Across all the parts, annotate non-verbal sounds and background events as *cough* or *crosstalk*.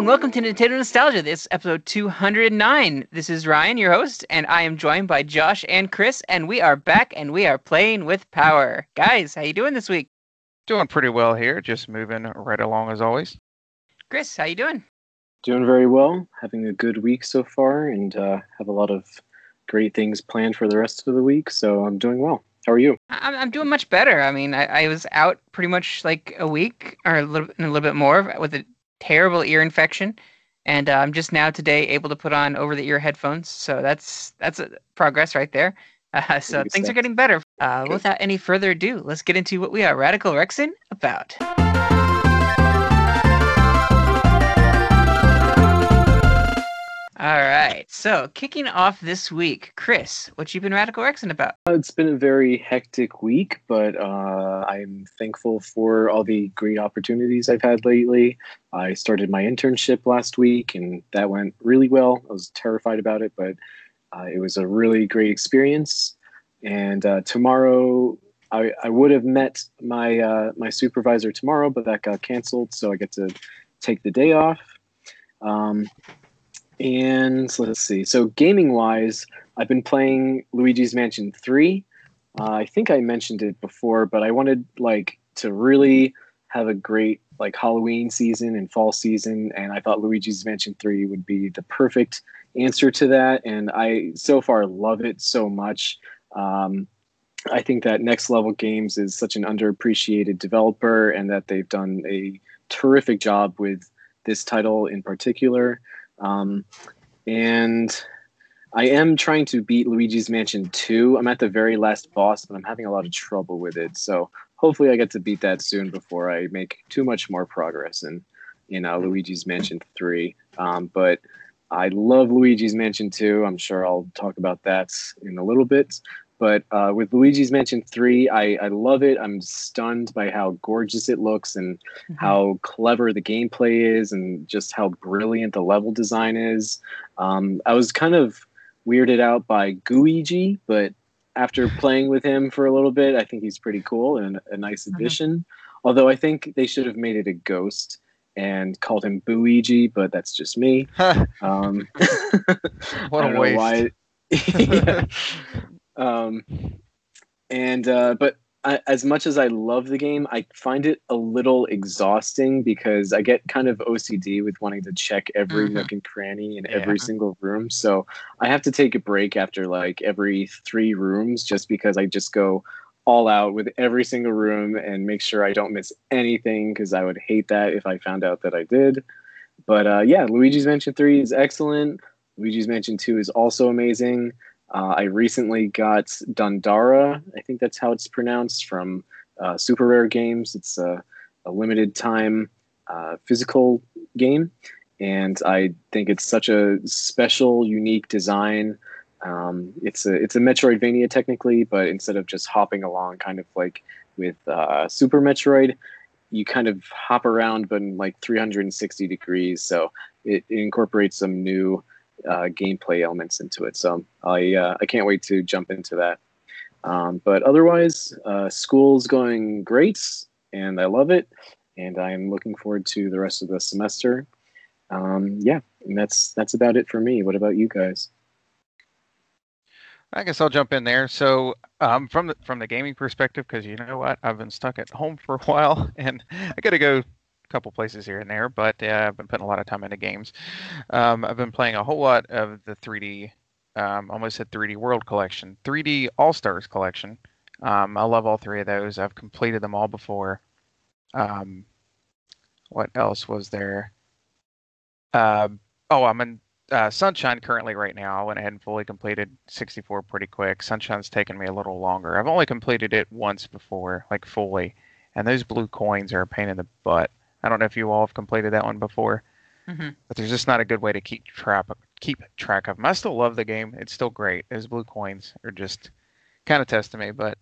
and welcome to Nintendo Nostalgia. This is episode 209. This is Ryan, your host, and I am joined by Josh and Chris, and we are back and we are playing with power. Guys, how you doing this week? Doing pretty well here, just moving right along as always. Chris, how you doing? Doing very well. Having a good week so far, and uh, have a lot of great things planned for the rest of the week. So I'm doing well. How are you? I'm, I'm doing much better. I mean, I, I was out pretty much like a week or a little, a little bit more with a terrible ear infection, and uh, I'm just now today able to put on over the ear headphones. So that's that's a progress right there. *laughs* Uh, so things are getting better. Uh, without any further ado, let's get into what we are Radical Rexin about. All right. So kicking off this week, Chris, what you been Radical Rexin about? Uh, It's been a very hectic week, but uh, I'm thankful for all the great opportunities I've had lately. I started my internship last week, and that went really well. I was terrified about it, but uh, it was a really great experience. And uh, tomorrow, I, I would have met my uh, my supervisor tomorrow, but that got canceled, so I get to take the day off. Um, and let's see. So gaming wise, I've been playing Luigi's Mansion 3. Uh, I think I mentioned it before, but I wanted like to really have a great like Halloween season and fall season, and I thought Luigi's Mansion 3 would be the perfect answer to that. And I so far love it so much. Um, I think that Next Level Games is such an underappreciated developer, and that they've done a terrific job with this title in particular. Um, and I am trying to beat Luigi's Mansion 2. I'm at the very last boss, but I'm having a lot of trouble with it. So hopefully I get to beat that soon before I make too much more progress in, in uh, Luigi's Mansion 3. Um, but I love Luigi's Mansion 2. I'm sure I'll talk about that in a little bit. But uh, with Luigi's Mansion 3, I, I love it. I'm stunned by how gorgeous it looks and how clever the gameplay is and just how brilliant the level design is. Um, I was kind of weirded out by Gooigi, but after playing with him for a little bit, I think he's pretty cool and a nice Mhm. addition. Although I think they should have made it a ghost and called him Buigi, but that's just me. *laughs* Um, *laughs* What I a waste. why- *laughs* Yeah. Um, and uh, but I, as much as I love the game, I find it a little exhausting because I get kind of OCD with wanting to check every Mhm. nook and cranny in Yeah. every single room. So I have to take a break after like every three rooms just because I just go all out with every single room and make sure I don't miss anything because I would hate that if I found out that I did. But uh, yeah, Luigi's Mansion 3 is excellent. Luigi's Mansion 2 is also amazing. Uh, I recently got Dundara, I think that's how it's pronounced, from uh, Super Rare Games. It's a, a limited time uh, physical game, and I think it's such a special, unique design. Um, it's a it's a Metroidvania technically, but instead of just hopping along, kind of like with uh, Super Metroid, you kind of hop around, but in like 360 degrees. So it, it incorporates some new uh, gameplay elements into it. So I uh, I can't wait to jump into that. Um, but otherwise, uh, school's going great, and I love it, and I'm looking forward to the rest of the semester. Um, yeah, and that's that's about it for me. What about you guys? I guess I'll jump in there. So, um, from the from the gaming perspective, because you know what, I've been stuck at home for a while, *laughs* and I got to go couple places here and there. But uh, I've been putting a lot of time into games. Um, I've been playing a whole lot of the 3D, um, almost said 3D World Collection, 3D All Stars Collection. Um, I love all three of those. I've completed them all before. Um, what else was there? Uh, oh, I'm in uh, Sunshine currently right now. I went ahead and fully completed 64 pretty quick. Sunshine's taken me a little longer. I've only completed it once before, like fully, and those blue coins are a pain in the butt. I don't know if you all have completed that one before, Mhm. but there's just not a good way to keep track keep track of them. I still love the game. It's still great. Those blue coins are just kind of testing me, but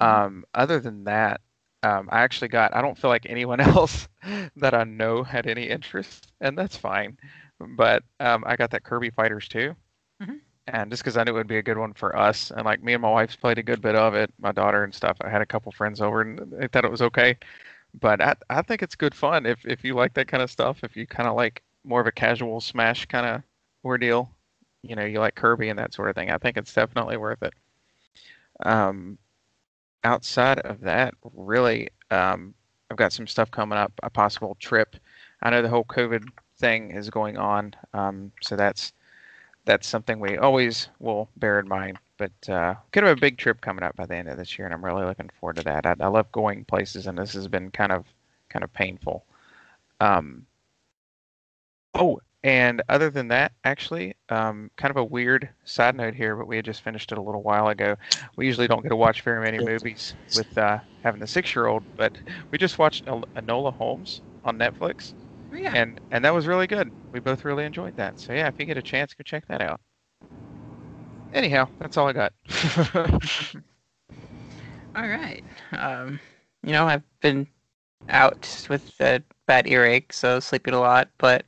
um, other than that, um, I actually got. I don't feel like anyone *laughs* else that I know had any interest, and that's fine. But um, I got that Kirby Fighters 2, Mhm. and just because I knew it would be a good one for us, and like me and my wife's played a good bit of it, my daughter and stuff. I had a couple friends over, and they thought it was okay. But I I think it's good fun if if you like that kind of stuff. If you kind of like more of a casual Smash kind of ordeal, you know, you like Kirby and that sort of thing, I think it's definitely worth it. Um, outside of that, really, um, I've got some stuff coming up, a possible trip. I know the whole COVID thing is going on, um, so that's that's something we always will bear in mind. But uh, could have a big trip coming up by the end of this year, and I'm really looking forward to that. I, I love going places, and this has been kind of kind of painful. Um, oh, and other than that, actually, um, kind of a weird side note here, but we had just finished it a little while ago. We usually don't get to watch very many movies with uh, having the six-year-old, but we just watched Enola Holmes on Netflix, Oh, yeah. and and that was really good. We both really enjoyed that. So yeah, if you get a chance, go check that out. Anyhow, that's all I got. *laughs* All right. Um, you know, I've been out with a bad earache, so sleeping a lot. But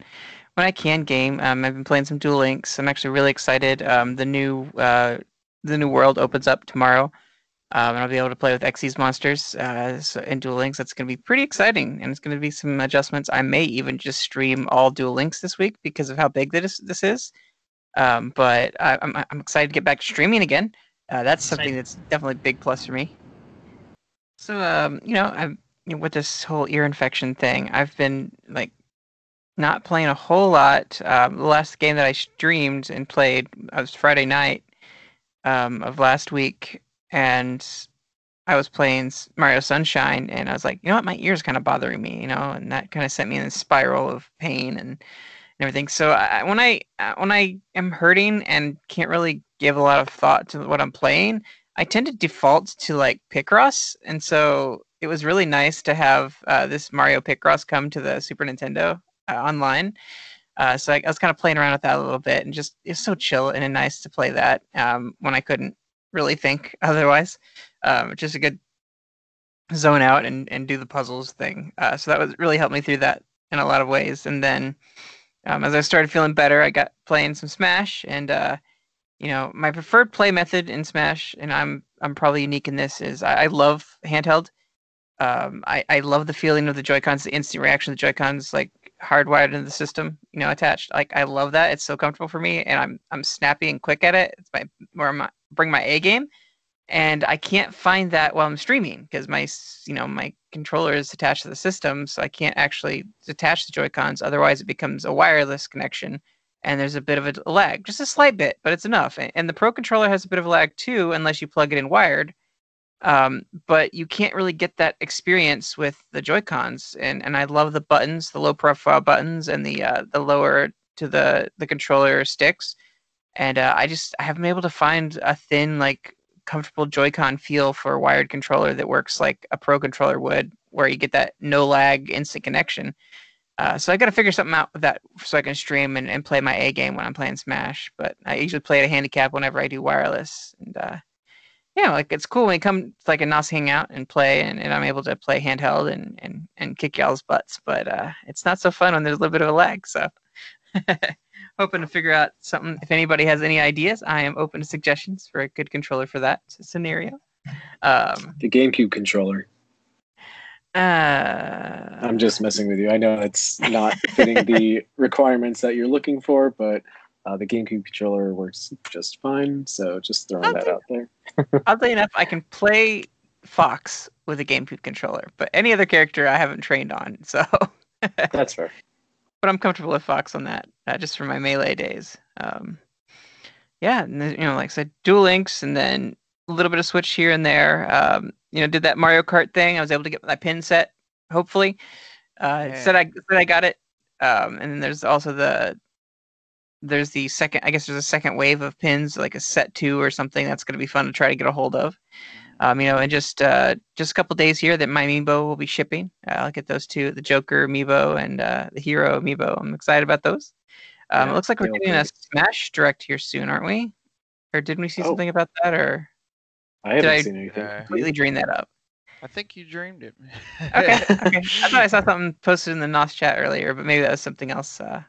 when I can game, um, I've been playing some Duel Links. I'm actually really excited. Um, the new uh, the new world opens up tomorrow, um, and I'll be able to play with Xyz monsters uh, so in Duel Links. That's going to be pretty exciting, and it's going to be some adjustments. I may even just stream all Duel Links this week because of how big this this is. Um, but I, I'm I'm excited to get back to streaming again. Uh, that's something that's definitely a big plus for me. So, um, you know, I've you know, with this whole ear infection thing, I've been like not playing a whole lot. Um, the last game that I streamed and played uh, was Friday night um, of last week, and I was playing Mario Sunshine, and I was like, you know what, my ear's kind of bothering me, you know, and that kind of sent me in a spiral of pain and, and everything. So I, when I uh, when I am hurting and can't really give a lot of thought to what I'm playing, I tend to default to like Picross, and so it was really nice to have uh, this Mario Picross come to the Super Nintendo uh, online. Uh, so I, I was kind of playing around with that a little bit, and just it's so chill and nice to play that um, when I couldn't really think *laughs* otherwise. Um, just a good zone out and, and do the puzzles thing. Uh, so that was really helped me through that in a lot of ways. And then um, as I started feeling better, I got playing some Smash, and uh, you know my preferred play method in Smash, and I'm I'm probably unique in this is I, I love handheld. Um, I, I love the feeling of the Joy Cons, the instant reaction of the Joy Cons, like hardwired into the system, you know, attached. Like I love that. It's so comfortable for me, and I'm I'm snappy and quick at it. It's my where I'm bring my A game, and I can't find that while I'm streaming because my you know my controller is attached to the system, so I can't actually detach the Joy Cons. Otherwise, it becomes a wireless connection, and there's a bit of a lag, just a slight bit, but it's enough. And the Pro controller has a bit of a lag too, unless you plug it in wired um, but you can't really get that experience with the Joy Cons. And and I love the buttons, the low profile buttons, and the uh, the lower to the the controller sticks. And uh, I just I haven't been able to find a thin like comfortable Joy-Con feel for a wired controller that works like a Pro controller would, where you get that no lag instant connection. Uh, so I got to figure something out with that so I can stream and, and play my A game when I'm playing Smash. But I usually play at a handicap whenever I do wireless. And uh, yeah, like it's cool when you come to like a NOS hangout and play, and, and I'm able to play handheld and and and kick y'all's butts. But uh, it's not so fun when there's a little bit of a lag. So *laughs* hoping to figure out something. If anybody has any ideas, I am open to suggestions for a good controller for that scenario. Um, The GameCube controller. uh, I'm just messing with you. I know it's not fitting the *laughs* requirements that you're looking for, but uh, the GameCube controller works just fine. So just throwing that out there. Oddly enough, I can play Fox with a GameCube controller, but any other character I haven't trained on. So, That's fair. I'm comfortable with Fox on that, uh, just from my melee days. Um, yeah, and then, you know, like I said, Duel Links, and then a little bit of Switch here and there. Um, you know, did that Mario Kart thing. I was able to get my pin set. Hopefully, uh, it said I said I got it. Um, and then there's also the there's the second. I guess there's a second wave of pins, like a set two or something. That's going to be fun to try to get a hold of. Um, you know, and just uh, just a couple days here that my amiibo will be shipping. Uh, I'll get those two, the Joker amiibo and uh, the Hero amiibo. I'm excited about those. Um, Yeah, it looks like we're they'll getting a Smash Direct here soon, aren't we? Or didn't we see Oh. something about that? Or I haven't I- seen anything. Completely dream that up? I think you dreamed it. Okay, okay. I *laughs* thought I saw something posted in the NOS chat earlier, but maybe that was something else. Uh,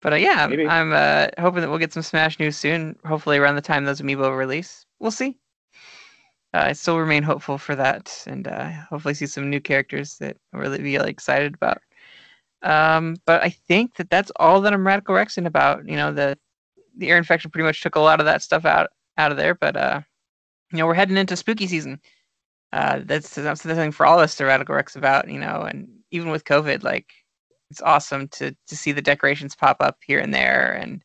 but uh, yeah, I'm, Maybe. I'm uh, hoping that we'll get some Smash news soon. Hopefully around the time those amiibo release. We'll see. Uh, I still remain hopeful for that, and uh, hopefully see some new characters that I'll really be like, excited about. Um, but I think that that's all that I'm radical rexing about. You know, the the ear infection pretty much took a lot of that stuff out out of there. But uh, you know, we're heading into spooky season. Uh, that's that's the thing for all of us to radical rex about. You know, and even with COVID, like it's awesome to to see the decorations pop up here and there and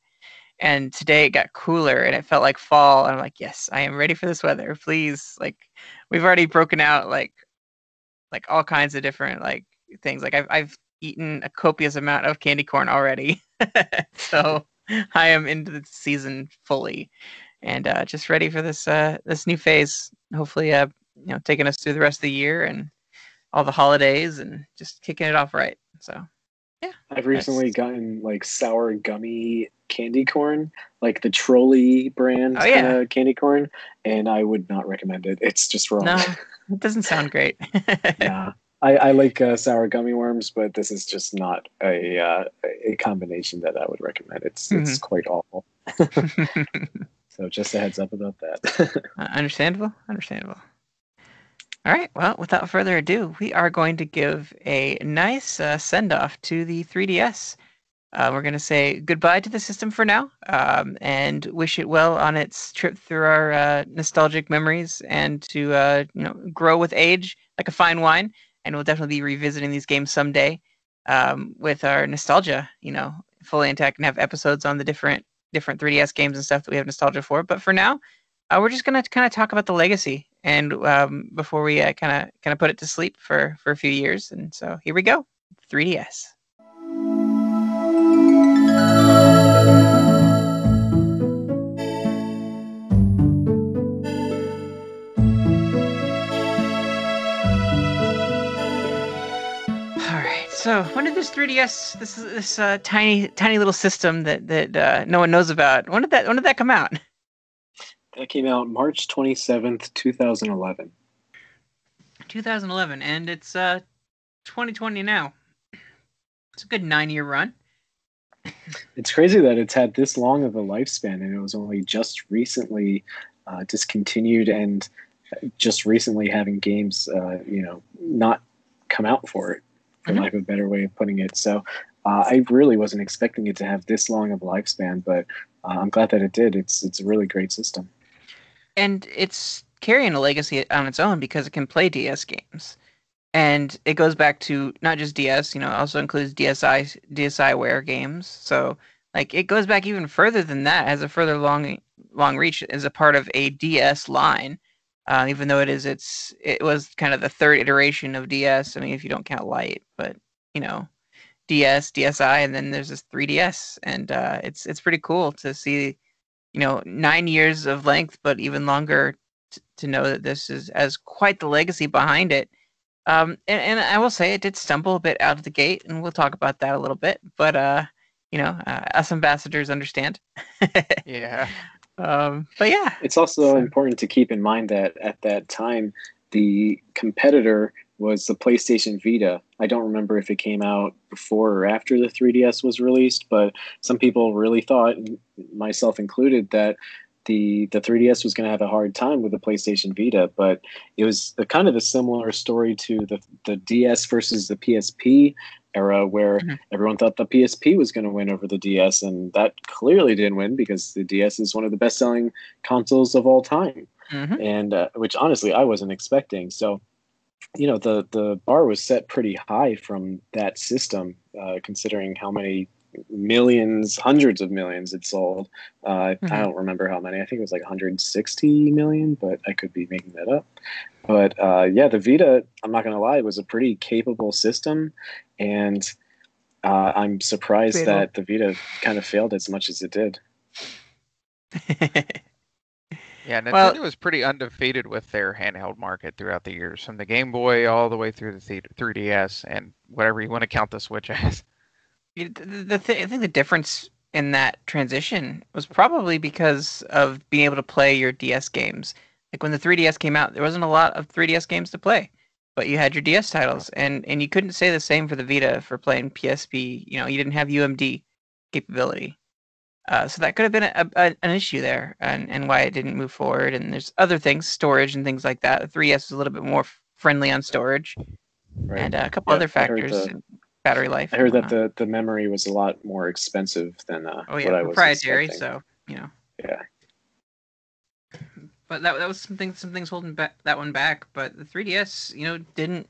and today it got cooler and it felt like fall and i'm like yes i am ready for this weather please. Like we've already broken out like like all kinds of different like things like i've, I've eaten a copious amount of candy corn already. *laughs* So i am into the season fully and uh, just ready for this uh, this new phase. Hopefully uh, you know taking us through the rest of the year and all the holidays and just kicking it off right so yeah I've recently gotten like sour gummy candy corn, like the Trolli brand Oh, yeah. candy corn, and I would not recommend it. It's just wrong. no *laughs* it doesn't sound great yeah. I, I like uh, sour gummy worms, but this is just not a uh, a combination that I would recommend. It's it's quite awful. *laughs* So just a heads up about that. *laughs* Uh, understandable. Understandable. All right. Well, without further ado, we are going to give a nice uh, send off to the 3DS. Uh, we're going to say goodbye to the system for now um, and wish it well on its trip through our uh, nostalgic memories and to uh, you know grow with age like a fine wine. And we'll definitely be revisiting these games someday um, with our nostalgia, you know, fully intact and have episodes on the different different 3DS games and stuff that we have nostalgia for. But for now, uh, we're just gonna kind of talk about the legacy and um, before we kind of kind of put it to sleep for for a few years. And so here we go, 3DS. All right. So when did this 3DS, this this uh, tiny tiny little system that that uh, no one knows about, when did that when did that come out? That came out March twenty seventh, two thousand eleven. 2011, and it's uh 2020 now. It's a good nine year run. *laughs* It's crazy that it's had this long of a lifespan, and it was only just recently uh, discontinued, and just recently having games, uh, you know, not come out for it, for Mhm. lack of a better way of putting it. So uh, I really wasn't expecting it to have this long of a lifespan, but uh, I'm glad that it did. It's it's a really great system. And it's carrying a legacy on its own because it can play DS games, and it goes back to not just DS. You know, it also includes DSi DSiWare games. So like it goes back even further than that. Has a further long long reach as a part of a DS line. Uh, even though it is its it was kind of the third iteration of DS. I mean, if you don't count Light, but you know, DS, DSi, and then there's this 3DS, and uh, it's it's pretty cool to see you know nine years of length but even longer t- to know that this is as quite the legacy behind it. Um and, and i will say it did stumble a bit out of the gate and we'll talk about that a little bit but uh you know uh, us ambassadors understand. *laughs* Yeah. um but yeah. It's also So- important to keep in mind that at that time, the competitor was the PlayStation Vita. I don't remember if it came out before or after the 3DS was released, but some people really thought, myself included, that the the 3DS was going to have a hard time with the PlayStation Vita. But it was a kind of a similar story to the the DS versus the PSP era, where Mhm. everyone thought the PSP was going to win over the DS, and that clearly didn't win because the DS is one of the best selling consoles of all time Mhm. and uh, which honestly I wasn't expecting. So, you know, the the bar was set pretty high from that system, uh, considering how many millions, hundreds of millions it sold. Uh, Mhm. I don't remember how many. I think it was like 160 million, but I could be making that up. But uh, yeah, the Vita, I'm not gonna lie, was a pretty capable system, and uh, I'm surprised Debatable. that the Vita kind of failed as much as it did. *laughs* Yeah, Nintendo Well- was pretty undefeated with their handheld market throughout the years, from the Game Boy all the way through the 3DS and whatever you want to count the Switch *laughs* as. The, th- I think the difference in that transition was probably because of being able to play your DS games. Like when the 3DS came out, there wasn't a lot of 3DS games to play, but you had your DS titles, and and you couldn't say the same for the Vita for playing PSP. You know, you didn't have UMD capability, uh, so that could have been a, a, an issue there, and and why it didn't move forward. And there's other things, storage and things like that. The 3DS was a little bit more friendly on storage, Right. and uh, a couple Yeah, other factors. the- battery life. I heard that the, the memory was a lot more expensive than uh, oh yeah, what I was proprietary. So you know. Yeah. But that that was something some things holding back that one back. But the 3DS, you know, didn't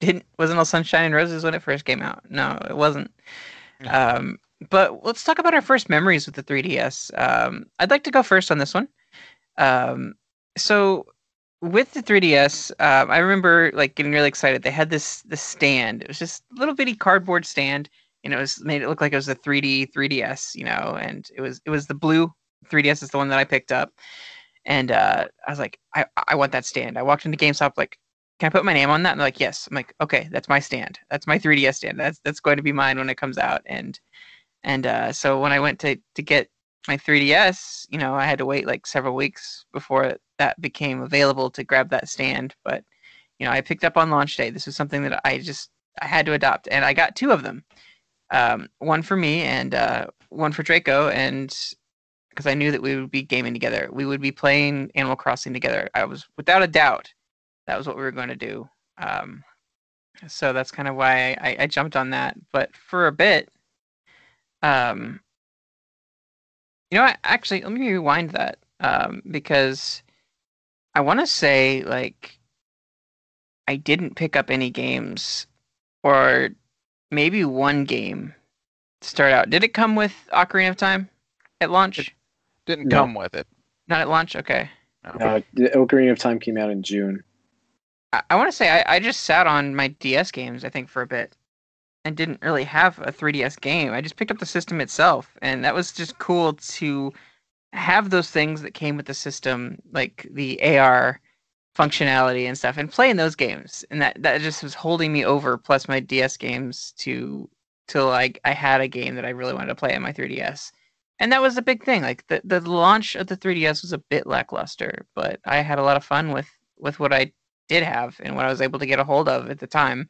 didn't wasn't all sunshine and roses when it first came out. No, it wasn't. Um, but let's talk about our first memories with the 3DS. Um, I'd like to go first on this one. Um, so with the 3DS, uh, I remember like getting really excited. They had this this stand. It was just a little bitty cardboard stand. and it was made it look like it was a 3D 3DS. You know, and it was it was the blue 3DS is the one that I picked up. And uh, I was like, I, I want that stand. I walked into GameStop like, can I put my name on that? And like, yes. I'm like, okay, that's my stand. That's my 3DS stand. That's that's going to be mine when it comes out. And and uh, so when I went to to get my 3DS, you know, I had to wait like several weeks before that became available to grab that stand. But you know, I picked up on launch day. This was something that I just I had to adopt, and I got two of them. Um, one for me and uh, one for Draco, and because I knew that we would be gaming together, we would be playing Animal Crossing together. I was without a doubt that was what we were going to do. Um, so that's kind of why I, I jumped on that. But for a bit, um, you know, what? actually, let me rewind that um, because I want to say like I didn't pick up any games, or maybe one game to start out. Did it come with Ocarina of Time at launch? Didn't No. come with it. Not at launch. Okay. Uh, the Ocarina of Time came out in June. I, I want to say I, I just sat on my DS games, I think, for a bit, and didn't really have a 3DS game. I just picked up the system itself, and that was just cool to have those things that came with the system, like the AR functionality and stuff, and playing those games. And that that just was holding me over. Plus my DS games to till I I had a game that I really wanted to play on my 3DS. And that was a big thing. Like the, the launch of the 3DS was a bit lackluster, but I had a lot of fun with with what I did have and what I was able to get a hold of at the time.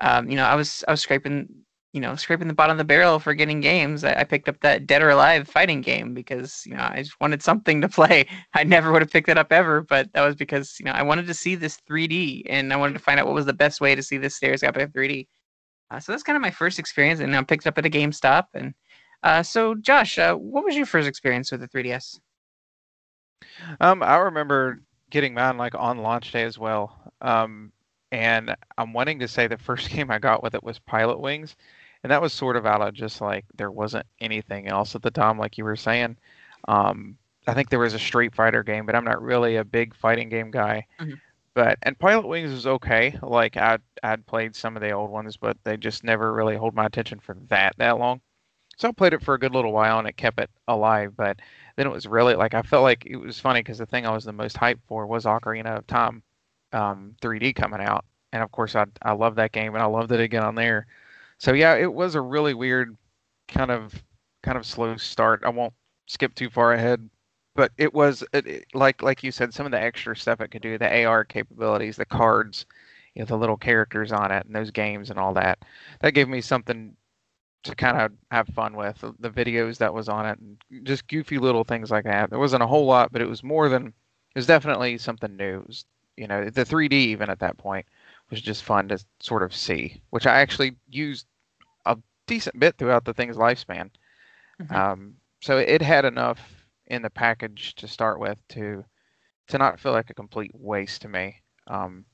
Um, you know, I was I was scraping, you know, scraping the bottom of the barrel for getting games. I, I picked up that Dead or Alive fighting game because you know I just wanted something to *laughs* play. I never would have picked it up ever, but that was because you know I wanted to see this 3D and I wanted to find out what was the best way to see this Stairs Gap in 3D. Uh, so that's kind of my first experience, and I picked up at a GameStop. And uh, so, Josh, uh, what was your first experience with the 3DS? Um, I remember getting mine like on launch day as well. Um, and I'm wanting to say the first *laughs* game I got with it was Pilotwings, and that was sort of out of just like there wasn't anything else at the time, like you were saying. Um, I think there was a Street Fighter game, but I'm not really a big fighting game guy. Mhm. But and Pilotwings was okay. Like I'd I'd played some of the old ones, but they just never really hold my attention for that that long. So I played it for a good little while, and it kept it alive. But then it was really like I felt like it was funny because the thing I was the most hyped for was Ocarina of Time um, 3D coming out, and of course I I love that game, and I loved it again on there. So yeah, it was a really weird kind of kind of slow start. I won't skip too far ahead, but it was it, it- like like you said, some of the extra stuff it could do, the AR capabilities, the cards, you know, the little characters on it, and those games and all that. That gave me something to kind of have fun with. The- The videos that was on it, and just goofy little things like that. There wasn't a whole lot, but it was more than. It was definitely something new. It was, you know, the 3D even at that point was just fun to sort of see, which I actually used a decent bit throughout the thing's lifespan. Mhm. Um, so it had enough in the package to start with to to not feel like a complete waste to me. Um,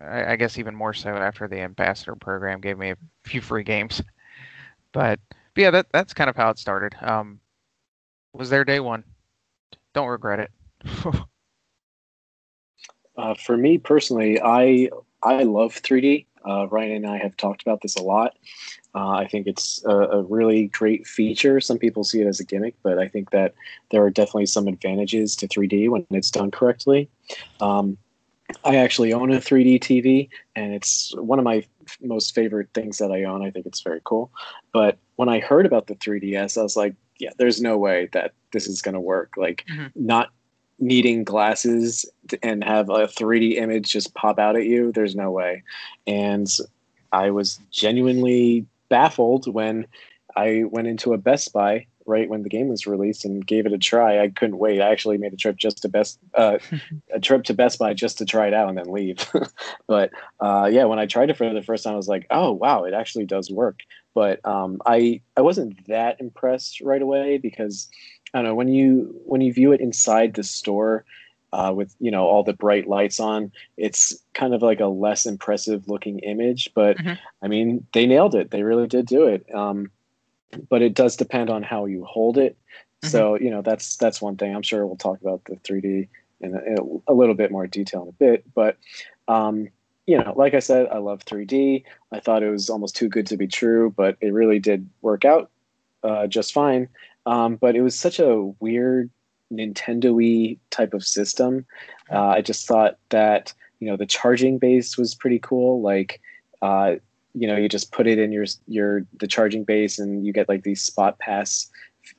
I, I guess even more so after the ambassador program gave me a few free games. But, but yeah, that that's kind of how it started. Um, was there day one. Don't regret it. *laughs* Uh, for me personally, I I love 3D. Uh, Ryan and I have talked about this a lot. Uh, I think it's a, a really great feature. Some people see it as a gimmick, but I think that there are definitely some advantages to 3D when it's done correctly. Um, I actually own a 3D TV, and it's one of my f- most favorite things that I own. I think it's very cool. But when I heard about the 3DS, I was like, yeah, there's no way that this is going to work. Like, Mhm. not needing glasses and have a 3D image just pop out at you, there's no way. And I was genuinely baffled when I went into a Best Buy right when the game was released and gave it a try. I couldn't wait. I actually made a trip just to Best uh, *laughs* a trip to Best Buy just to try it out and then leave. *laughs* but uh, yeah, when I tried it for the first time, I was like, oh wow, it actually does work. But um, I I wasn't that impressed right away because I don't know when you when you view it inside the store. Uh, with you know all the bright lights on, it's kind of like a less impressive looking image. But Mhm. I mean, they nailed it. They really did do it. Um, but it does depend on how you hold it. So you know that's that's one thing. I'm sure we'll talk about the 3D in a, in a little bit more detail in a bit. But um, you know, like I said, I love 3D. I thought it was almost too good to be true, but it really did work out uh, just fine. Um, but it was such a weird Nintendo-y type of system. Uh, I just thought that you know the charging base was pretty cool. Like uh, you know, you just put it in your your the charging base, and you get like these spot pass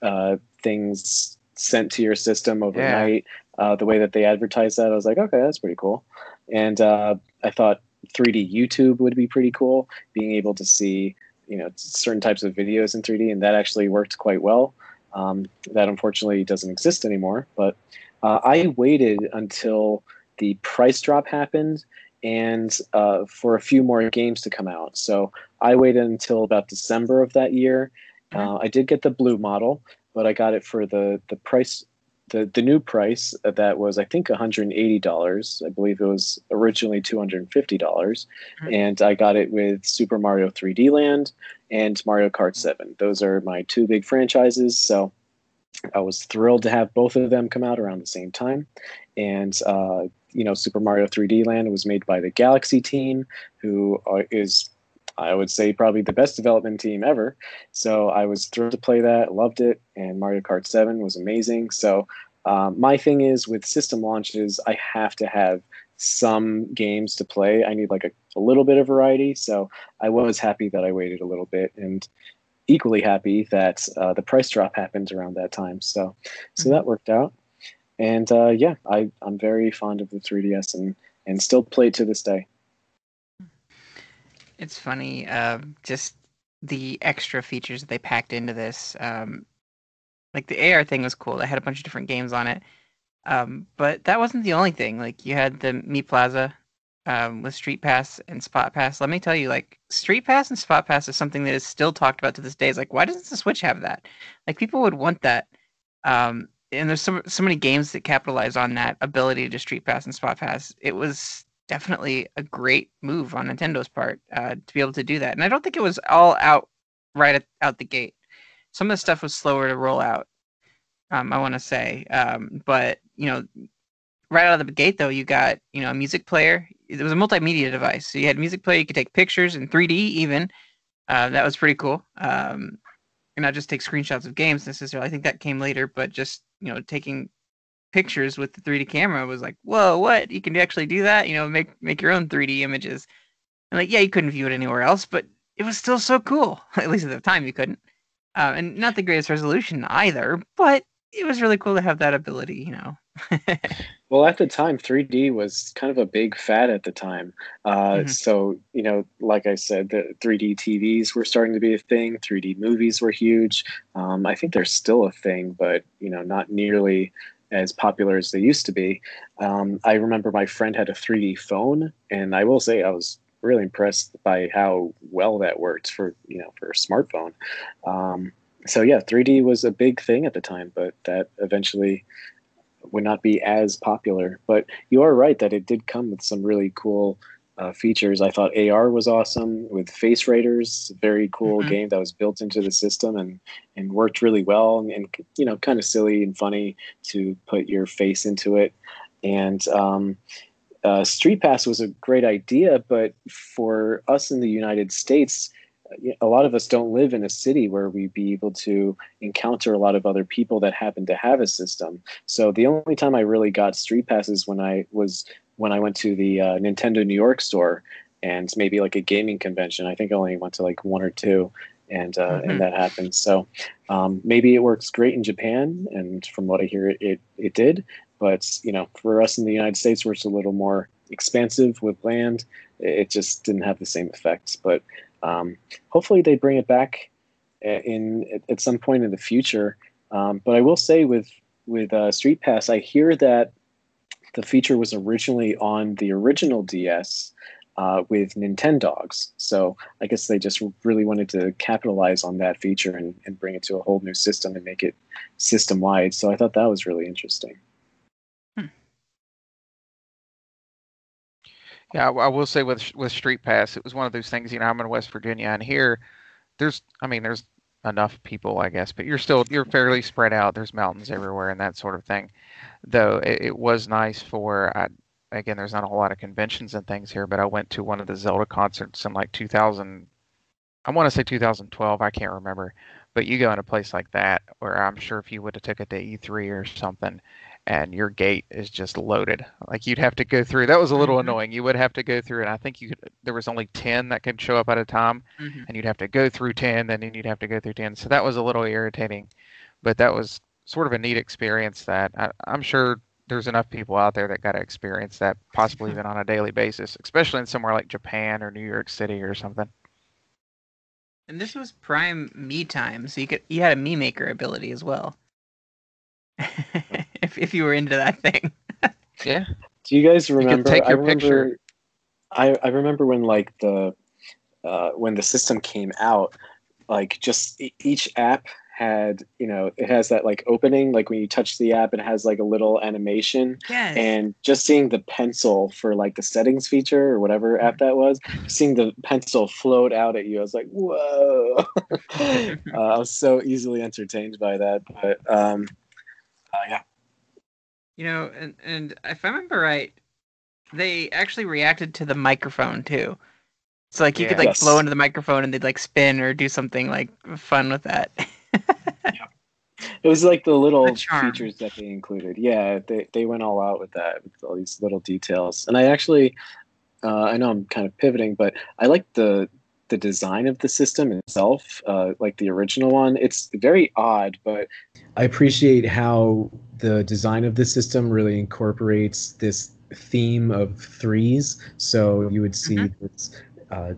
uh, things sent to your system overnight. Uh, the way that they advertise that, I was like, okay, that's pretty cool. And uh, I thought 3D YouTube would be pretty cool, being able to see you know certain types of videos in 3D, and that actually worked quite well. Um, that unfortunately doesn't exist anymore. But uh, I waited until the price drop happened and uh, for a few more games to come out. So I waited until about December of that year. Uh, I did get the blue model, but I got it for the the price. The, the new price that was I think $180. I believe it was originally $250 Mhm. and I got it with Super Mario 3D Land and Mario Kart 7. Those are my two big franchises, so I was thrilled to have both of them come out around the same time. And uh, you know, Super Mario 3D Land was made by the Galaxy team, who is, I would say, probably the best development team ever. So I was thrilled to play that, loved it, and Mario Kart 7 was amazing. So um, my thing is with system launches, I have to have some games to play. I need like a, a little bit of variety. So I was happy that I waited a little bit and equally happy that uh, the price drop happened around that time. So, so Mhm. that worked out. And uh, yeah, I, I'm very fond of the 3DS and, and still play to this day. It's funny, um, just the extra features that they packed into this. Um, like the AR thing was cool. They had a bunch of different games on it. Um, but that wasn't the only thing. Like you had the Mii Plaza um, with Street Pass and Spot Pass. Let me tell you, like Street Pass and Spot Pass is something that is still talked about to this day. It's like, why doesn't the Switch have that? Like people would want that. Um, and there's so so many games that capitalize on that ability to Street Pass and Spot Pass. It was definitely a great move on Nintendo's part uh, to be able to do that. And I don't think it was all out right at, out the gate. Some of the stuff was slower to roll out. Um, I want to say, um, but you know, right out of the gate though, you got you know a music player. It was a multimedia device, so you had music player. You could take pictures in 3D even. Uh, that was pretty cool. Um, and not just take screenshots of games necessarily. I think that came later, but just you know taking pictures with the 3D camera was like, whoa, what? You can actually do that? You know, make make your own 3D images. And like, yeah, you couldn't view it anywhere else, but it was still so cool. *laughs* At least at the time, you couldn't. Uh, and not the greatest resolution either, but it was really cool to have that ability. You know. Well, at the time, 3D was kind of a big fad at the time. Uh, Mhm. So, you know, like I said, the 3D TVs were starting to be a thing. 3D movies were huge. Um, I think they're still a thing, but you know, not nearly as popular as they used to be. Um, I remember my friend had a 3D phone, and I will say I was really impressed by how well that worked for you know for a smartphone. Um, so yeah, 3D was a big thing at the time, but that eventually would not be as popular. But you are right that it did come with some really cool uh, features. I thought AR was awesome with Face Raiders, very cool Mhm. game that was built into the system and and worked really well and, and you know kind of silly and funny to put your face into it. And um, uh, Street Pass was a great idea, but for us in the United States, a lot of us don't live in a city where we'd be able to encounter a lot of other people that happen to have a system. So the only time I really got street passes when I was when I went to the uh, Nintendo New York store and maybe like a gaming convention. I think I only went to like one or two, and uh, Mhm. and that happened. So um, maybe it works great in Japan, and from what I hear, it, it it did. But you know, for us in the United States, where it's a little more expansive with land, it just didn't have the same effects. But um, hopefully they bring it back in at some point in the future. Um, but I will say with with uh, Street Pass, I hear that the feature was originally on the original DS uh, with Nintendogs. So I guess they just really wanted to capitalize on that feature and, and bring it to a whole new system and make it system wide. So I thought that was really interesting. Yeah, I will say with with Street Pass, it was one of those things. You know, I'm in West Virginia, and here, there's, I mean, there's enough people, I guess, but you're still you're fairly spread out. There's mountains everywhere and that sort of thing. Though it, it was nice for I, again, there's not a whole lot of conventions and things here, but I went to one of the Zelda concerts in like 2000. I want to say 2012. I can't remember. But you go in a place like that, where I'm sure if you would have took it to E3 or something, and your gate is just loaded, like you'd have to go through. That was a little mm-hmm. annoying. You would have to go through, and I think you could. There was only 10 that could show up at a time, mm-hmm. and you'd have to go through 10, then you'd have to go through 10. So that was a little irritating, but that was sort of a neat experience that I, I'm sure there's enough people out there that got to experience that possibly *laughs* even on a daily basis, especially in somewhere like Japan or New York City or something. And this was prime me time, so you could you had a Mii Maker ability as well. *laughs* if if you were into that thing. *laughs* yeah. Do you guys remember? You take your I remember, picture. I I remember when like the uh, when the system came out, like just each app had you know it has that like opening like when you touch the app it has like a little animation yes. and just seeing the pencil for like the settings feature or whatever app that was seeing the pencil float out at you i was like whoa *laughs* *laughs* uh, i was so easily entertained by that but um uh, yeah you know and, and if i remember right they actually reacted to the microphone too so like you yeah. could like yes. blow into the microphone and they'd like spin or do something like fun with that *laughs* yeah. It was like the little the features that they included. Yeah, they, they went all out with that, with all these little details. And I actually, uh, I know I'm kind of pivoting, but I like the the design of the system itself, uh, like the original one. It's very odd, but I appreciate how the design of the system really incorporates this theme of threes. So you would see mm-hmm. this uh,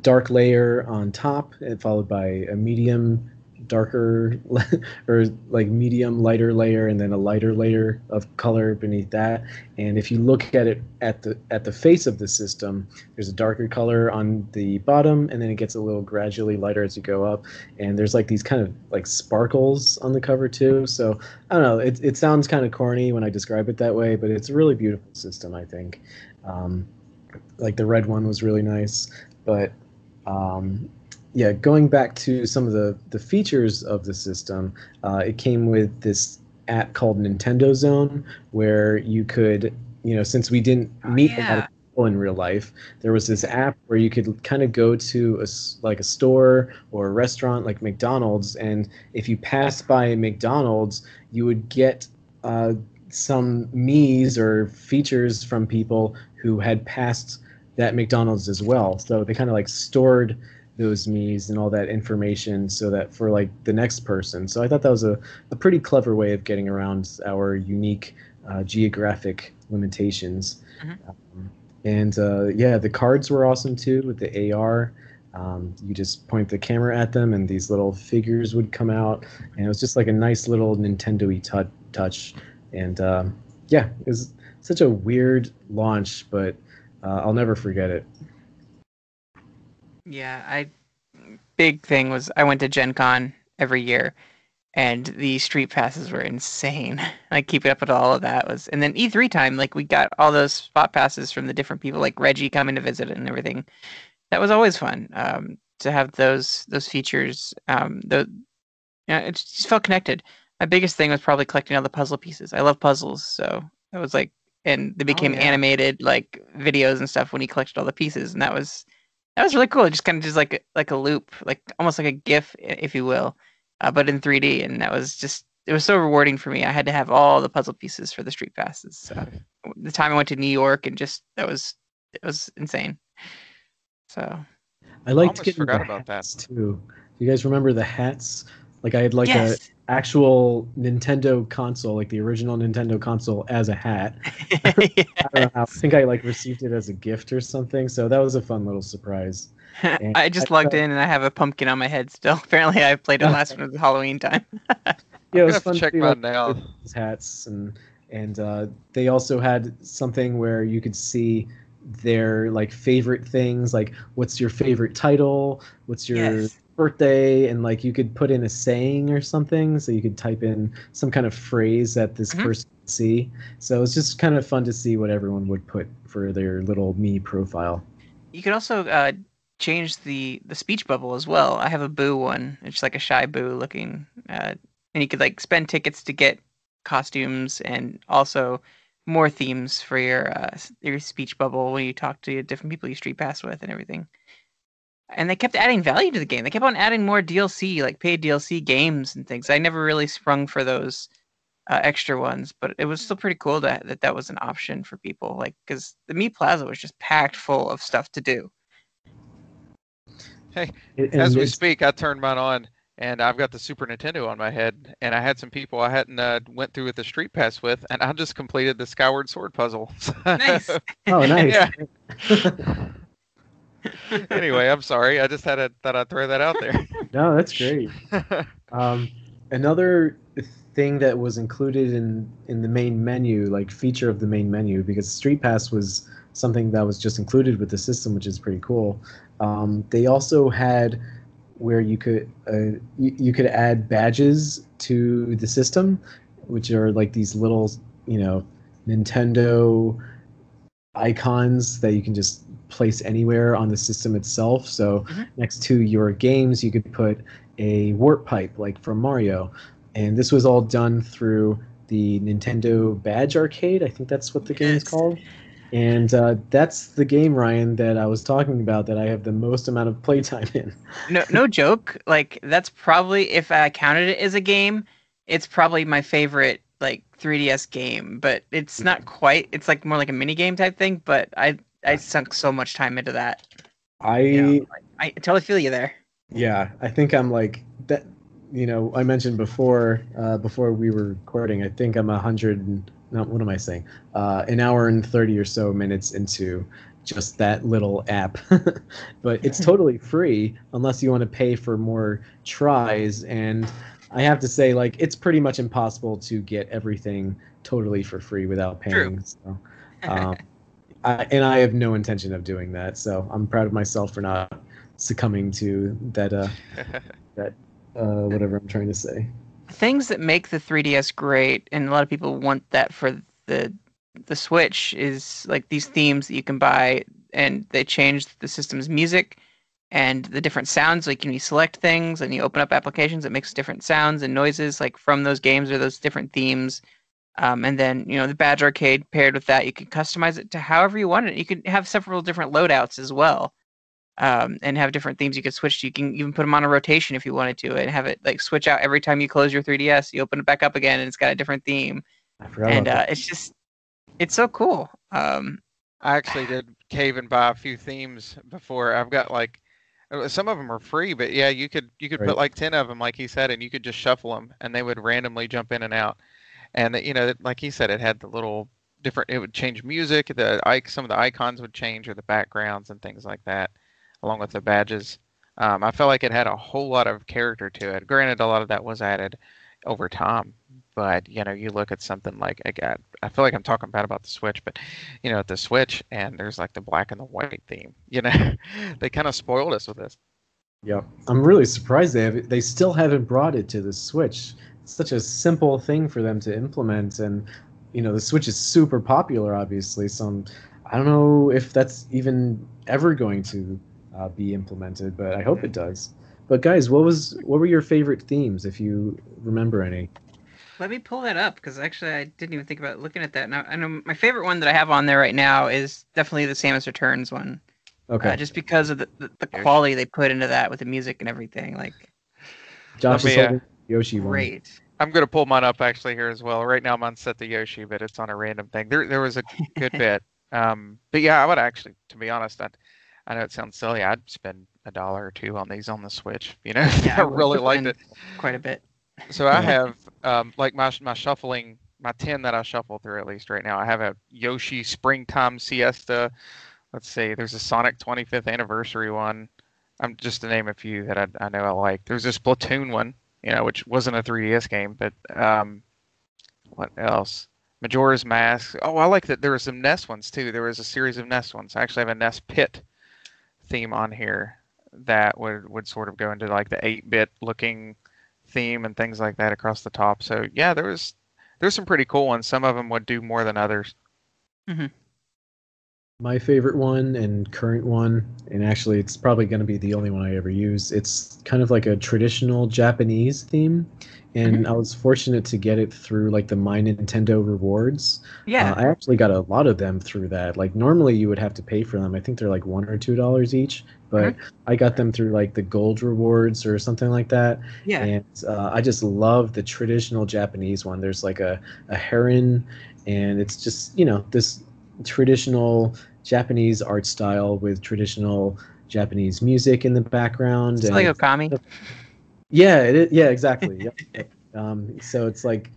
dark layer on top, followed by a medium darker *laughs* or like medium lighter layer and then a lighter layer of color beneath that. And if you look at it at the at the face of the system there's a darker color on the bottom and then it gets a little gradually lighter as you go up. And there's like these kind of like sparkles on the cover too. So i don't know it, it sounds kind of corny when i describe it that way but it's a really beautiful system i think. Um, like the red one was really nice but um, yeah, going back to some of the, the features of the system, uh, it came with this app called Nintendo Zone, where you could, you know, since we didn't oh, meet yeah. a lot of people in real life, there was this app where you could kind of go to a, like a store or a restaurant like McDonald's, and if you passed by McDonald's, you would get uh, some Mii's or features from people who had passed that McDonald's as well. So they kind of like stored those Mii's and all that information so that for like the next person. So I thought that was a, a pretty clever way of getting around our unique uh, geographic limitations. Mm-hmm. Um, and uh, yeah, the cards were awesome too with the AR. Um, you just point the camera at them and these little figures would come out. And it was just like a nice little Nintendo y t- touch. And um, yeah, it was such a weird launch, but uh, I'll never forget it. Yeah, I big thing was I went to Gen Con every year and the street passes were insane. *laughs* like keeping up with all of that was and then E3 time, like we got all those spot passes from the different people, like Reggie coming to visit and everything. That was always fun. Um, to have those those features. Um the yeah, it just felt connected. My biggest thing was probably collecting all the puzzle pieces. I love puzzles, so it was like and they oh, became oh, yeah. animated like videos and stuff when you collected all the pieces and that was that was really cool. It just kind of just like like a loop, like almost like a GIF, if you will, uh, but in 3D. And that was just it was so rewarding for me. I had to have all the puzzle pieces for the street passes. So the time I went to New York and just that was it was insane. So I liked getting forgot about hats that too. Do You guys remember the hats? Like I had like yes. Actual Nintendo console, like the original Nintendo console, as a hat. yeah. *laughs* I don't know. I think I like received it as a gift or something. So that was a fun little surprise. *laughs* I just I logged felt- in and I have a pumpkin on my head still. *laughs* Apparently, I played it last one was Halloween time. Yeah, it was gonna have fun to check see, like, now. hats and and uh, they also had something where you could see their like favorite things, like what's your favorite title, what's your Yes. Birthday, and like you could put in a saying or something, so you could type in some kind of phrase that this Mhm. person could see. So it's just kind of fun to see what everyone would put for their little Mii profile. You could also uh, change the the speech bubble as well. I have a boo one. It's like a shy boo looking, uh, and you could like spend tickets to get costumes and also more themes for your uh, your speech bubble when you talk to different people you street pass with and everything. And they kept adding value to the game. They kept on adding more DLC, like paid DLC games and things. I never really sprung for those uh, extra ones, but it was still pretty cool that that, that was an option for people. Like, because the Mii Plaza was just packed full of stuff to do. And- As we speak, I turned mine on, and I've got the Super Nintendo on my head, and I had some people I hadn't uh, went through with the Street Pass with, and I just completed the Skyward Sword puzzle. *laughs* Nice. oh, nice. *laughs* *laughs* Yeah. *laughs* anyway, I'm sorry. I just had to thought I'd throw that out there. no, that's great. *laughs* Um, another thing that was included in in the main menu, like feature of the main menu, because Street Pass was something that was just included with the system, which is pretty cool. Um, they also had where you could uh, you, you could add badges to the system, which are like these little you know Nintendo icons that you can just place anywhere on the system itself. So Mhm. next to your games, you could put a warp pipe like from Mario. And this was all done through the Nintendo Badge Arcade. I think that's what the game is called. And uh, that's the game, Ryan, that I was talking about that I have the most amount of playtime in. no no *laughs* joke like that's probably if i counted it as a game it's probably my favorite like 3ds game but it's not quite it's like more like a mini game type thing but i i sunk so much time into that I Yeah. i totally feel you there Yeah, I think I'm like that. You know, I mentioned before uh, before we were recording. I think I'm a hundred. and- No, what am I saying? Uh, an hour and thirty or so minutes into just that little app, *laughs* but it's *laughs* totally free unless you want to pay for more tries. And I have to say, like, it's pretty much impossible to get everything totally for free without True. paying. So, um, *laughs* I, and I have no intention of doing that. So I'm proud of myself for not succumbing to that uh, *laughs* uh, whatever I'm trying to say. things that make the 3ds great and a lot of people want that for the the switch is like these themes that you can buy and they change the system's music and the different sounds like when you select things and you open up applications it makes different sounds and noises like from those games or those different themes um, and then you know the badge arcade paired with that you can customize it to however you want it you can have several different loadouts as well um, and have different themes you can switch to. You can even put them on a rotation if you wanted to, and have it like switch out every time you close your 3DS. You open it back up again, and it's got a different theme. I forgot and about uh, it's just, it's so cool. Um, I actually did cave and buy a few themes before. I've got like uh, some of them are free, but yeah, you could you could Right. put like ten of them, like he said, and you could just shuffle them, and they would randomly jump in and out. And you know, like he said, it had the little different. It would change music. The some of the icons would change, or the backgrounds and things like that, along with the badges. Um, I felt like it had a whole lot of character to it. Granted, a lot of that was added over time, but you know, you look at something like again, I feel like I'm talking bad about the Switch, but you know, at the Switch, and there's like the black and the white theme. *laughs* You know, they kind of spoiled us with this. Yeah, I'm really surprised they have they still haven't brought it to the Switch. It's such a simple thing for them to implement and you know, the Switch is super popular obviously, so I'm, I don't know if that's even ever going to uh, be implemented, but I hope it does. But guys, what was what were your favorite themes if you remember any? let me pull that up because actually I didn't even think about looking at that. Now I know my favorite one that I have on there right now is definitely the Samus Returns one, Okay. uh, just because of the, the, the quality they put into that with the music and everything. Like Josh let is me, uh, holding Yoshi one. great. I'm gonna pull mine up actually here as well. Right now, mine's set to Yoshi, but it's on a random thing. There, there was a good *laughs* bit. Um, but yeah, I would actually, to be honest, I, I know it sounds silly. I'd spend a dollar or two on these on the Switch. You know, *laughs* Yeah, I I really liked it. Quite a bit. So I have um, like my my shuffling my ten that I shuffle through at least right now. I have a Yoshi Springtime Siesta. Let's see. There's a Sonic 25th anniversary one. I'm just to name a few that I, I know I like. There's this Splatoon one, you know, which wasn't a 3DS game, but um, what else? Majora's Mask. Oh, I like that. There were some NES ones too. There was a series of NES ones. I actually have a NES Pit theme on here that would would sort of go into like the 8-bit looking theme and things like that across the top. So yeah, there was there's some pretty cool ones. Some of them would do more than others. Mm-hmm. My favorite one and current one, and actually it's probably going to be the only one I ever use. It's kind of like a traditional Japanese theme, and mm-hmm. I was fortunate to get it through like the My Nintendo rewards. Yeah, uh, I actually got a lot of them through that. Like normally you would have to pay for them. I think they're like one or two dollars each, but mm-hmm. I got them through like the gold rewards or something like that. Yeah, and uh, I just love the traditional Japanese one. There's like a a heron, and it's just you know this traditional Japanese art style with traditional Japanese music in the background. It's and, like Okami. *laughs* Yeah, it, yeah, exactly. yep. *laughs* Um, so it's like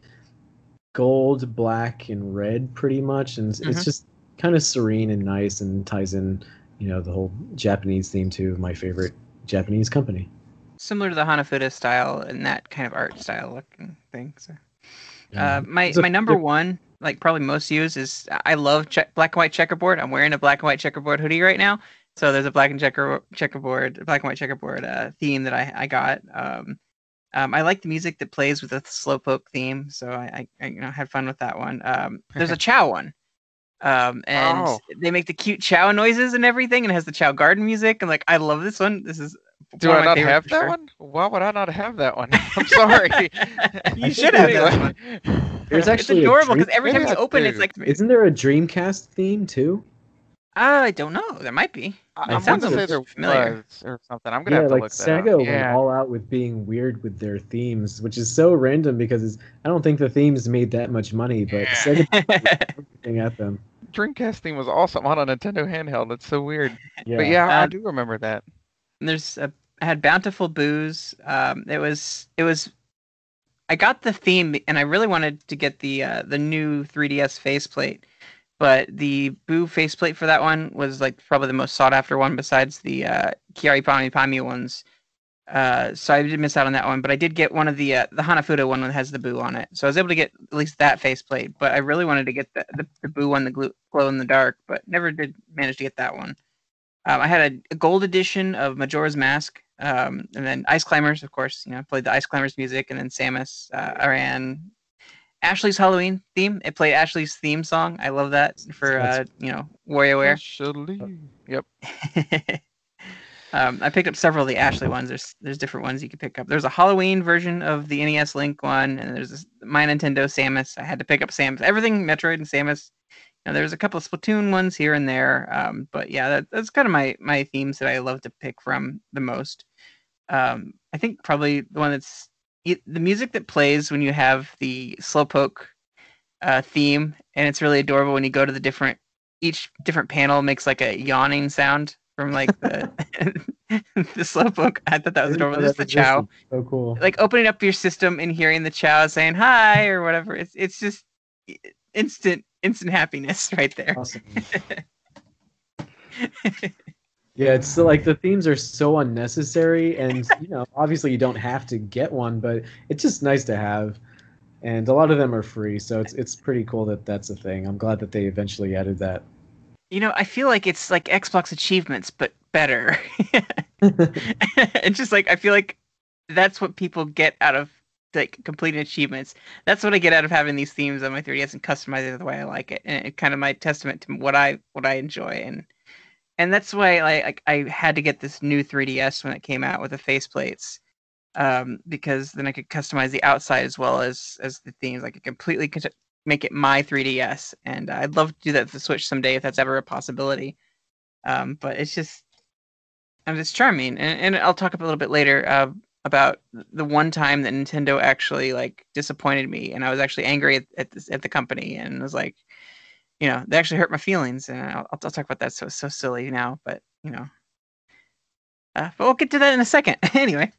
gold, black, and red, pretty much, and mm-hmm. it's just kind of serene and nice, and ties in, you know, the whole Japanese theme to my favorite Japanese company. Similar to the Hanafuda style and that kind of art style looking thing. So, uh, my my number one like probably most used is I love black and white checkerboard. I'm wearing a black and white checkerboard hoodie right now. So there's a black and checker checkerboard, black and white checkerboard uh, theme that I, I got. Um, um, I like the music that plays with the slowpoke theme, so I, I, you know had fun with that one. Um, there's a Chao one, um, and oh. they make the cute Chao noises and everything, and it has the Chao garden music. And like, I love this one. This is do I not have that sure. one? Why would I not have that one? *laughs* I'm sorry. *laughs* you *laughs* should have that one. There's actually it's adorable because every time you open, it's like. Isn't there a Dreamcast theme too? I don't know. There might be. I, I want to say there familiar. was or something. I'm gonna yeah, have to like look that up. Sega up. went Yeah. all out with being weird with their themes, which is so random because I don't think the themes made that much money, but Sega everything at them. Dreamcast theme was awesome on a Nintendo handheld. That's so weird. Yeah. But yeah, I Um, do remember that. And there's a I had bountiful booze. Um, it was it was. I got the theme, and I really wanted to get the uh, the new 3DS faceplate, but the Boo faceplate for that one was like probably the most sought after one besides the uh, Kyary Pami Pamyu ones. Uh, so I did miss out on that one, but I did get one of the uh, the Hanafuda one that has the Boo on it. So I was able to get at least that faceplate, but I really wanted to get the the, the Boo one, the glow in the dark, but never did manage to get that one. Um, I had a, a, gold edition of Majora's Mask, um, and then Ice Climbers, of course. You know, played the Ice Climbers music, and then Samus. Uh, I ran Ashley's Halloween theme. It played Ashley's theme song. I love that for uh, you know WarioWare. Ashley. Yep. *laughs* um, I picked up several of the Ashley ones. There's there's different ones you can pick up. There's a Halloween version of the NES Link one, and there's this, my Nintendo Samus. I had to pick up Samus. Everything Metroid and Samus now, there's a couple of Splatoon ones here and there, um, but yeah, that, that's kind of my my themes that I love to pick from the most. Um, I think probably the one that's the music that plays when you have the slowpoke uh, theme, and it's really adorable when you go to the different each different panel makes like a yawning sound from like the *laughs* *laughs* the slowpoke. I thought that was adorable. Just the chao. So cool. Like opening up your system and hearing the chao saying hi or whatever. It's it's just instant instant happiness *laughs* right there. Awesome. Yeah, it's like the themes are so unnecessary, and *laughs* you know, obviously you don't have to get one, but it's just nice to have. And a lot of them are free, so it's it's pretty cool that that's a thing. I'm glad that they eventually added that. You know, I feel like it's like Xbox achievements, but better. *laughs* it's just like I feel like that's what people get out of like completing achievements. That's what I get out of having these themes on my 3DS and customizing it the way I like it, and it kind of my testament to what I what I enjoy and and that's why I I had to get this new 3DS when it came out with the faceplates, um, because then I could customize the outside as well as as the themes. I could completely make it my 3DS, and I'd love to do that with the Switch someday if that's ever a possibility. Um, but it's just, I'm charming, and, and I'll talk a little bit later. Uh, about the one time that Nintendo actually like disappointed me, and I was actually angry at at, this, at the company, and was like, you know, they actually hurt my feelings, and I'll, I'll talk about that. So so silly now, but you know, Uh, but we'll get to that in a second. *laughs* anyway,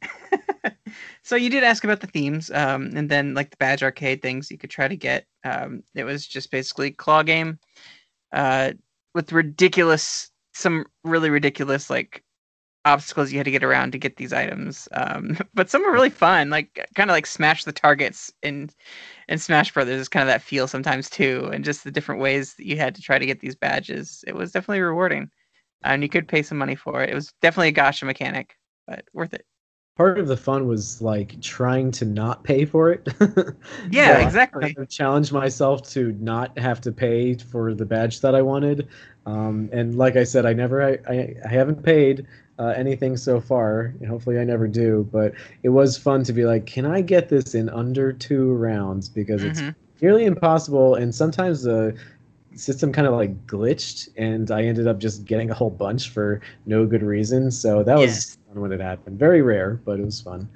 *laughs* so you did ask about the themes, um, and then like the badge arcade things you could try to get. Um, it was just basically claw game, uh, with ridiculous, some really ridiculous like obstacles you had to get around to get these items. Um, *laughs* but some were really fun, like kind of like smash the targets in in Smash Brothers is kind of that feel sometimes too, and just the different ways that you had to try to get these badges. It was definitely rewarding, and you could pay some money for it. It was definitely a gacha mechanic, but worth it. Part of the fun was like trying to not pay for it. *laughs* Yeah, So I exactly. kind of challenged myself to not have to pay for the badge that I wanted. Um, and like I said, I never, I, I, I haven't paid uh, anything so far. And hopefully, I never do. But it was fun to be like, can I get this in under two rounds? Because it's Mhm. nearly impossible. And sometimes the system kind of like glitched, and I ended up just getting a whole bunch for no good reason. So that was fun when it happened. Very rare, but it was fun.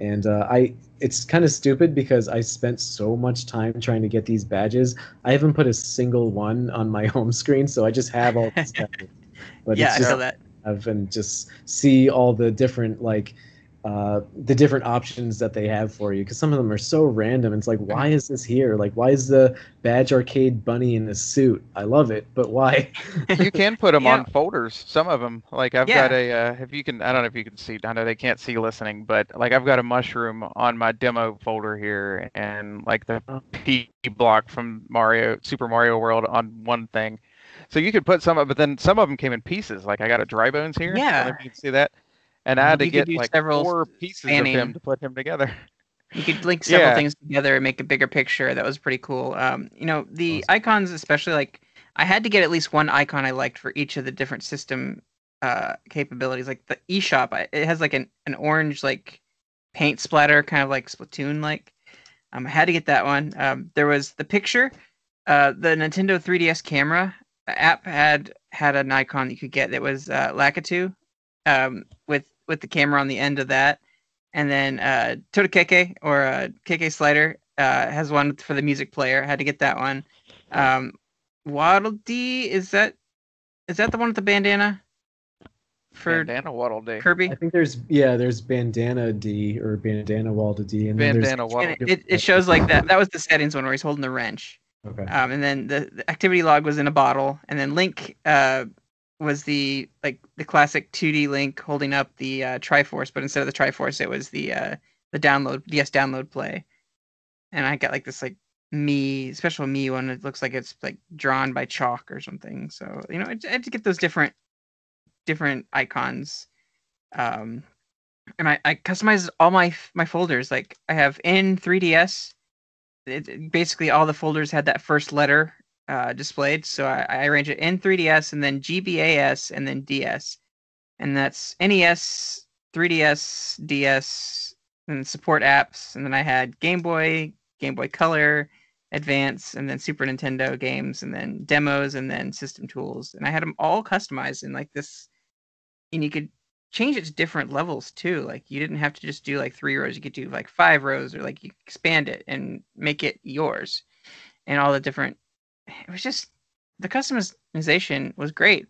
And uh, I, it's kind of stupid because I spent so much time trying to get these badges. I haven't put a single one on my *laughs* home screen, so I just have all these badges. *laughs* But yeah, it's I feel that. Have and just see all the different like uh, the different options that they have for you because some of them are so random. It's like, why is this here? Like, why is the badge arcade bunny in a suit? I love it, but why? *laughs* you can put them Yeah. on folders. Some of them, like I've Yeah. got a, uh, if you can, I don't know if you can see. I know they can't see listening, but like I've got a mushroom on my demo folder here, and like the Oh. P block from Mario, Super Mario World on one thing. So you could put some of, but then some of them came in pieces. Like I got a dry bones here. I don't know Yeah. if you can see that. And I had to get like several four pieces of spanning- him to put him together. You could link several Yeah. things together and make a bigger picture. That was pretty cool. Um, you know, the icons, especially like I had to get at least one icon I liked for each of the different system uh, capabilities. Like the eShop, it has like an, an orange like paint splatter, kind of like Splatoon like. Um, I had to get that one. Um, there was the picture. Uh, the Nintendo 3DS camera app had had an icon you could get that was uh, Lakitu, um, with with the camera on the end of that and then uh, Totakeke or uh, KK Slider uh, has one for the music player. I had to get that one. Um, Waddle Dee is that is that the one with the bandana for Bandana Waddle Dee. Kirby? I think there's yeah, there's bandana D or bandana Walda D, and then there's Bandana Waddle. And it, it shows like that. That was the settings one where he's holding the wrench. Okay. Um, and then the, the activity log was in a bottle, and then Link uh, was the like the classic 2D Link holding up the uh, Triforce, but instead of the Triforce, it was the uh, the download DS download play. And I got like this like me special me one. It looks like it's like drawn by chalk or something. So you know, I I had to get those different different icons. Um, and I, I customized all my my folders. Like I have in 3DS it, basically all the folders had that first letter uh, displayed. So I, I arranged it in 3DS and then GBAS and then DS. And that's NES, 3DS, DS, and support apps. And then I had Game Boy, Game Boy Color, Advance, and then Super Nintendo games, and then demos, and then system tools. And I had them all customized in like this. And you could change it to different levels too. Like you didn't have to just do like three rows. You could do like five rows, or like you expand it and make it yours, and all the different. It was just the customization was great.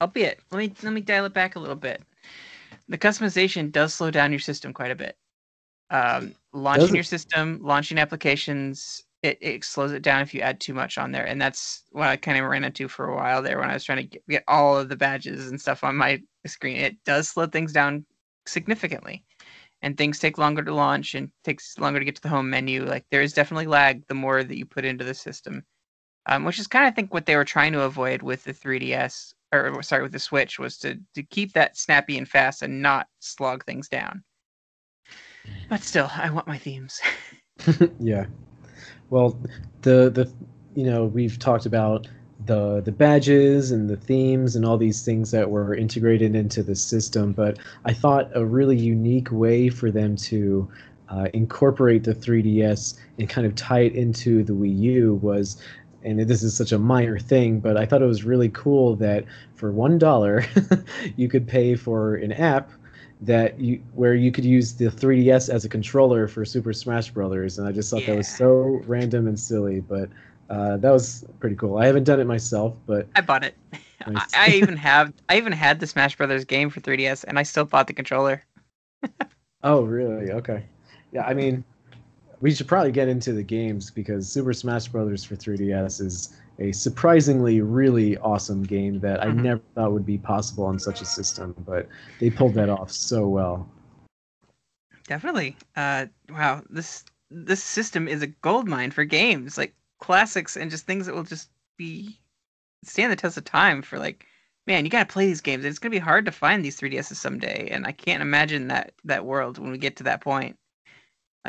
Albeit, let me let me dial it back a little bit. The customization does slow down your system quite a bit. Um, launching your system, launching applications, it, it slows it down if you add too much on there, and that's what I kind of ran into for a while there when I was trying to get, get all of the badges and stuff on my screen. It does slow things down significantly, and things take longer to launch and takes longer to get to the home menu. Like there is definitely lag the more that you put into the system, um, which is kind of I think what they were trying to avoid with the 3DS or sorry with the Switch was to to keep that snappy and fast and not slog things down. But still, I want my themes. *laughs* *laughs* yeah. Well, the the you know we've talked about the the badges and the themes and all these things that were integrated into the system, but I thought a really unique way for them to uh, incorporate the 3DS and kind of tie it into the Wii U was. And this is such a minor thing, but I thought it was really cool that for one dollar, *laughs* you could pay for an app that you where you could use the 3DS as a controller for Super Smash Brothers, and I just thought that was so random and silly, but uh, that was pretty cool. I haven't done it myself, but I bought it. *laughs* Nice. I, I even have I even had the Smash Brothers game for 3DS, and I still bought the controller. *laughs* Oh, really? Okay. Yeah, I mean, we should probably get into the games because Super Smash Brothers for 3DS is a surprisingly really awesome game that I Mhm. never thought would be possible on such a system, but they pulled that off so well. Definitely. Uh, wow, this this system is a goldmine for games like classics and just things that will just be stand the test of time for like man you got to play these games it's going to be hard to find these 3ds's someday and i can't imagine that that world when we get to that point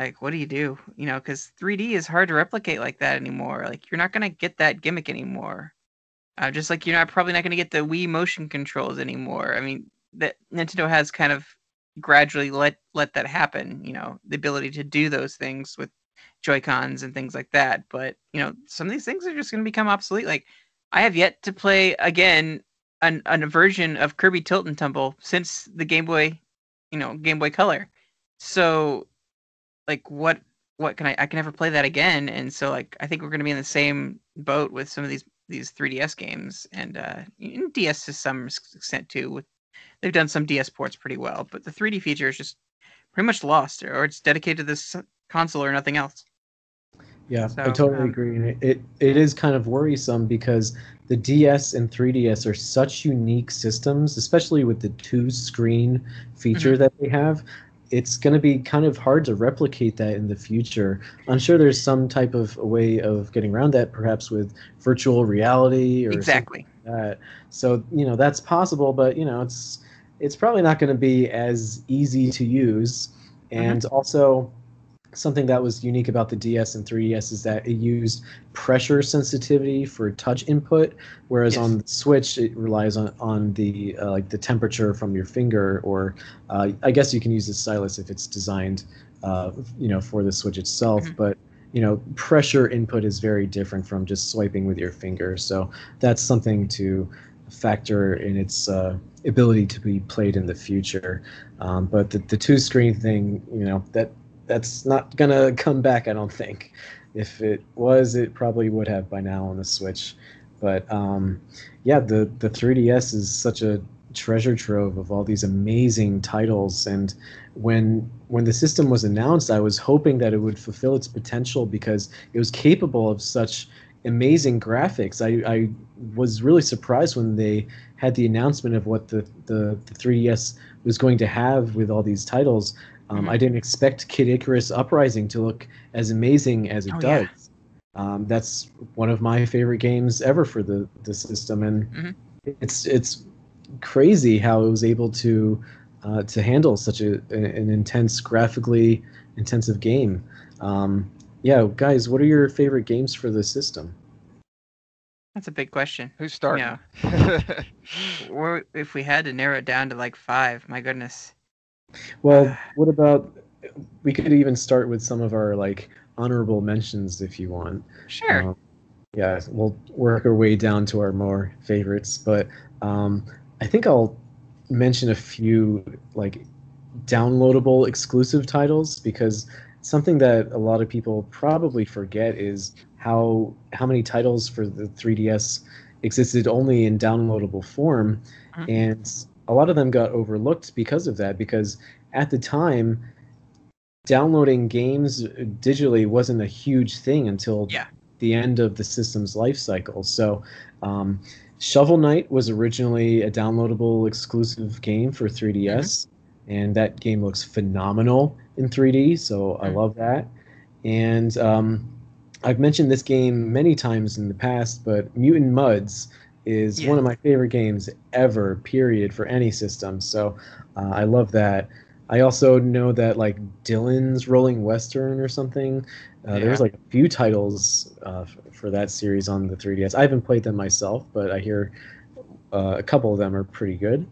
like what do you do? You know because 3d is hard to replicate like that anymore. Like you're not going to get that gimmick anymore. Uh, just like you're not probably not going to get the wii motion controls anymore. I mean that nintendo has kind of gradually let let that happen you know the ability to do those things with joy cons and things like that. But you know some of these things are just going to become obsolete. Like i have yet to play again an, an, a version of kirby tilt and tumble since the game boy you know game boy color. So like what what can i i can never play that again and so like i think we're going to be in the same boat with some of these these 3ds games and uh ds to some extent too with they've done some DS ports pretty well, but the 3D feature is just pretty much lost, or it's dedicated to this console or nothing else. Yeah, I totally um, agree. And It, it it is kind of worrisome because the DS and 3DS are such unique systems, especially with the two screen feature that they have. It's going to be kind of hard to replicate that in the future. I'm sure there's some type of a way of getting around that, perhaps with virtual reality or Exactly. like that. So you know that's possible, but you know it's it's probably not going to be as easy to use. Mm-hmm. And also, something that was unique about the DS and 3DS is that it used pressure sensitivity for touch input, whereas Yes. on the Switch it relies on on the uh, like the temperature from your finger, or uh, I guess you can use the stylus if it's designed, uh, you know, for the Switch itself. Mhm. But you know, pressure input is very different from just swiping with your finger. So that's something to factor in its uh, ability to be played in the future. Um, but the, the two screen thing, you know, that that's not gonna come back. I don't think. If it was, it probably would have by now on the Switch. But um, yeah, the the 3DS is such a treasure trove of all these amazing titles and when when the system was announced i was hoping that it would fulfill its potential because it was capable of such amazing graphics i, I was really surprised when they had the announcement of what the, the, the 3ds was going to have with all these titles um, i didn't expect kid icarus uprising to look as amazing as it Oh, does yeah. um, that's one of my favorite games ever for the, the system and Mhm. it's it's crazy how it was able to uh, to handle such a an, an intense graphically intensive game um, yeah guys what are your favorite games for the system That's a big question. Who's starting? Or *laughs* if we had to narrow it down to like five, my goodness. Well what about we could even start with some of our like honorable mentions if you want Sure. Um, yeah, we'll work our way down to our more favorites, but um, I think I'll mention a few like downloadable exclusive titles because something that a lot of people probably forget is how how many titles for the 3DS existed only in downloadable form, Mhm. and a lot of them got overlooked because of that. Because at the time, downloading games digitally wasn't a huge thing until Yeah. the end of the system's life cycle. So, um, Shovel Knight was originally a downloadable exclusive game for 3DS, and that game looks phenomenal in 3D. So I Mhm. love that. And um, I've mentioned this game many times in the past, but Mutant Mudds is one of my favorite games ever. Period for any system. So uh, I love that. I also know that like Dillon's Rolling Western or something. Uh, There's like a few titles uh, f- for that series on the 3DS. I haven't played them myself, but I hear uh, a couple of them are pretty good.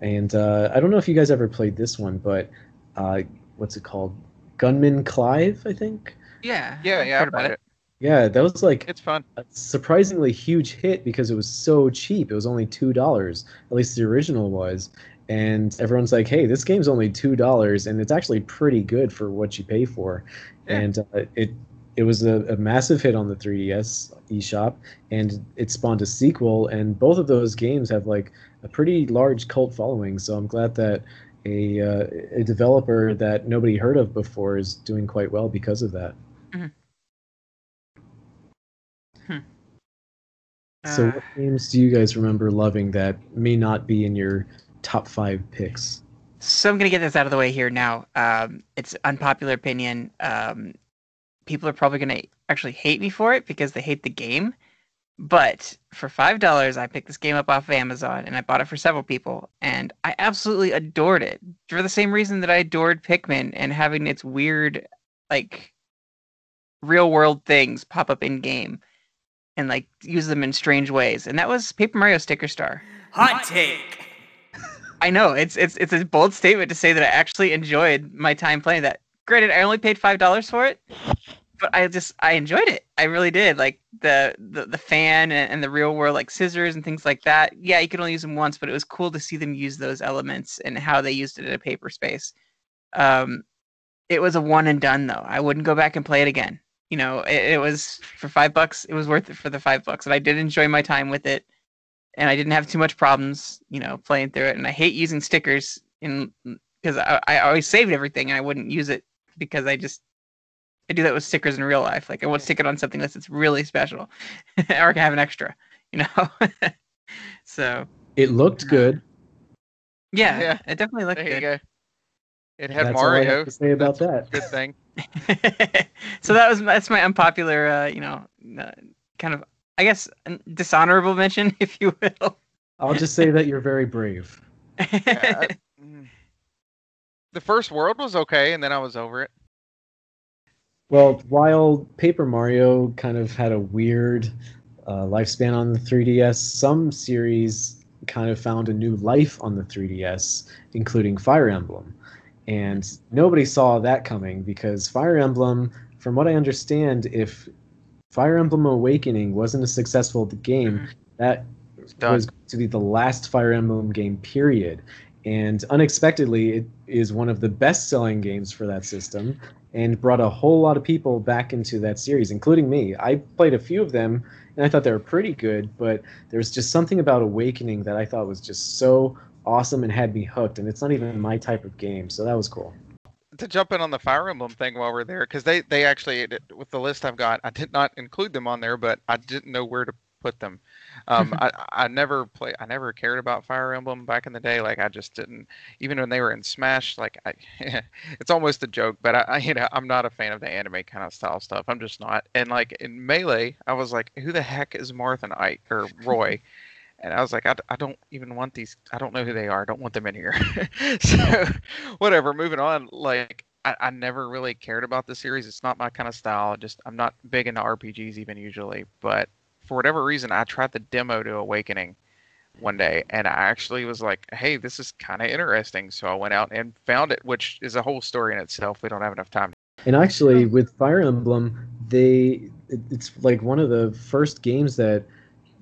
And uh, I don't know if you guys ever played this one, but uh, what's it called? Gunman Clive, I think. yeah. yeah, I've yeah, heard I've it. Yeah, that was like It's fun. a surprisingly huge hit because it was so cheap. It was only two dollars. At least the original was. And everyone's like, "Hey, this game's only two dollars, and it's actually pretty good for what you pay for." Yeah. And uh, it it was a, a massive hit on the 3DS eShop, and it spawned a sequel. And both of those games have like a pretty large cult following. So I'm glad that a uh, a developer that nobody heard of before is doing quite well because of that. Mhm. So, Uh, what games do you guys remember loving that may not be in your top five picks? So I'm gonna get this out of the way here now. Um, it's unpopular opinion. Um, people are probably gonna actually hate me for it because they hate the game. But for five dollars, I picked this game up off of Amazon and I bought it for several people, and I absolutely adored it for the same reason that I adored Pikmin and having its weird, like, real world things pop up in game and like use them in strange ways. And that was Paper Mario Sticker Star. Hot take. *laughs* I know it's it's it's a bold statement to say that I actually enjoyed my time playing that. Granted, I only paid five dollars for it, but I just I enjoyed it. I really did. Like the the, the fan and, and the real world like scissors and things like that. Yeah, you could only use them once, but it was cool to see them use those elements and how they used it in a paper space. Um, it was a one and done though. I wouldn't go back and play it again. You know, it, it was for five bucks. It was worth it for the five bucks, and I did enjoy my time with it and I didn't have too much problems, you know, playing through it. And I hate using stickers in because I, I always saved everything and I wouldn't use it because I just I do that with stickers in real life. Like I won't stick it on something unless it's really special, *laughs* or I have an extra, you know. *laughs* so It looked uh, good. yeah, Yeah. it definitely looked There you good. go. It had That's all I have Mario. to say about That's that. a Good thing. *laughs* so that was that's my unpopular, uh, you know, uh, kind of I guess dishonorable mention, *laughs* if you will. I'll just say that you're very brave. Yeah, I- *laughs* mm. the first world was okay, and then I was over it. Well, while Paper Mario kind of had a weird uh, lifespan on the 3DS, some series kind of found a new life on the 3DS, including Fire Emblem. And nobody saw that coming because Fire Emblem, from what I understand, if Fire Emblem Awakening wasn't a successful game, Mhm. that done. was going to be the last Fire Emblem game, period. And unexpectedly, it is one of the best selling games for that system and brought a whole lot of people back into that series, including me. I played a few of them and I thought they were pretty good, but there's just something about Awakening that I thought was just so awesome and had me hooked. And it's not even my type of game, so that was cool. to jump in on the Fire Emblem thing while we're there, because they they actually with the list I've got, I did not include them on there, but I didn't know where to put them. Um, *laughs* I I never play, I never cared about Fire Emblem back in the day. Like I just didn't, even when they were in Smash. Like I, *laughs* it's almost a joke, but I, I you know I'm not a fan of the anime kind of style stuff. I'm just not. And like in Melee, I was like, who the heck is Martha Ike or Roy? And I was like, I, I don't even want these. I don't know who they are. I don't want them in here. *laughs* so, whatever. Moving on. Like, I, I never really cared about the series. It's not my kind of style. Just I'm not big into RPGs even usually. But for whatever reason, I tried the demo to Awakening one day, and I actually was like, hey, this is kind of interesting. So I went out and found it, which is a whole story in itself. We don't have enough time. And actually, with Fire Emblem, they it's like one of the first games that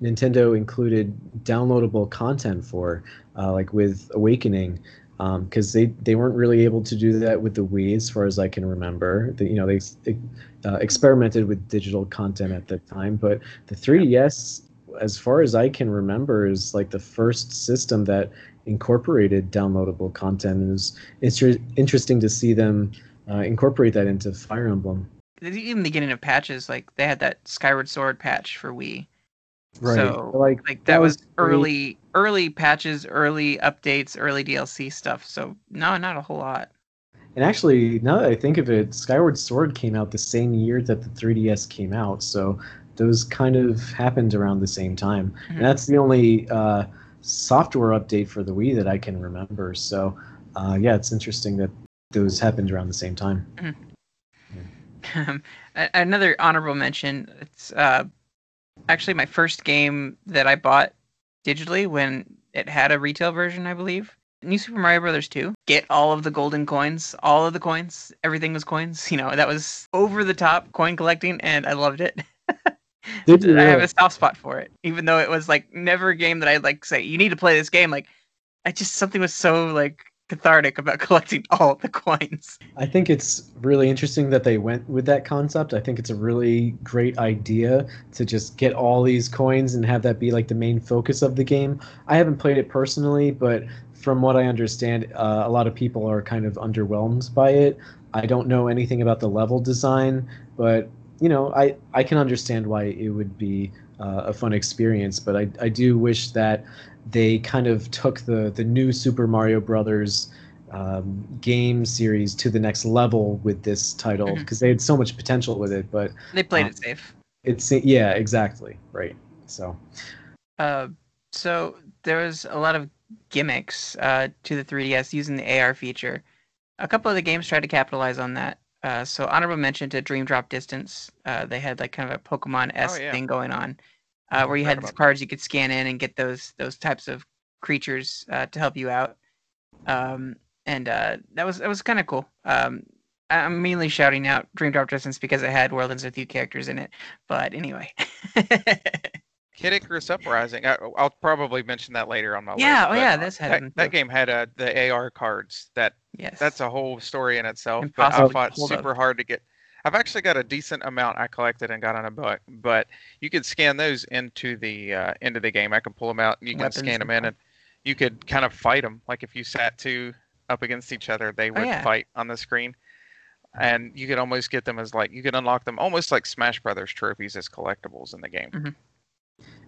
Nintendo included downloadable content for, uh, like with Awakening, because they they weren't really able to do that with the Wii, as far as I can remember. The, you know, they uh, experimented with digital content at the time, but the 3DS, as far as I can remember, is like the first system that incorporated downloadable content. And it was inter- interesting to see them uh, incorporate that into Fire Emblem. Even the beginning of patches, like they had that Skyward Sword patch for Wii. Right. So, like Like that, was, great. early, early patches, early updates, early DLC stuff. So no, not a whole lot. And actually, now that I think of it, Skyward Sword came out the same year that the 3DS came out, so those kind of happened around the same time. Mhm. And that's the only uh, software update for the Wii that I can remember. So, uh, yeah, it's interesting that those happened around the same time. Um, *laughs* a- another honorable mention. It's uh, actually my first game that I bought digitally when it had a retail version, I believe. New Super Mario Brothers 2. Get all of the golden coins, all of the coins. Everything was coins. You know, that was over the top coin collecting, and I loved it. *laughs* Did you I have a soft spot for it, even though it was like never a game that I'd like say you need to play this game. Like, I just something was so like cathartic about *laughs* collecting all the coins. I think it's really interesting that they went with that concept. I think it's a really great idea to just get all these coins and have that be like the main focus of the game. I haven't played it personally, but from what I understand, uh, a lot of people are kind of underwhelmed by it. I don't know anything about the level design, but you know, I I can understand why it would be uh, a fun experience. But I I do wish that they kind of took the the new Super Mario Brothers um, game series to the next level with this title because they had so much potential with it. But They played Um, it safe. it's yeah, exactly right. So Uh, so there was a lot of gimmicks uh, to the 3DS using the AR feature. A couple of the games tried to capitalize on that. Uh, so honorable mention to Dream Drop Distance. Uh, they had like kind of a Pokemon esque Oh, yeah. thing going on, uh, where you had that. cards you could scan in and get those those types of creatures uh, to help you out. Um, and uh, that was that was kind of cool. Um, I'm mainly shouting out Dream Drop Distance because it had World Ends with You characters in it. But anyway. *laughs* Kid Icarus Uprising. I, I'll probably mention that later on my Yeah, list. oh yeah, this had that, that game had uh, the AR cards. That yes. that's a whole story in itself. Impossible but I fought hold up. super hard to get. I've actually got a decent amount I collected and got on a book, but you could scan those into the uh, into the game. I can pull them out. And you can Weapons scan them in, and you could kind of fight them. Like if you sat two up against each other, they would Oh, yeah. fight on the screen, and you could almost get them as like you could unlock them almost like Smash Brothers trophies as collectibles in the game.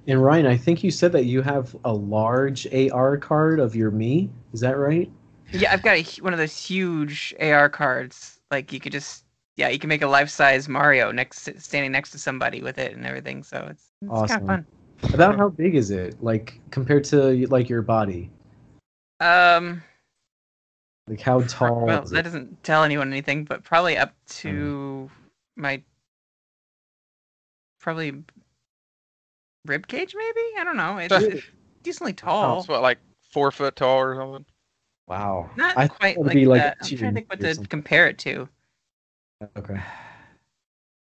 And Ryan, I think you said that you have a large AR card of your Mii. Is that right? Yeah, I've got a, one of those huge AR cards. Like you could just, yeah, you can make a life-size Mario next, standing next to somebody with it and everything. So it's, it's kind of fun. About how big is it? Like compared to like your body? Um, Like how tall? well, that doesn't tell anyone anything, but probably up Mm. to my probably rib cage, maybe. I don't know. It's, it's decently Oh, tall. it's what like four foot tall or something. Wow. Not I thought quite it would like, be like that. a I'm trying to think what to something. compare it to. Okay.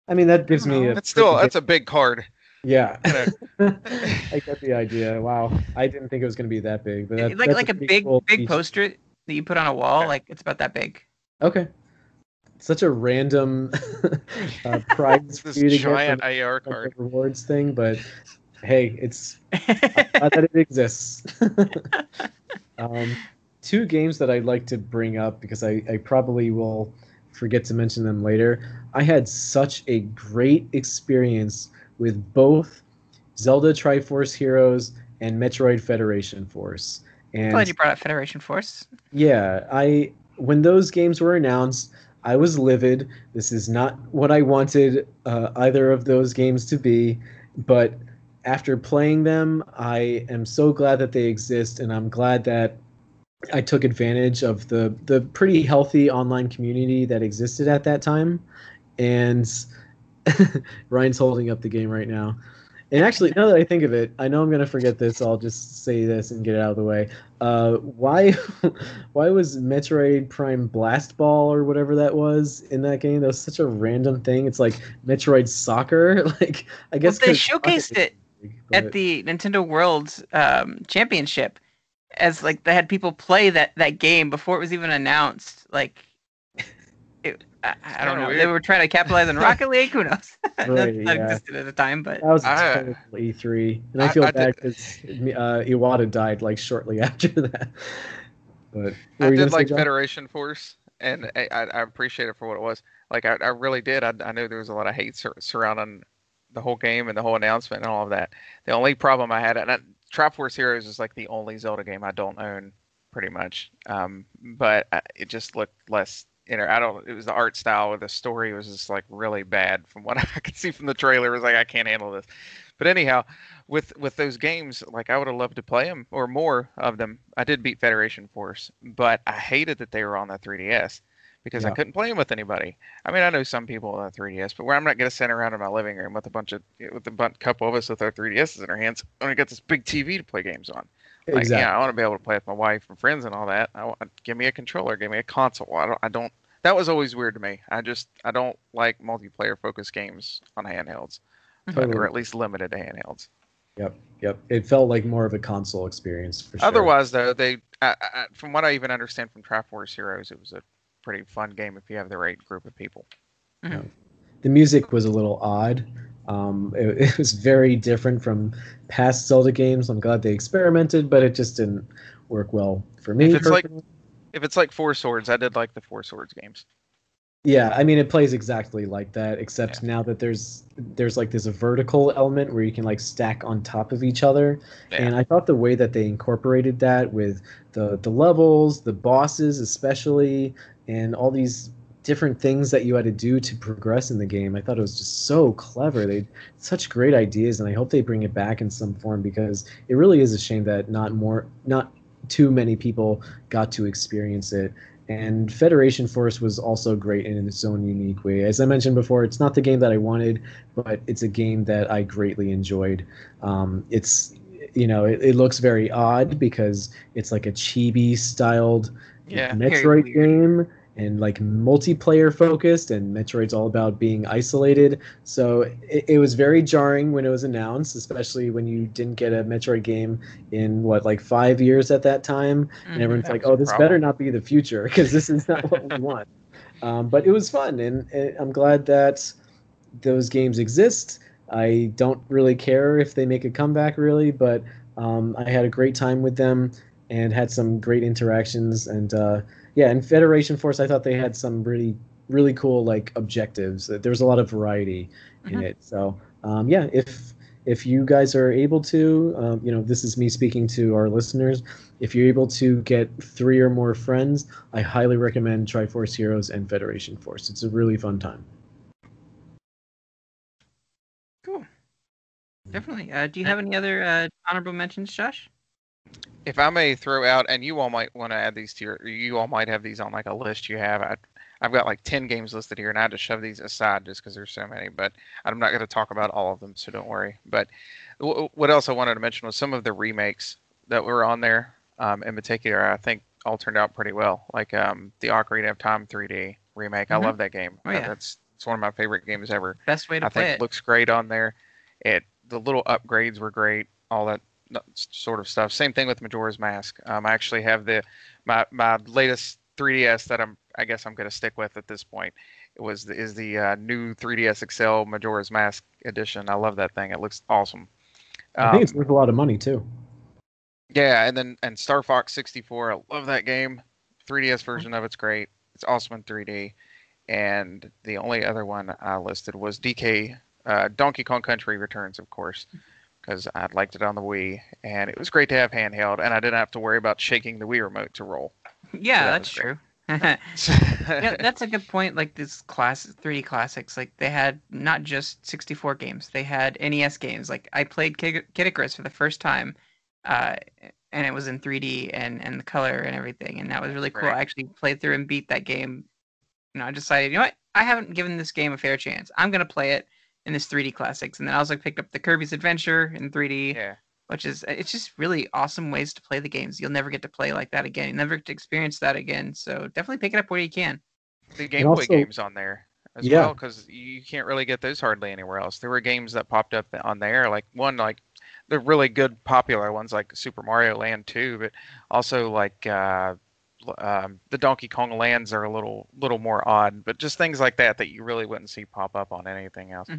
I mean that gives me know. That's still that's a big card. yeah. *laughs* *laughs* I get the idea. Wow. I didn't think it was going to be that big, but that, like that's like a pretty big cool big feature. poster that you put on a wall. Okay. Like it's about that big. Okay. Such a random *laughs* uh, prize for This you to get giant from AR card. rewards thing, but hey, it's *laughs* that it exists. *laughs* um, two games that I'd like to bring up because I, I probably will forget to mention them later. I had such a great experience with both Zelda Triforce Heroes and Metroid Federation Force. And Glad you brought up Federation Force. yeah, I when those games were announced, I was livid. This is not what I wanted uh, either of those games to be, but after playing them, I am so glad that they exist, and I'm glad that I took advantage of the the pretty healthy online community that existed at that time. And *laughs* Ryan's holding up the game right now. And actually, now that I think of it, I know I'm gonna forget this. So I'll just say this and get it out of the way. Uh, why, *laughs* why was Metroid Prime Blast Ball or whatever that was in that game? That was such a random thing. It's like Metroid Soccer. *laughs* Like I guess well, they showcased it big, at the Nintendo World um, Championship as like they had people play that that game before it was even announced. Like, it, I, I don't kinda know. They were trying to capitalize on Rocket League. Who knows? *laughs* that, Right, that yeah. existed at the time, but That was a I- terrible E3, and I I- feel I bad because uh, Iwata died like shortly *laughs* after that. But I did gonna say, like Federation Force, and I, I, I appreciate it for what it was. Like I, I really did. I, I knew there was a lot of hate sur- surrounding the whole game and the whole announcement and all of that. The only problem I had, and I, Triforce Heroes is like the only Zelda game I don't own, pretty much. Um, but I, it just looked less. You know, I don't. It was the art style or the story was just like really bad from what *laughs* I could see from the trailer. It was like I can't handle this. But anyhow, with with those games, like I would have loved to play them or more of them. I did beat Federation Force, but I hated that they were on the 3DS because I couldn't play them with anybody. I mean, I know some people on the 3DS, but where I'm not going to sit around in my living room with a bunch of with a bunch, couple of us with our 3DSs in our hands. I want to get this big TV to play games on. Like, exactly. yeah, I want to be able to play with my wife and friends and all that. I want, give me a controller, give me a console. I don't, I don't. That was always weird to me. I just, I don't like multiplayer focused games on handhelds, but, or at least limited to handhelds. Yep, yep. It felt like more of a console experience for sure. Otherwise, though, they uh, uh, from what I even understand from Trap Triforce Heroes, it was a pretty fun game if you have the right group of people. Mhm. the music was a little odd. Um, *laughs* it, it was very different from past Zelda games. I'm glad they experimented, but it just didn't work well for me. If it's like- If it's like Four Swords, I did like the Four Swords games. Yeah, I mean, it plays exactly like that, except Yeah. now that there's there's like this vertical element where you can like stack on top of each other. Yeah. And I thought the way that they incorporated that with the the levels, the bosses especially, and all these different things that you had to do to progress in the game, I thought it was just so clever. They such great ideas, and I hope they bring it back in some form because it really is a shame that not more not too many people got to experience it. And Federation Force was also great in its own unique way. As I mentioned before, it's not the game that I wanted, but it's a game that I greatly enjoyed. Um, it's you know it, it looks very odd because it's like a chibi styled Yeah. Metroid game and like multiplayer focused and Metroid's all about being isolated. So it, it was very jarring when it was announced, especially when you didn't get a Metroid game in what like five years at that time, and Mhm. everyone's like, "Oh, this problem. better not be the future because this is not what we want." *laughs* Um, but it was fun, and, and I'm glad that those games exist. I don't really care if they make a comeback, really, but um, I had a great time with them and had some great interactions. And uh, yeah, in Federation Force, I thought they had some really, really cool like objectives. There was a lot of variety in Mhm. it. So um, yeah, if if you guys are able to, um, you know, this is me speaking to our listeners. If you're able to get three or more friends, I highly recommend Triforce Heroes and Federation Force. It's a really fun time. Cool. Definitely. Uh, do you have any other uh, honorable mentions, Josh? If I may throw out, and you all might want to add these to your, you all might have these on like a list you have. I, I've got like ten games listed here, and I had to shove these aside just because there's so many. But I'm not going to talk about all of them, so don't worry. But w- what else I wanted to mention was some of the remakes that were on there. Um, in particular, I think all turned out pretty well. Like um, the Ocarina of Time 3D remake. I Mhm. love that game. Oh, yeah. That's it's one of my favorite games ever. Best way to I play think it. looks great on there. It the little upgrades were great, all that sort of stuff. Same thing with Majora's Mask. Um, I actually have the my my latest 3DS that I'm I guess I'm going to stick with at this point. It was is the uh, new 3DS XL Majora's Mask edition. I love that thing. It looks awesome. I think it's Um, worth a lot of money too. yeah, and then and Star Fox 64. I love that game. 3DS version of it's great. It's awesome in 3D. And the only other one I listed was DK uh, Donkey Kong Country Returns, of course, because I'd liked it on the Wii, and it was great to have handheld, and I didn't have to worry about shaking the Wii remote to roll. yeah, that that's true. *laughs* *laughs* yeah, that's a good point. Like this class 3D classics, like they had not just 64 games, they had NES games. Like I played Kid Kid Icarus for the first time, uh, and it was in 3D and and the color and everything, and that was really cool. Right. I actually played through and beat that game. You know, I decided, you know what, I haven't given this game a fair chance. I'm gonna play it in this 3D classics, and then I also picked up the Kirby's Adventure in 3D yeah, which is it's just really awesome ways to play the games. You'll never get to play like that again. You never get to experience that again. So definitely pick it up where you can. the Game Boy games on there as Yeah. well, because you can't really get those hardly anywhere else. There were games that popped up on there, like one like the really good popular ones like Super Mario Land 2, but also like uh, l- um, the Donkey Kong lands are a little little more odd, but just things like that that you really wouldn't see pop up on anything else.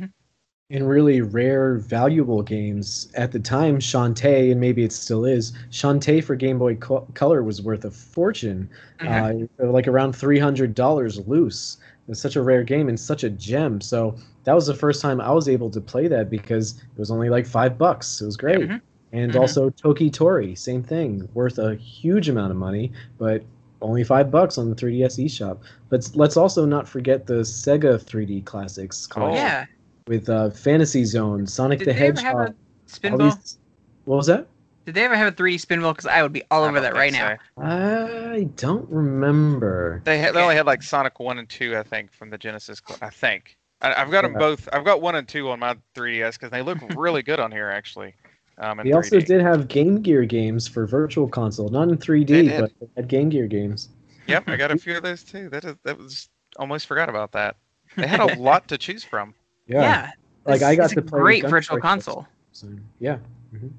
in really rare, valuable games. At the time, Shantae, and maybe it still is, Shantae for Game Boy Co- Color was worth a fortune, uh, like around $300 loose. It was such a rare game and such a gem. So that was the first time I was able to play that because it was only like five bucks. It was great. Mhm. And Mhm. also Toki Tori, same thing, worth a huge amount of money, but only five bucks on the 3DS eShop. But let's also not forget the Sega 3D classics Oh, yeah. with uh, Fantasy Zone, Sonic Did the they ever have Hedgehog. a all spinball? these- What was that? Did they ever have a 3D spinball? Because I would be all over that think right now. I don't remember. They had, they only had like Sonic one and two, I think, from the Genesis. cl- I think I, I've got them Yeah. both. I've got one and two on my 3DS because they look really good on here actually. Um, in They also 3D. did have Game Gear games for Virtual Console, not in 3D, They but they had Game Gear games. Yep, I got a few of those too. That is that was almost forgot about that. They had a *laughs* lot to choose from. Yeah. Like, I got it's to play great Gun virtual Strike console. So, yeah, Mhm.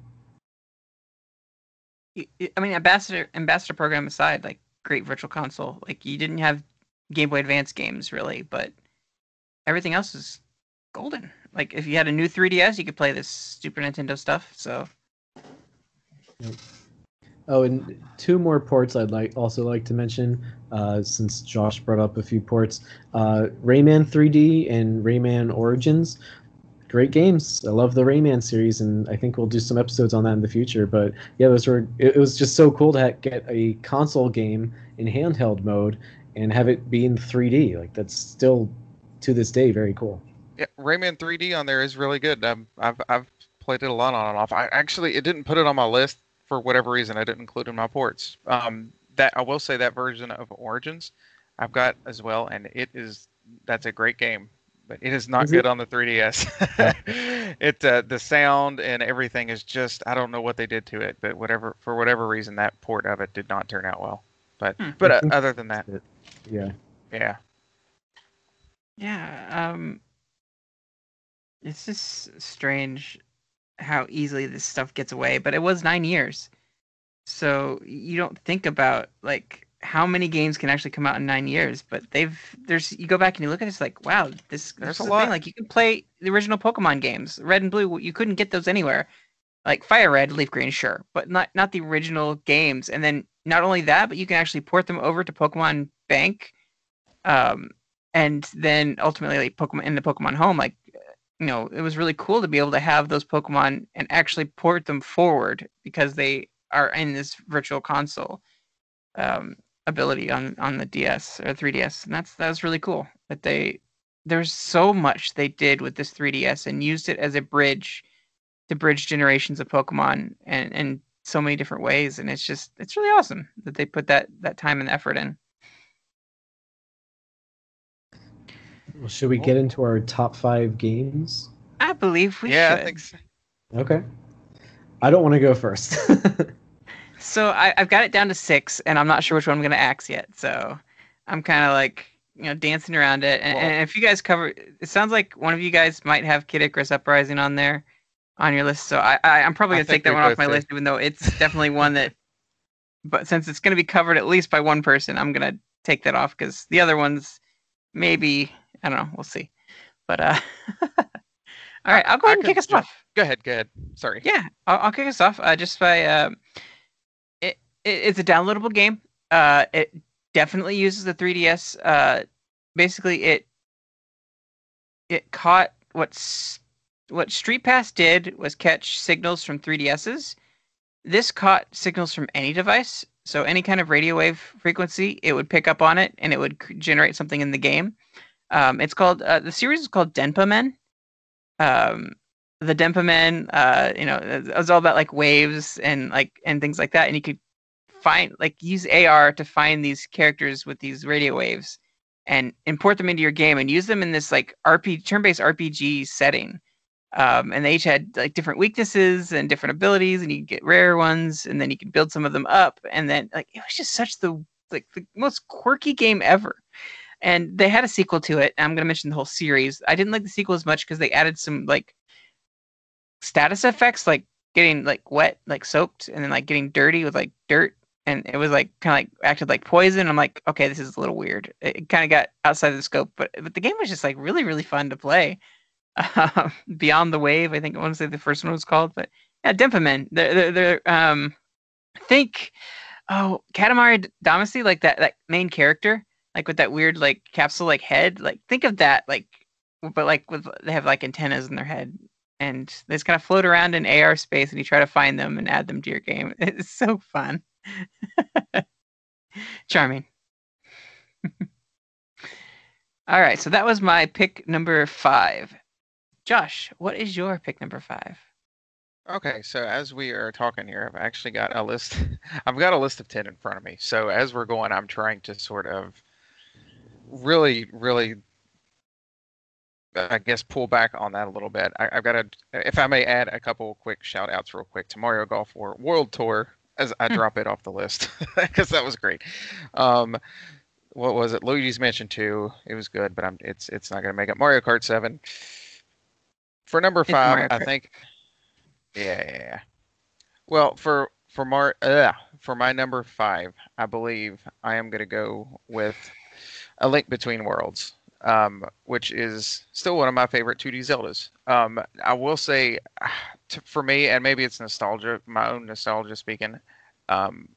y- y- I mean, ambassador ambassador program aside, like great virtual console. Like you didn't have Game Boy Advance games really, but everything else is golden. Like if you had a new 3DS, you could play this Super Nintendo stuff. So Oh, and two more ports I'd like also like to mention, uh, since Josh brought up a few ports. Uh, Rayman 3D and Rayman Origins, great games. I love the Rayman series, and I think we'll do some episodes on that in the future. But yeah, those were. It, was just so cool to get a console game in handheld mode and have it be in 3D. Like that's still to this day very cool. Yeah, Rayman 3D on there is really good. Um, I've I've played it a lot on and off. I actually it didn't put it on my list for whatever reason. I didn't include it in my ports. Um, that I will say that version of Origins, I've got as well, and it is that's a great game. But it is not Is good it? on the 3DS. *laughs* it uh, the sound and everything is just I don't know what they did to it, but whatever for whatever reason that port of it did not turn out well. But Hmm. but uh, other than that, Yeah. yeah. yeah, um, it's just strange how easily this stuff gets away. But it was nine years, so you don't think about like how many games can actually come out in nine years. But they've there's you go back and you look at this like wow, this There's a lot. Thing. Like you can play the original Pokemon games, Red and Blue. You couldn't get those anywhere. Like Fire Red, Leaf Green, sure, but not not the original games. And then not only that, but you can actually port them over to Pokemon Bank, um, and then ultimately like Pokemon in the Pokemon Home. Like you know, it was really cool to be able to have those Pokemon and actually port them forward because they are in this virtual console um, ability on on the DS or 3DS, and that's that was really cool. That they there's so much they did with this 3DS and used it as a bridge to bridge generations of Pokemon and and so many different ways, and it's just it's really awesome that they put that that time and effort in. Well, should we get into our top five games? I believe we yeah, should. I think so. Okay. I don't want to go first. *laughs* So I, I've got it down to six, and I'm not sure which one I'm going to axe yet. So I'm kind of like, you know, dancing around it. And, Well- and if you guys cover, it sounds like one of you guys might have Kid Icarus Uprising on there, on your list. So I, I I'm probably going to take that one off my do. list, even though it's definitely one that. *laughs* But since it's going to be covered at least by one person, I'm going to take that off because the other ones, maybe I don't know. We'll see. But uh, *laughs* all right, I'll go I ahead and kick us off. Go ahead, go ahead. Sorry. Yeah, I'll, I'll kick us off uh, just by um, it, it. It's a downloadable game. Uh, it definitely uses the 3DS. Uh, basically, it it caught what's what Street Pass did was catch signals from 3DSs. This caught signals from any device, so any kind of radio wave frequency, it would pick up on it and it would generate something in the game. Um, it's called uh, the series is called Denpa Men. Um, the Denpa Men, uh, you know, it was all about like waves and like and things like that, and you could find like use AR to find these characters with these radio waves and import them into your game and use them in this like RP turn-based RPG setting. Um, and they each had like different weaknesses and different abilities, and you get rare ones, and then you can build some of them up, and then like it was just such the like the most quirky game ever. And they had a sequel to it. I'm gonna mention the whole series. I didn't like the sequel as much because they added some like status effects, like getting like wet, like soaked, and then like getting dirty with like dirt, and it was like kind of like acted like poison. I'm like, okay, this is a little weird. It, it kind of got outside of the scope, but but the game was just like really really fun to play. *laughs* Um, Beyond the Wave, I think I want to say the first one was called, but yeah, Denpa They're they're, they're um, I think oh Katamari Damacy, like that that main character, like with that weird like capsule like head. Like think of that, like but like with they have like antennas in their head and they just kind of float around in AR space and you try to find them and add them to your game. *laughs* It's so fun. *laughs* Charming. *laughs* All right, so that was my pick number five. Josh, what is your pick number five? Okay, so as we are talking here, I've actually got a list. I've got a list of 10 in front of me. So as we're going, I'm trying to sort of really, really, I guess, pull back on that a little bit. I, I've got to, if I may add a couple quick shout outs real quick to Mario Golf War World Tour as I Hmm. drop it off the list *laughs* because that was great. Um, what was it? Luigi's Mansion 2. It was good, but I'm it's it's not going to make it. Mario Kart 7. For number five, I think Yeah, yeah, yeah. Well, for for Mar uh, for my number five, I believe I am going to go with A Link Between Worlds, um, which is still one of my favorite 2D Zeldas. Um, I will say, *sighs* to, for me, and maybe it's nostalgia, my own nostalgia speaking. Um,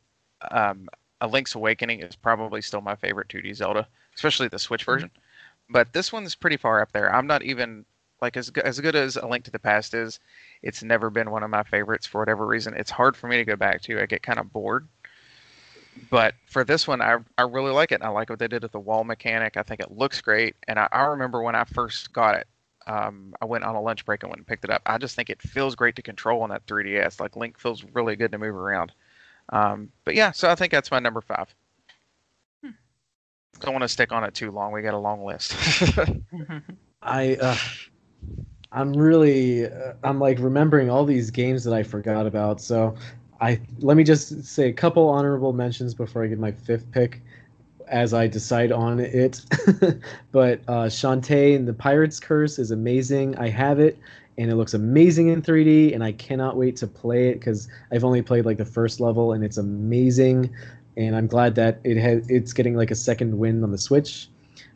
um, A Link's Awakening is probably still my favorite 2D Zelda, especially the Switch version. Mm-hmm. But this one's pretty far up there. I'm not even like as as good as A Link to the Past is. It's never been one of my favorites for whatever reason. It's hard for me to go back to. I get kind of bored. But for this one, I I really like it. I like what they did with the wall mechanic. I think it looks great. And I, I remember when I first got it, um, I went on a lunch break and went and picked it up. I just think it feels great to control on that 3DS. Like Link feels really good to move around. Um, but yeah, so I think that's my number five. Hmm. Don't want to stick on it too long. We got a long list. *laughs* I uh, I'm really uh, I'm like remembering all these games that I forgot about. So I let me just say a couple honorable mentions before I get my fifth pick as I decide on it. *laughs* but uh, Shantae and the Pirate's Curse is amazing. I have it and it looks amazing in 3D, and I cannot wait to play it because I've only played like the first level, and it's amazing. And I'm glad that it has it's getting like a second win on the Switch.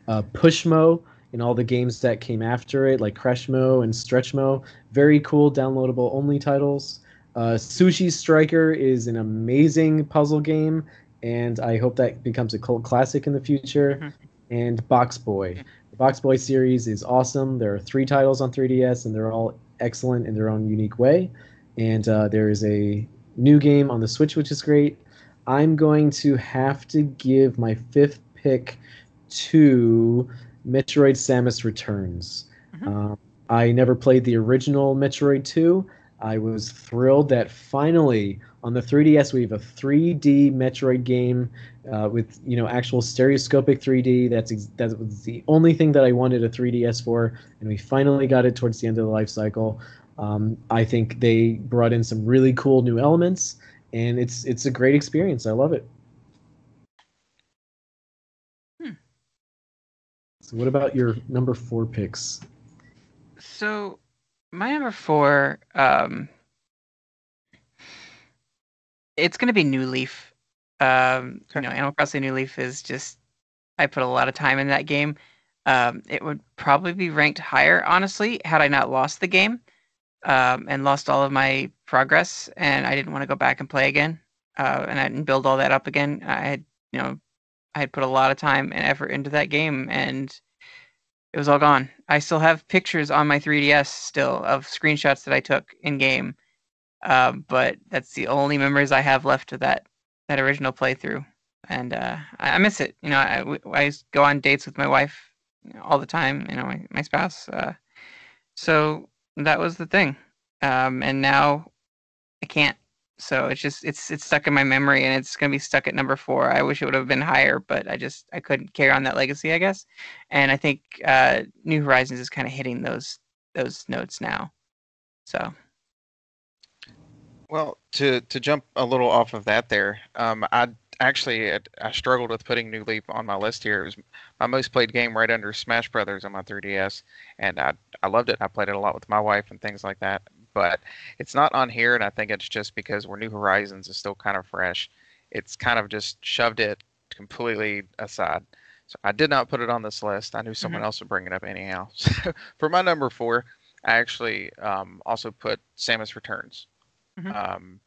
Uh, Pushmo and all the games that came after it, like Crashmo and Stretchmo, very cool downloadable only titles. Uh, Sushi Striker is an amazing puzzle game, and I hope that becomes a cult classic in the future. Mm-hmm. And Box Boy. The Box Boy series is awesome. There are three titles on 3DS, and they're all excellent in their own unique way. And uh, there is a new game on the Switch, which is great. I'm going to have to give my fifth pick to Metroid Samus Returns. Mm-hmm. Um, I never played the original Metroid 2. I was thrilled that finally on the 3DS we have a 3D Metroid game uh, with you know actual stereoscopic 3D. That's ex- that was the only thing that I wanted a 3DS for, and we finally got it towards the end of the life cycle. Um, I think they brought in some really cool new elements, and it's it's a great experience. I love it. Hmm. So, what about your number four picks? So, my number four, um, it's going to be New Leaf. Um, you know, Animal Crossing New Leaf is just I put a lot of time in that game. Um, it would probably be ranked higher, honestly, had I not lost the game um, and lost all of my progress, and I didn't want to go back and play again, uh, and I didn't build all that up again. I had, you know, I had put a lot of time and effort into that game, and it was all gone. I still have pictures on my 3DS still of screenshots that I took in game, um, but that's the only memories I have left of that that original playthrough, and uh, I, I, miss it. You know, I, I go on dates with my wife all the time. You know, my my spouse. Uh, so that was the thing, um, and now I can't. So it's just it's it's stuck in my memory, and it's gonna be stuck at number four. I wish it would have been higher, but I just I couldn't carry on that legacy, I guess. And I think uh, New Horizons is kind of hitting those those notes now. So well, to to jump a little off of that, there, um, I actually I struggled with putting New Leaf on my list here. It was my most played game right under Smash Brothers on my 3DS, and I I loved it. I played it a lot with my wife and things like that. But it's not on here, and I think it's just because where New Horizons is still kind of fresh. It's kind of just shoved it completely aside. So I did not put it on this list. I knew someone mm-hmm. else would bring it up anyhow. *laughs* So for my number four, I actually um, also put Samus Returns mm-hmm. um,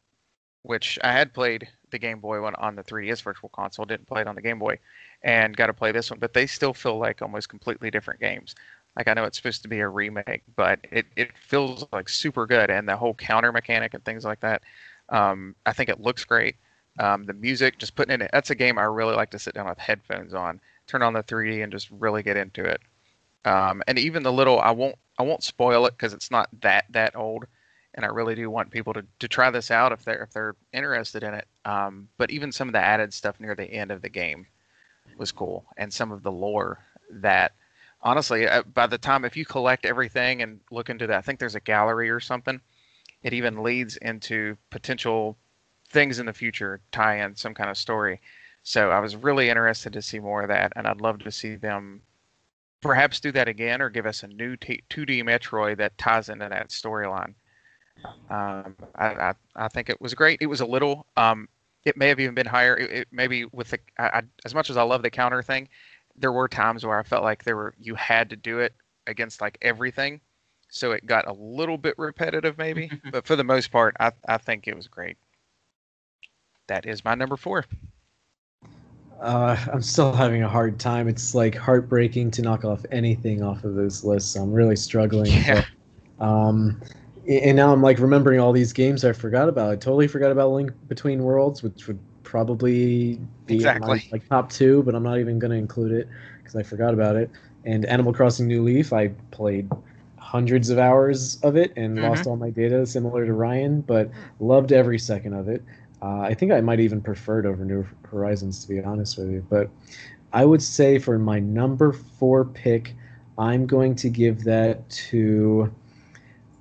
which I had played the Game Boy one on the 3DS Virtual Console, didn't play it on the Game Boy, and got to play this one. But they still feel like almost completely different games. Like I know it's supposed to be a remake, but it, it feels like super good, and the whole counter mechanic and things like that. Um, I think it looks great. Um, the music, just putting in it, that's a game I really like to sit down with headphones on, turn on the 3D, and just really get into it. Um, and even the little, I won't I won't spoil it because it's not that that old and I really do want people to, to try this out if they're if they're interested in it. Um, but even some of the added stuff near the end of the game was cool, and some of the lore that honestly, uh, by the time if you collect everything and look into that, I think there's a gallery or something. It even leads into potential things in the future, tie in some kind of story. So I was really interested to see more of that, and I'd love to see them perhaps do that again or give us a new t- 2D Metroid that ties into that storyline Um, I, I, I think it was great. It was a little. Um, it may have even been higher. It, it maybe with the I, as much as I love the counter thing, there were times where I felt like there were you had to do it against like everything, so it got a little bit repetitive maybe. *laughs* but for the most part, I I think it was great. That is my number four. Uh, I'm still having a hard time. It's like heartbreaking to knock off anything off of this list. So I'm really struggling. Yeah. So, um, and now I'm like remembering all these games I forgot about. I totally forgot about Link Between Worlds, which would probably be exactly. my, like top two, but I'm not even going to include it because I forgot about it. And Animal Crossing New Leaf, I played hundreds of hours of it and mm-hmm. lost all my data, similar to Ryan, but loved every second of it. Uh, I think I might even prefer it over New Horizons, to be honest with you. But I would say for my number four pick, I'm going to give that to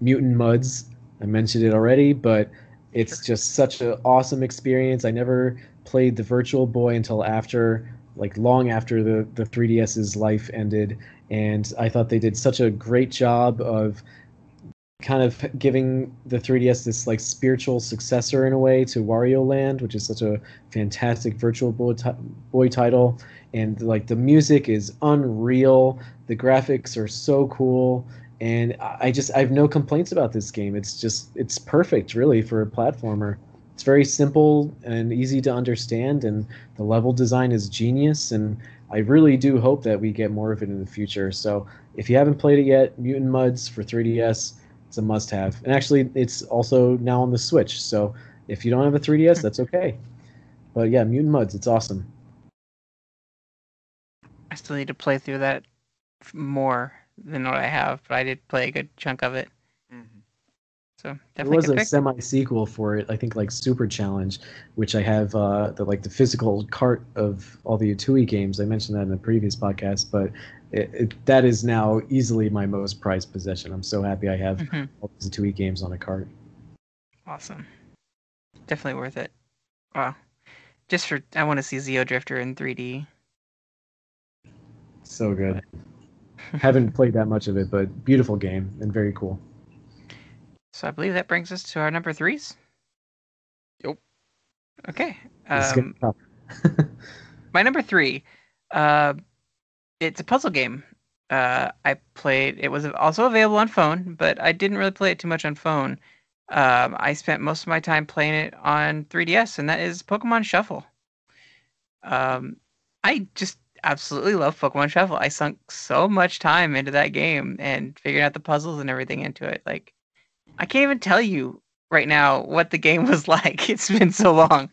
Mutant Mudds. I mentioned it already, but it's just such an awesome experience. I never played the Virtual Boy until after, like long after the, the 3DS's life ended. And I thought they did such a great job of kind of giving the 3DS this like spiritual successor in a way to Wario Land, which is such a fantastic Virtual Boy, t- Boy title. And like the music is unreal, the graphics are so cool, and I just I have no complaints about this game. It's just it's perfect really for a platformer. It's very simple and easy to understand, and the level design is genius. And I really do hope that we get more of it in the future. So if you haven't played it yet, Mutant Mudds for 3DS it's a must have. And actually, it's also now on the Switch. So if you don't have a 3DS, hmm. that's okay. But yeah, Mutant Mudds, it's awesome. I still need to play through that more than what I have, but I did play a good chunk of it. Mm-hmm. So definitely. There was a semi sequel for it, I think, like Super Challenge, which I have uh, the like the physical cart of all the Atooi games. I mentioned that in the previous podcast, but it, it, that is now easily my most prized possession. I'm so happy I have mm-hmm. all these two games on a cart. Awesome. Definitely worth it. Wow. Just for I want to see Xeodrifter in 3D. So good. Haven't played that much of it, but beautiful game and very cool. So I believe that brings us to our number threes. Yep. Okay. Um, *laughs* my number three. Uh, it's a puzzle game. Uh, I played. It was also available on phone, but I didn't really play it too much on phone. Um, I spent most of my time playing it on 3DS, and that is Pokemon Shuffle. Um, I just absolutely love Pokemon Shuffle. I sunk so much time into that game and figuring out the puzzles and everything into it. Like, I can't even tell you right now what the game *laughs* was like. It's been so long,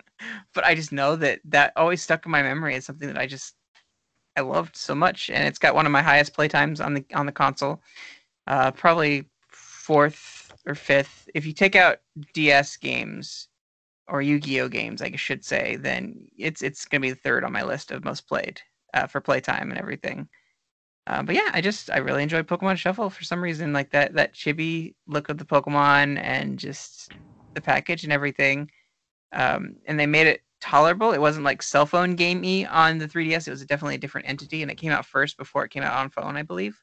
but I just know that that always stuck in my memory as something that I just I loved so much, and it's got one of my highest playtimes on the on the console. Uh, probably fourth or fifth. If you take out DS games or Yu-Gi-Oh games, I should say, then it's it's gonna be the third on my list of most played uh, for playtime and everything. Uh, but yeah, I just I really enjoyed Pokemon Shuffle for some reason, like that that chibi look of the Pokemon and just the package and everything. Um, and they made it tolerable. It wasn't like cell phone gamey on the 3DS. It was definitely a different entity, and it came out first before it came out on phone, I believe.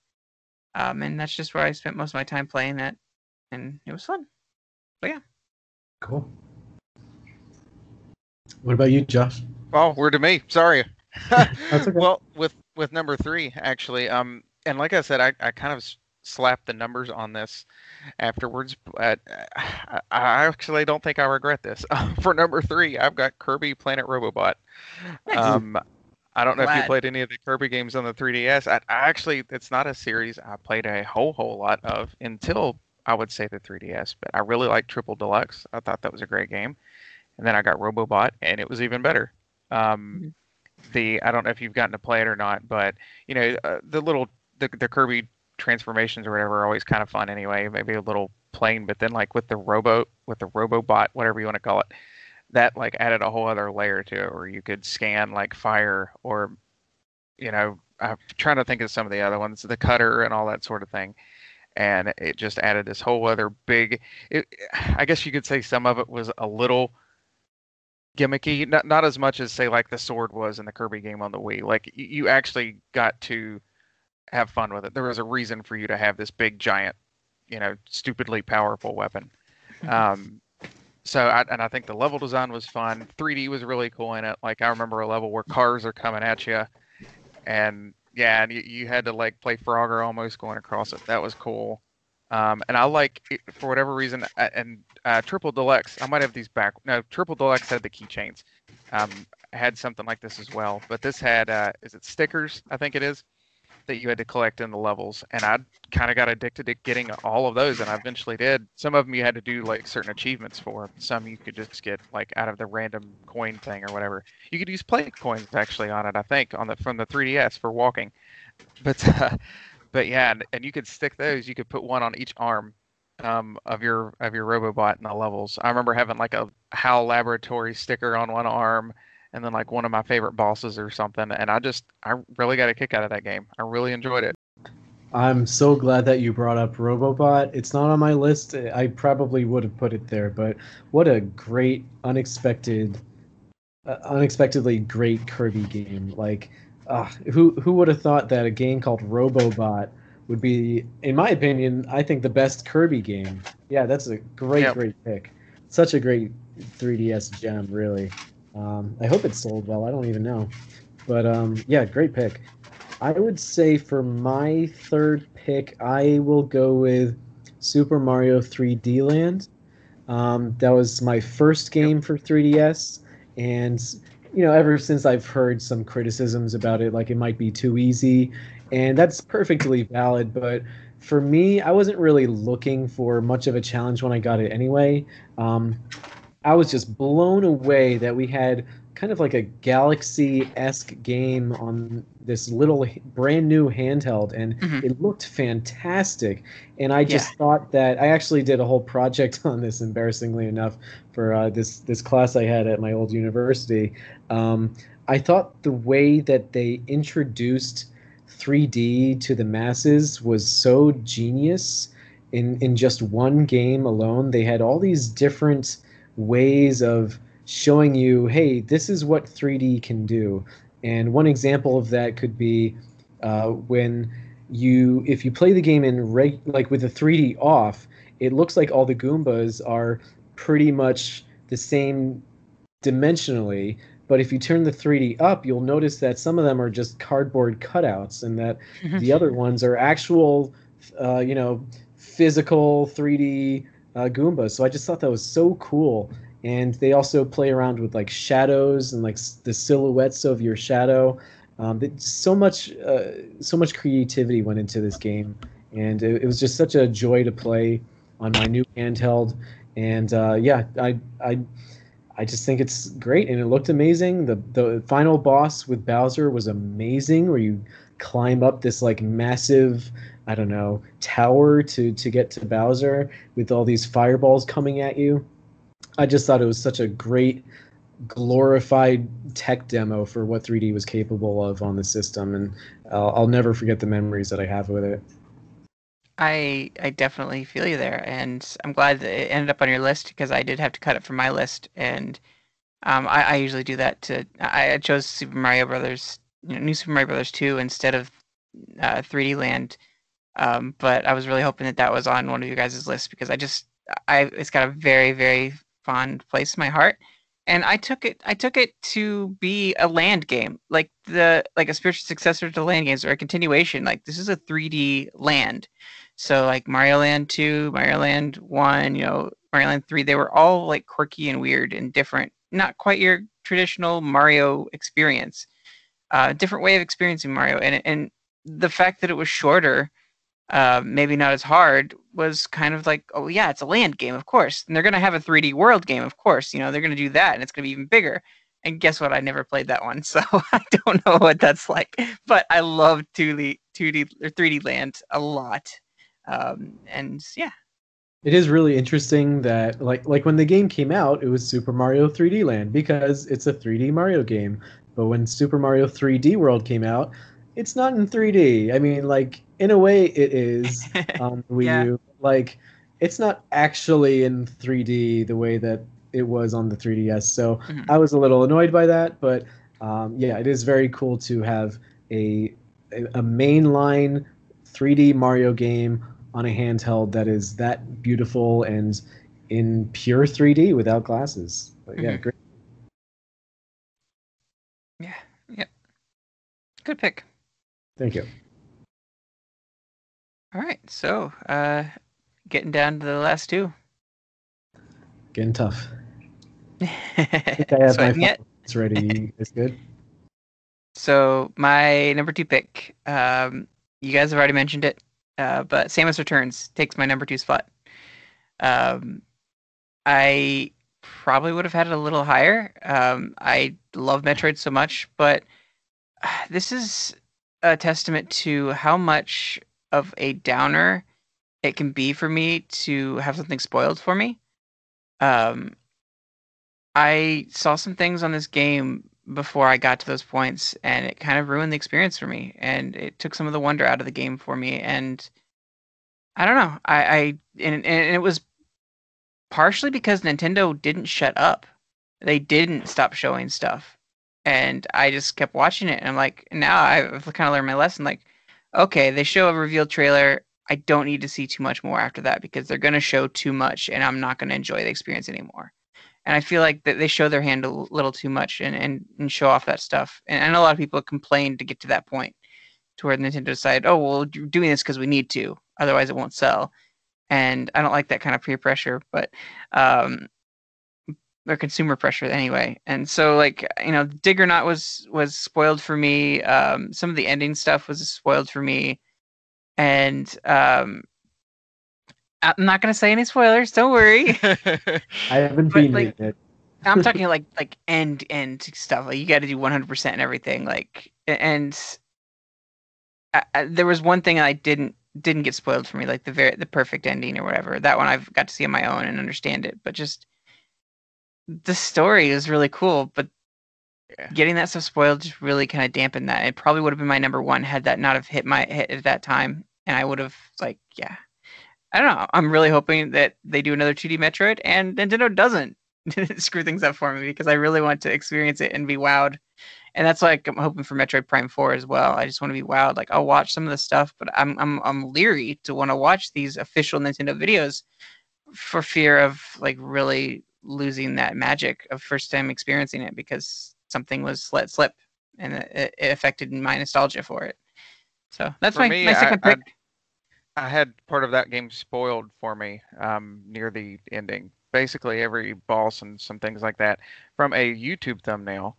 Um, and that's just where I spent most of my time playing it, and it was fun. But yeah. Cool. What about you, Josh? Oh, we're to me. Sorry. Okay. Well, with with number three, actually, um, and like I said, I, I kind of slapped the numbers on this afterwards. But I actually don't think I regret this. *laughs* For number three, I've got Kirby Planet Robobot. Nice. Um, I don't know Glad. if you played any of the Kirby games on the 3DS. I, I, actually, it's not a series I played a whole whole lot of until I would say the 3DS. But I really liked Triple Deluxe. I thought that was a great game. And then I got Robobot, and it was even better. Um, mm-hmm. The I don't know if you've gotten to play it or not, but you know uh, the little the, the Kirby transformations or whatever are always kind of fun anyway. Maybe a little plain, but then like with the robo with the robobot, whatever you want to call it, that like added a whole other layer to it where you could scan like fire or you know, I'm trying to think of some of the other ones, the cutter and all that sort of thing. And it just added this whole other big it, I guess you could say some of it was a little gimmicky, not not as much as say like the sword was in the Kirby game on the Wii. Like you actually got to have fun with it. There was a reason for you to have this big giant, you know, stupidly powerful weapon. *laughs* Um, so I, and I think the level design was fun. 3D was really cool in it. Like I remember a level where cars are coming at you, and yeah, and you, you had to like play Frogger almost going across it. That was cool. Um, and I like for whatever reason, uh, and uh, Triple Deluxe. I might have these back. No, Triple Deluxe had the keychains. Um, had something like this as well, but this had uh, is it stickers? I think it is that you had to collect in the levels, and I kind of got addicted to getting all of those, and I eventually did. Some of them you had to do like certain achievements for. Some you could just get like out of the random coin thing or whatever. You could use play coins actually on it, I think, on the from the 3DS for walking. But *laughs* uh, but yeah, and, and you could stick those. You could put one on each arm um, of your of your Robobot in the levels. I remember having like a HAL Laboratory sticker on one arm and then like one of my favorite bosses or something. And I just I really got a kick out of that game. I really enjoyed it. I'm so glad that you brought up Robobot. It's not on my list. I probably would have put it there, but what a great, unexpected, uh, unexpectedly great Kirby game. Like, uh, who who would have thought that a game called Robobot would be, in my opinion, I think the best Kirby game. Yeah, that's a great, yep. great pick. Such a great 3DS gem, really. Um, I hope it sold well. I don't even know, but um, yeah, great pick. I would say for my third pick, I will go with Super Mario 3D Land. Um, that was my first game for 3DS, and you know, ever since I've heard some criticisms about it, like it might be too easy, and that's perfectly valid. But for me, I wasn't really looking for much of a challenge when I got it anyway. Um, I was just blown away that we had kind of like a galaxy esque game on this little brand new handheld, and mm-hmm. it looked fantastic. And I just yeah. thought that I actually did a whole project *laughs* on this, embarrassingly enough, for uh, this this class I had at my old university. Um, I thought the way that they introduced 3D to the masses was so genius. In in just one game alone, they had all these different ways of showing you, hey, this is what 3D can do. And one example of that could be uh, when you, if you play the game in reg, like with the 3D off, it looks like all the Goombas are pretty much the same dimensionally. But if you turn the 3D up, you'll notice that some of them are just cardboard cutouts, and that *laughs* the other ones are actual, uh, you know, physical 3D uh, Goombas. So I just thought that was so cool. And they also play around with like shadows and like the silhouettes of your shadow. Um, so much, uh, so much creativity went into this game, and it, it, was just such a joy to play on my new handheld. And uh, yeah, I, I, I just think it's great, and it looked amazing. The the final boss with Bowser was amazing, where you climb up this like massive I don't know, tower to to get to Bowser with all these fireballs coming at you. I just thought it was such a great glorified tech demo for what 3D was capable of on the system, and I'll, I'll never forget the memories that I have with it. I I definitely feel you there, and I'm glad that it ended up on your list because I did have to cut it from my list, and um, I, I usually do that. To I chose Super Mario Brothers, you know, New Super Mario Brothers 2 instead of uh, 3D Land um, but I was really hoping that that was on one of you guys' lists because I just I it's got a very very fond place in my heart, and I took it I took it to be a land game like the like a spiritual successor to land games or a continuation. Like this is a 3D land, so like Mario Land 2, Mario Land 1, you know Mario Land 3, they were all like quirky and weird and different. Not quite your traditional Mario experience. Uh, different way of experiencing Mario, and and the fact that it was shorter uh, maybe not as hard was kind of like, oh yeah, it's a land game, of course, and they're gonna have a 3D world game, of course. You know, they're gonna do that, and it's gonna be even bigger. And guess what? I never played that one, *laughs* so I don't know what that's like. But I love 2D, 2D or 3D Land a lot, um, and yeah. It is really interesting that like like when the game came out, it was Super Mario 3D Land because it's a 3D Mario game. But when Super Mario 3D World came out, it's not in 3D. I mean, like in a way, it is *laughs* on Wii yeah. U. Like, it's not actually in 3D the way that it was on the 3DS. So mm-hmm. I was a little annoyed by that, but um, yeah, it is very cool to have a a mainline 3D Mario game on a handheld that is that beautiful and in pure 3D without glasses. But yeah, Mhm. great. Yeah. Yep. Good pick. Thank you. All right. So, uh, getting down to the last two. Getting tough. I think *laughs* I have my I It's ready. It's *laughs* good. so my number two pick. Um, you guys have already mentioned it, uh, but Samus Returns takes my number two spot. Um, I probably would have had it a little higher. Um, I love Metroid so much, but this is a testament to how much of a downer it can be for me to have something spoiled for me. Um, I saw some things on this game before I got to those points, and it kind of ruined the experience for me, and it took some of the wonder out of the game for me. And I don't know, I, I and, and it was partially because Nintendo didn't shut up; they didn't stop showing stuff, and I just kept watching it. And I'm like, now I've kind of learned my lesson. Like, okay, they show a reveal trailer. I don't need to see too much more after that because they're going to show too much, and I'm not going to enjoy the experience anymore and I feel like that they show their hand a little too much and, and, and show off that stuff. And a lot of people complain to get to that point, to where Nintendo decided, oh well, you're doing this because we need to, otherwise it won't sell. And I don't like that kind of peer pressure, but um, or consumer pressure anyway. And so like you know, Diggernaut was was spoiled for me. Um, some of the ending stuff was spoiled for me, and um, I'm not gonna say any spoilers. Don't worry. *laughs* I haven't But, been like, it. I'm *laughs* talking like like end end stuff. Like you got to do 100 percent and everything. Like and I, I, there was one thing I didn't didn't get spoiled for me, like the very the perfect ending or whatever. That one I've got to see on my own and understand it. But just the story is really cool. But Yeah. getting that stuff spoiled just really kind of dampened that. It probably would have been my number one had that not have hit my hit at that time, and I would have like yeah. I don't know. I'm really hoping that they do another 2D Metroid and Nintendo doesn't *laughs* screw things up for me because I really want to experience it and be wowed. And that's like I'm hoping for Metroid Prime 4 as well. I just want to be wowed. Like I'll watch some of the stuff, but I'm I'm I'm leery to want to watch these official Nintendo videos for fear of like really losing that magic of first time experiencing it because something was let slip and it, it affected my nostalgia for it. So that's For my, me, my second I- pick. I had part of that game spoiled for me um, near the ending. Basically, every boss and some things like that from a YouTube thumbnail.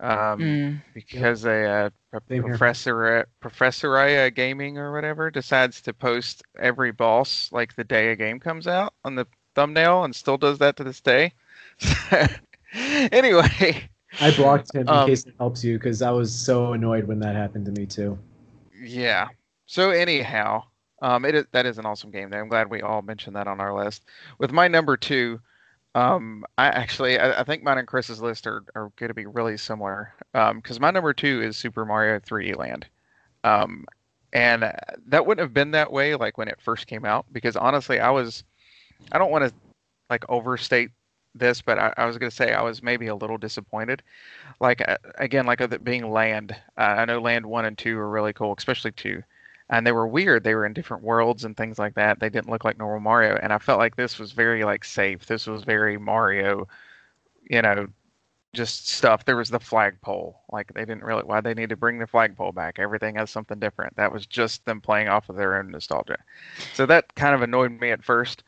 Um, Mm. because a uh, pro- Same professor Professoria Gaming or whatever decides to post every boss like the day a game comes out on the thumbnail and still does that to this day. *laughs* anyway, I blocked him in Um, case it helps you because I was so annoyed when that happened to me too. yeah. So anyhow, um, it is, that is an awesome game. There, I'm glad we all mentioned that on our list. With my number two, um, I actually I, I think mine and Chris's list are, are going to be really similar. Um, because my number two is Super Mario 3D Land. Um, and uh, that wouldn't have been that way like when it first came out because honestly, I was I don't want to like overstate this, but I, I was going to say I was maybe a little disappointed. Like uh, again, like it being Land, uh, I know Land one and two are really cool, especially two, and they were weird. They were in different worlds and things like that. They didn't look like normal Mario, and I felt like this was very like safe. This was very Mario, you know, just stuff. There was the flagpole. Like they didn't really why they need to bring the flagpole back. Everything has something different. That was just them playing off of their own nostalgia. So that kind of annoyed me at first,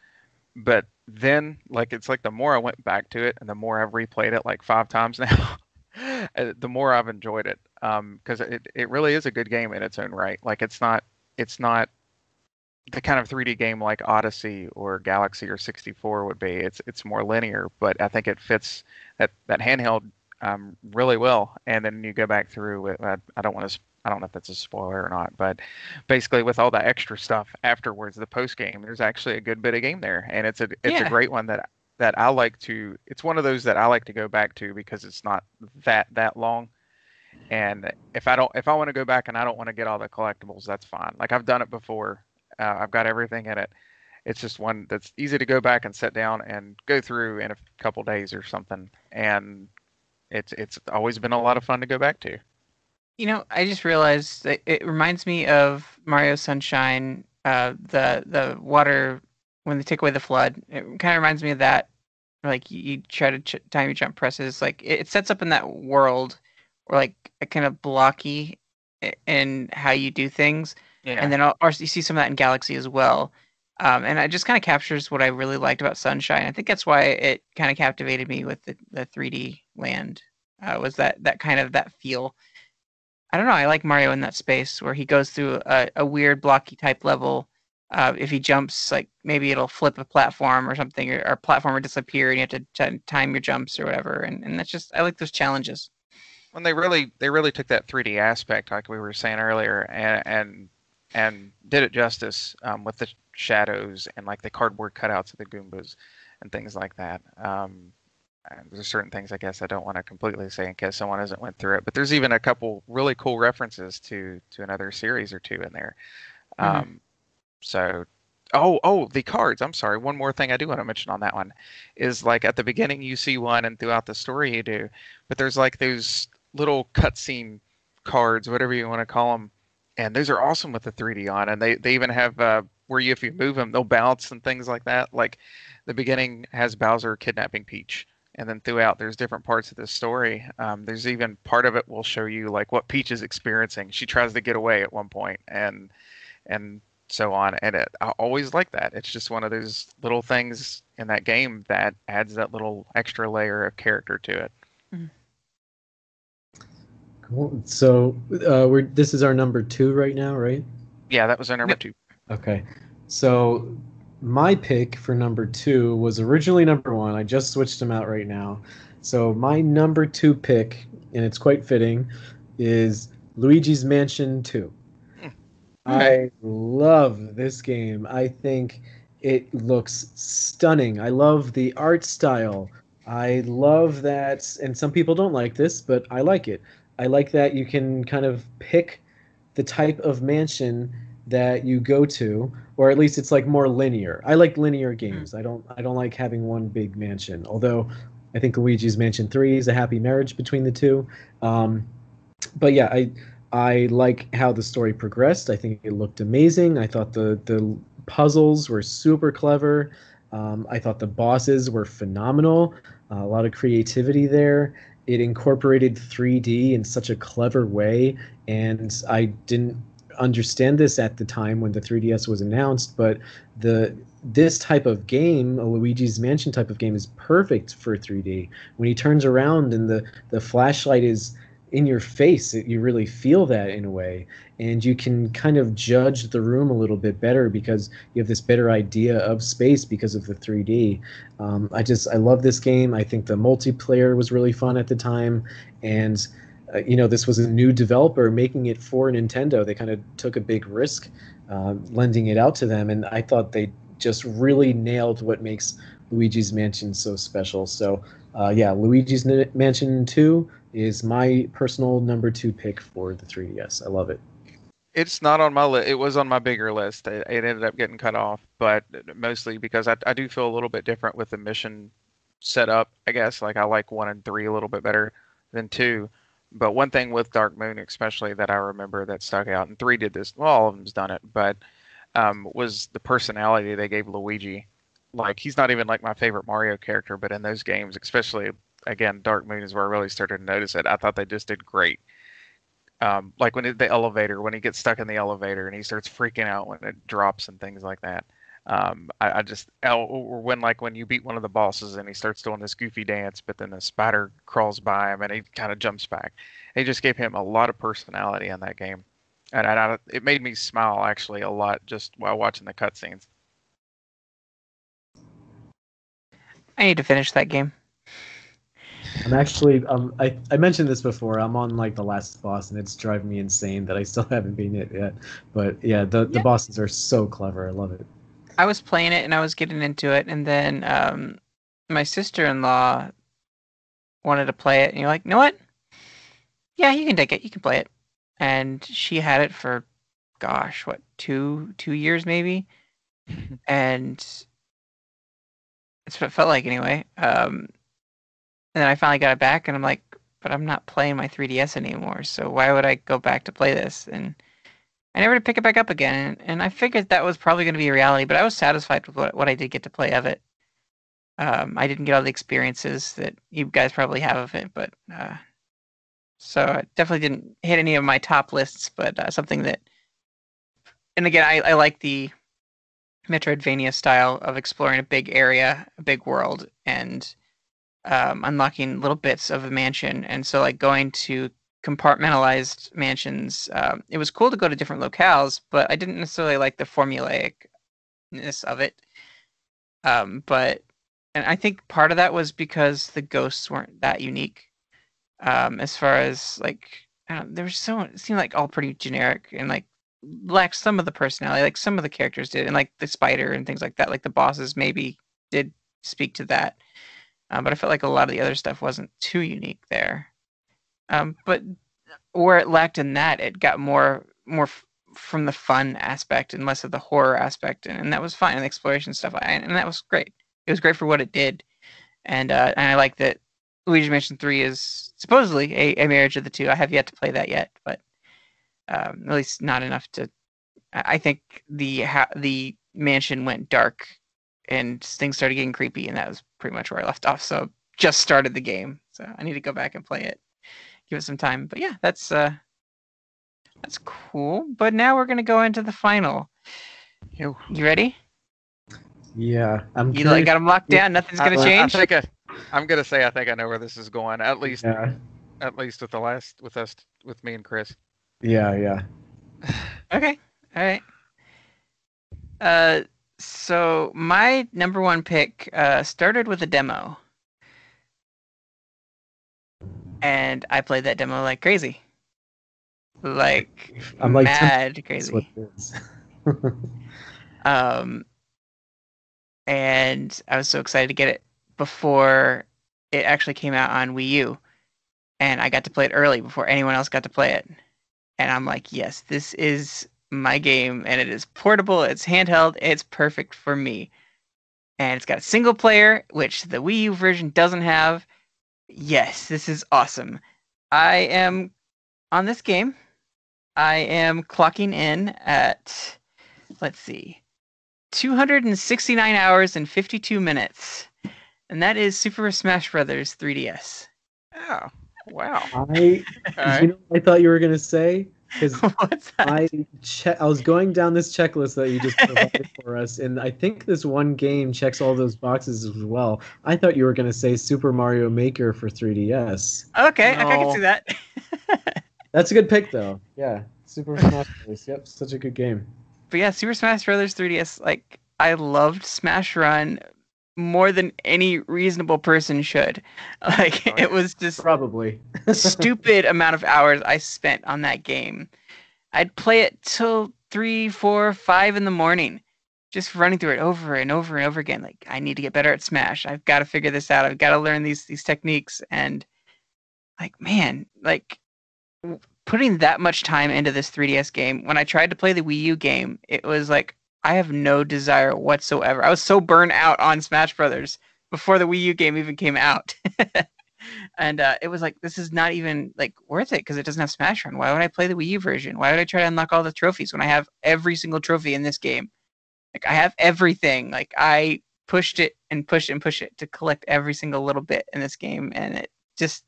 but then like it's like the more I went back to it and the more I've replayed it like five times *laughs* now, uh, the more I've enjoyed it. Um, because it it really is a good game in its own right. Like it's not it's not the kind of 3D game like Odyssey or Galaxy or 64 would be. It's it's more linear, but I think it fits that that handheld um, really well. And then you go back through with I, I don't want to I don't know if that's a spoiler or not, but basically with all the extra stuff afterwards, the post game, there's actually a good bit of game there, and it's a it's Yeah. a great one that that I like to. It's one of those that I like to go back to because it's not that that long. And if I don't, if I want to go back and I don't want to get all the collectibles, that's fine. Like I've done it before. Uh, I've got everything in it. It's just one that's easy to go back and sit down and go through in a couple days or something. And it's it's always been a lot of fun to go back to. You know, I just realized it reminds me of Mario Sunshine, uh, the the water when they take away the flood. It kind of reminds me of that. Like you, you try to ch- time your jump presses. Like it, it sets up in that world where like a kind of blocky in how you do things, Yeah. and then al- also you see some of that in Galaxy as well. Um, and it just kind of captures what I really liked about Sunshine. I think that's why it kind of captivated me with the, the 3D land. Uh, was that that kind of that feel? I don't know. I like Mario in that space where he goes through a, a weird blocky type level. Uh, if he jumps, like maybe it'll flip a platform or something, or, or platform will disappear, and you have to t- time your jumps or whatever. And, and that's just I like those challenges. When they really they really took that 3D aspect, like we were saying earlier, and and and did it justice um, with the shadows and like the cardboard cutouts of the Goombas and things like that. Um, there's certain things I guess I don't want to completely say in case someone hasn't went through it, but there's even a couple really cool references to to another series or two in there. Mhm. Um, so. Oh, oh, the cards. I'm sorry. One more thing I do want to mention on that one is like at the beginning you see one, and throughout the story you do, but there's like those little cutscene cards, whatever you want to call them, and those are awesome with the 3D on, and they they even have uh, where you if you move them they'll bounce and things like that. Like the beginning has Bowser kidnapping Peach, and then throughout there's different parts of the story. Um, there's even part of it will show you like what Peach is experiencing. She tries to get away at one point, and and so on. And it, I always like that. It's just one of those little things in that game that adds that little extra layer of character to it. Cool. So uh, we're this is our number two right now, right? Yeah, that was our number Yep. two. Okay. So my pick for number two was originally number one. I just switched them out right now. So my number two pick, and it's quite fitting, is Luigi's Mansion 2. Hmm. I love this game. I think it looks stunning. I love the art style. I love that, and some people don't like this, but I like it. I like that you can kind of pick the type of mansion that you go to or at least it's like more linear. I like linear games. I don't i don't like having one big mansion although i think luigi's mansion 3 is a happy marriage between the two. Um, but yeah i i like how the story progressed. I think it looked amazing. I thought the the puzzles were super clever. Um, i thought the bosses were phenomenal. Uh, a lot of creativity there it incorporated 3d in such a clever way and i didn't understand this at the time when the 3DS was announced, but the this type of game, a Luigi's Mansion type of game, is perfect for 3D. When he turns around and the the flashlight is in your face, it, you really feel that in a way, and you can kind of judge the room a little bit better because you have this better idea of space because of the 3D. Um, I just I love this game. I think the multiplayer was really fun at the time, and uh, you know, this was a new developer making it for Nintendo. They kind of took a big risk, uh, lending it out to them, and I thought they just really nailed what makes Luigi's Mansion so special. So, uh, yeah, Luigi's Mansion 2 is my personal number two pick for the 3DS. I love it. It's not on my list. It was on my bigger list. It, it ended up getting cut off, but mostly because I, I do feel a little bit different with the mission setup. I guess like I like one and three a little bit better than two. But one thing with Dark Moon, especially that I remember that stuck out, and three did this. Well, all of them's done it, but um, was the personality they gave Luigi. Like he's not even like my favorite Mario character, but in those games, especially again, Dark Moon is where I really started to notice it. I thought they just did great. Um, like when it, the elevator, when he gets stuck in the elevator and he starts freaking out when it drops and things like that. Um, I, I just or when like when you beat one of the bosses and he starts doing this goofy dance, but then the spider crawls by him and he kind of jumps back. It just gave him a lot of personality in that game, and I, it made me smile actually a lot just while watching the cutscenes. I need to finish that game. I'm actually, um, I, I mentioned this before. I'm on like the last boss, and it's driving me insane that I still *laughs* haven't beaten it yet. But yeah, the, the Yeah. bosses are so clever. I love it. I was playing it and I was getting into it, and then um, my sister-in-law wanted to play it, and you're like, you know what? Yeah, you can take it. You can play it. And she had it for, gosh, what two two years maybe, *laughs* and that's what it felt like anyway. Um, and then I finally got it back, and I'm like, but I'm not playing my 3DS anymore, so why would I go back to play this? And I never did pick it back up again, and I figured that was probably going to be a reality. But I was satisfied with what, what I did get to play of it. Um, I didn't get all the experiences that you guys probably have of it, but uh, so it definitely didn't hit any of my top lists. But uh, something that, and again, I, I like the Metroidvania style of exploring a big area, a big world, and um, unlocking little bits of a mansion. And so, like going to compartmentalized mansions, um, it was cool to go to different locales, but I didn't necessarily like the formulaicness of it. Um, but and I think part of that was because the ghosts weren't that unique. Um, as far as like, there was so it seemed like all pretty generic and like lacked some of the personality, like some of the characters did, and like the spider and things like that. Like the bosses maybe did speak to that, um, but I felt like a lot of the other stuff wasn't too unique there. Um, but where it lacked in that, it got more more f- from the fun aspect and less of the horror aspect, and, and that was fine. And the exploration stuff, I, and that was great. It was great for what it did, and uh, and I like that. Luigi Mansion Three is supposedly a, a marriage of the two. I have yet to play that yet, but um, at least not enough to. I think the ha- the mansion went dark, and things started getting creepy, and that was pretty much where I left off. So just started the game, so I need to go back and play it, give it some time. But yeah, that's uh, that's cool. But now we're gonna go into the final. You, you ready? Yeah, I'm. You like got them locked down. Nothing's gonna I, change. I think I, I'm gonna say I think I know where this is going. At least, Yeah, at least with the last with us with me and Chris. yeah, yeah. *sighs* Okay. All right. Uh, so my number one pick uh, started with a demo, and I played that demo like crazy, like I'm like mad crazy. what. *laughs* Um, and I was so excited to get it before it actually came out on Wii U, and I got to play it early before anyone else got to play it. And I'm like, yes, this is my game, and it is portable, it's handheld, it's perfect for me. And it's got a single player, which the Wii U version doesn't have. Yes, this is awesome. I am on this game. I am clocking in at, let's see, 269 hours and 52 minutes. And that is Super Smash Brothers 3DS. Oh, wow. I, *laughs* All you know what I thought you were gonna say because *laughs* I che- I was going down this checklist that you just *laughs* provided for us, and I think this one game checks all those boxes as well. I thought you were gonna say Super Mario Maker for 3DS. Okay, okay, I can see that. *laughs* That's a good pick, though. Yeah, Super Smash Bros. Yep, such a good game. but yeah, Super Smash Brothers 3DS, like I loved Smash Run more than any reasonable person should. *laughs* Like Oh, it was just Probably. *laughs* stupid amount of hours I spent on that game. I'd play it till three, four, five in the morning, just running through it over and over and over again. Like I need to get better at Smash. I've got to figure this out. I've got to learn these these techniques. And like man, like putting that much time into this 3DS game. When I tried to play the Wii U game, it was like I have no desire whatsoever. I was so burnt out on Smash Brothers before the Wii U game even came out. *laughs* and uh, it was like this is not even like worth it because it doesn't have Smash Run. Why would I play the Wii U version? Why would I try to unlock all the trophies when I have every single trophy in this game? Like I have everything. Like I pushed it and pushed and pushed it to collect every single little bit in this game, and it just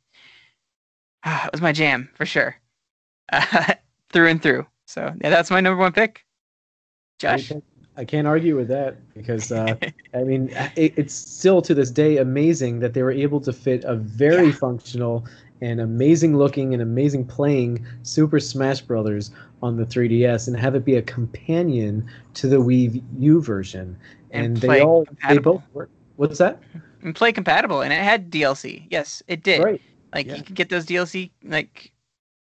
ah, *sighs* it was my jam for sure, uh, *laughs* through and through. So yeah, that's my number one pick. Josh, I can't argue with that because uh, *laughs* I mean it, it's still to this day amazing that they were able to fit a very Yeah. functional and amazing looking and amazing playing Super Smash Brothers on the 3DS and have it be a companion to the Wii U version. And And, they all they both work. What's that? and play compatible, and it had DLC. Yes, it did. Right. Like Yeah. you could get those DLC like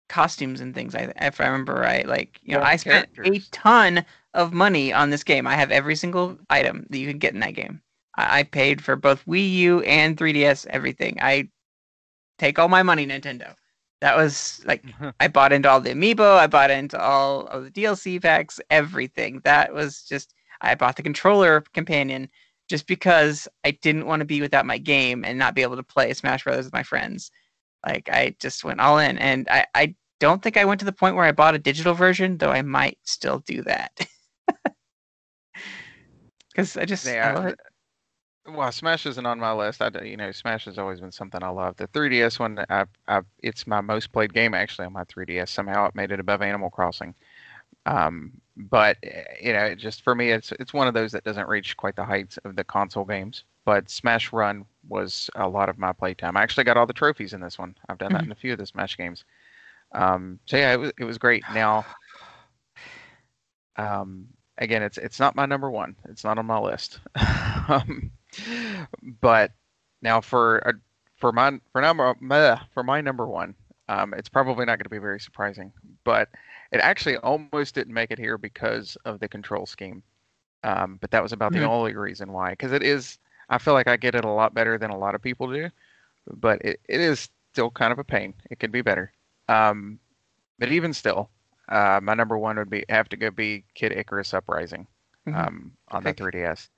costumes and things. I if I remember right. Like you know, Yeah, I spent a ton of money on this game. I have every single item that you can get in that game. I, I paid for both Wii U and 3DS. Everything. I take all my money, Nintendo. That was like *laughs* I bought into all the amiibo. I bought into all of the DLC packs. Everything. That was just. I bought the controller companion just because I didn't want to be without my game and not be able to play Smash Brothers with my friends. Like I just went all in, and I, I don't think I went to the point where I bought a digital version, though I might still do that. *laughs* Because I just Yeah, I. Well, Smash isn't on my list. I, you know, Smash has always been something I love. The 3DS one, I, I, it's my most played game actually on my 3DS. Somehow it made it above Animal Crossing. Um, but eh, you know, it just for me, it's it's one of those that doesn't reach quite the heights of the console games. But Smash Run was a lot of my playtime. I actually got all the trophies in this one. I've done that in a few of the Smash games. Um, so yeah, it was it was great. Now, um, again, it's it's not my number one. It's not on my list. *laughs* um, but now for uh, for my for number for my number one, um, it's probably not going to be very surprising. But it actually almost didn't make it here because of the control scheme. Um, but that was about the Mhm. only reason why. Because it is, I feel like I get it a lot better than a lot of people do. But it, it is still kind of a pain. It could be better. Um, but even still, uh, my number one would be have to go be Kid Icarus Uprising Mhm. um, on the 3DS.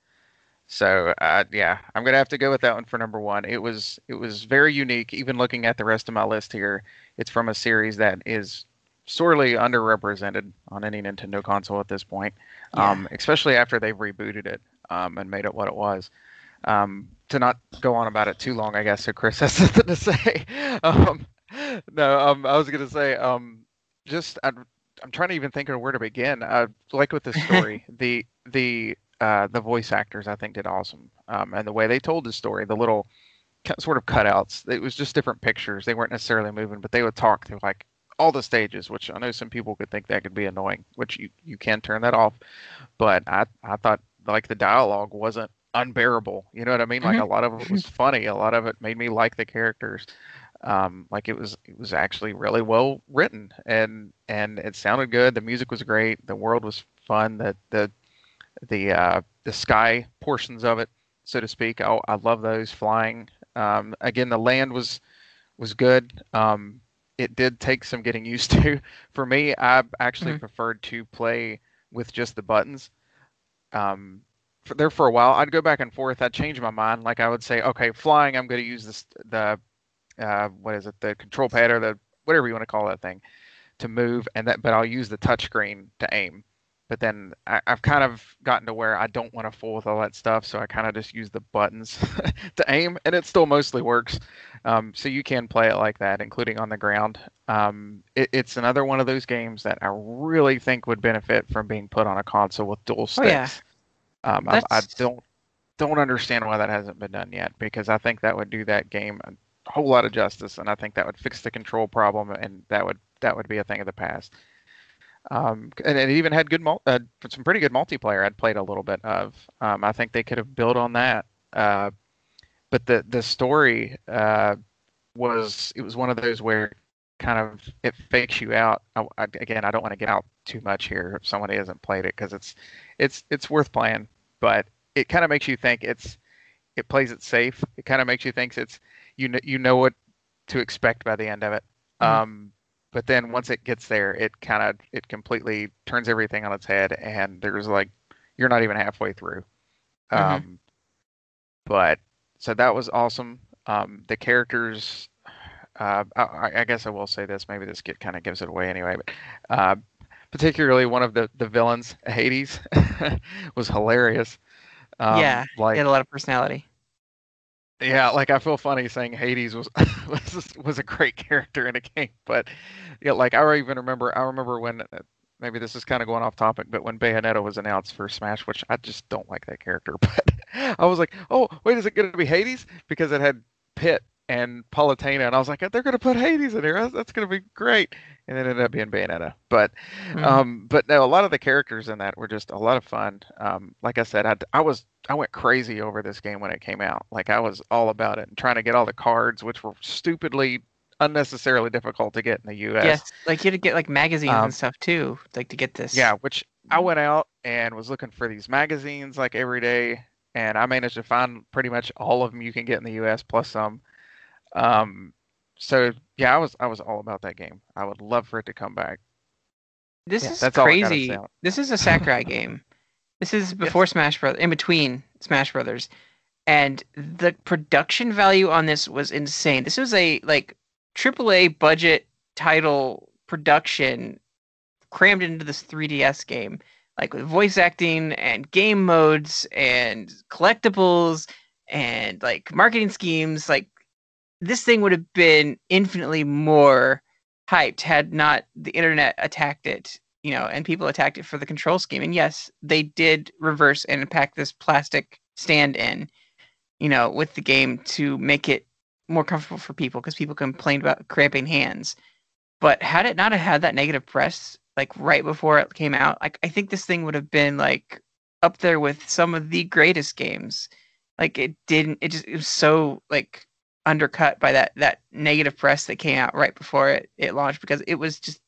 So uh, yeah, I'm gonna have to go with that one for number one. It was it was very unique. Even looking at the rest of my list here, it's from a series that is sorely underrepresented on any Nintendo console at this point, Yeah. um, especially after they've rebooted it um, and made it what it was. Um, to not go on about it too long, I guess. So Chris has *laughs* something to say. Um, no, um, I was gonna say um, just I, I'm trying to even think of where to begin. Uh, like with the *laughs* story, the the uh, the voice actors I think did awesome, um, and the way they told the story, the little sort of cutouts. It was just different pictures. They weren't necessarily moving, but they would talk through like all the stages, which I know some people could think that could be annoying, which you you can turn that off. But I I thought like the dialogue wasn't unbearable. You know what I mean? Like a lot of it was *laughs* funny. A lot of it made me like the characters. Um, like it was it was actually really well written and and it sounded good. The music was great. The world was fun. The the the uh, the sky portions of it, so to speak. I, I love those flying. Um, again, the land was was good. Um, it did take some getting used *laughs* to. For me, I actually Mhm. preferred to play with just the buttons. Um, for, there for a while, I'd go back and forth. I'd change my mind. Like I would say, okay, flying, I'm going to use this the uh, what is it, the control pad or the whatever you want to call that thing to move, and that, but I'll use the touchscreen to aim. But then I, I've kind of gotten to where I don't want to fool with all that stuff, so I kind of just use the buttons *laughs* to aim, and it still mostly works. Um, so you can play it like that, including on the ground. Um, it, it's another one of those games that I really think would benefit from being put on a console with dual sticks. Oh, yeah. Um, I, I don't don't understand why that hasn't been done yet because I think that would do that game a whole lot of justice, and I think that would fix the control problem, and that would that would be a thing of the past. Um, and it even had good mul- uh, some pretty good multiplayer. I'd played a little bit of. Um, I think they could have built on that. Uh, but the the story uh, was it was one of those where kind of it fakes you out. I, I, again, I don't want to get out too much here if somebody hasn't played it because it's it's it's worth playing, but it kind of makes you think it's it plays it safe. It kind of makes you think it's you know you know what to expect by the end of it. Mhm. Um, but then once it gets there, it kind of it completely turns everything on its head, and there's like you're not even halfway through. Mhm. Um, but so that was awesome. Um, the characters, uh, I, I guess I will say this. Maybe this get kind of gives it away anyway. But uh, particularly one of the the villains, Hades, *laughs* was hilarious. Um, yeah, like he had a lot of personality. yeah, like I feel funny saying Hades was *laughs* was was a great character in a game, but yeah, like I even remember I remember when uh, maybe this is kind of going off topic, but when Bayonetta was announced for Smash, which I just don't like that character, *laughs* but I was like, oh wait, is it going to be Hades because it had Pit and Palutena, and I was like, they're going to put Hades in here, that's, going to be great, and then it ended up being Bayonetta, but Mhm. um, but no, a lot of the characters in that were just a lot of fun. Um, like I said, I, I was I went crazy over this game when it came out. Like I was all about it and trying to get all the cards, which were stupidly unnecessarily difficult to get in the U.S. Yes, like you had to get like magazines Um, and stuff too, like to get this. Yeah, which I went out and was looking for these magazines like every day, and I managed to find pretty much all of them you can get in the U.S. plus some. Um, so yeah, I was I was all about that game. I would love for it to come back. This Yeah, is that's all I gotta crazy. say on it. This is a Sakurai *laughs* game. This is before Smash Brothers, in between Smash Brothers, and the production value on this was insane. This was a like AAA budget title production crammed into this 3DS game, like with voice acting and game modes and collectibles and like marketing schemes, like this thing would have been infinitely more hyped had not the internet attacked it, you know, and people attacked it for the control scheme. And yes, they did reverse and pack this plastic stand in, you know, with the game to make it more comfortable for people because people complained about cramping hands. But had it not had that negative press, like right before it came out, like I think this thing would have been like up there with some of the greatest games. Like it didn't. It just it was so like undercut by that that negative press that came out right before it it launched because it was just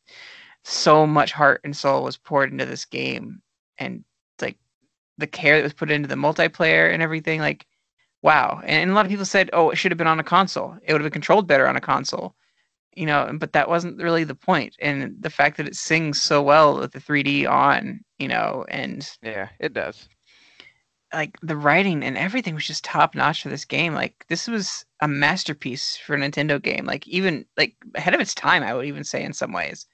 so much heart and soul was poured into this game. And like the care that was put into the multiplayer and everything like wow. And, and a lot of people said oh it should have been on a console. It would have been controlled better on a console you know but that wasn't really the point. And the fact that it sings so well with the 3d on you know and yeah it does like the writing and everything was just top notch for this game. Like this was a masterpiece for a Nintendo game. Like even like ahead of its time, I would even say in some ways.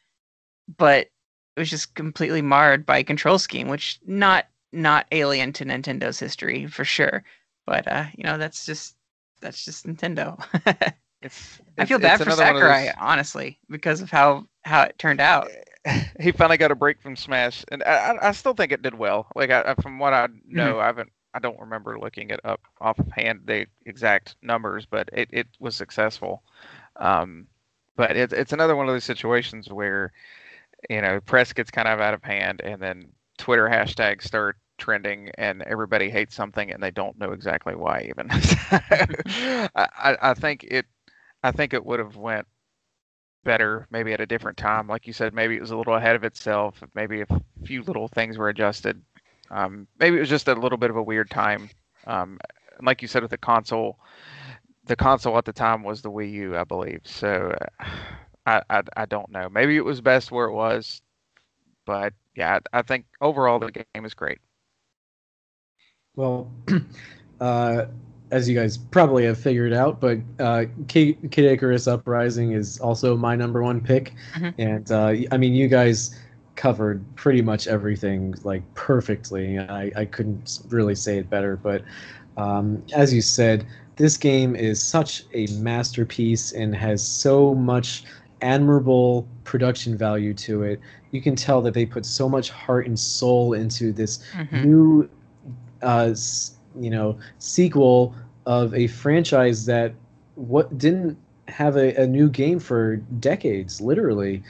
But it was just completely marred by control scheme, which not not alien to Nintendo's history for sure. But uh, you know, that's just that's just Nintendo. *laughs* it's, I feel bad for Sakurai, those... honestly, because of how how it turned out. *laughs* he finally got a break from Smash, and I, I still think it did well. Like I, from what I know, mm-hmm. I haven't, I don't remember looking it up offhand the exact numbers, but it, it was successful. Um, but it's it's another one of those situations where, you know, press gets kind of out of hand, and then Twitter hashtags start trending, and everybody hates something, and they don't know exactly why. Even *laughs* *laughs* I, I think it, I think it would have went better maybe at a different time. Like you said, maybe it was a little ahead of itself. Maybe a few little things were adjusted. Um, maybe it was just a little bit of a weird time. Um, like you said with the console, the console at the time was the Wii U, I believe. So *sighs* I, I, I don't know. Maybe it was best where it was, but yeah, I, I think overall the game is great. Well, *clears throat* uh, as you guys probably have figured out, but uh, Kid, Icarus Uprising is also my number one pick, mm-hmm. and uh, I mean, you guys covered pretty much everything like perfectly. I, I couldn't really say it better, but um, as you said, this game is such a masterpiece and has so much admirable production value to it. You can tell that they put so much heart and soul into this mm-hmm. new uh, you know sequel of a franchise that what didn't have a, a new game for decades, literally.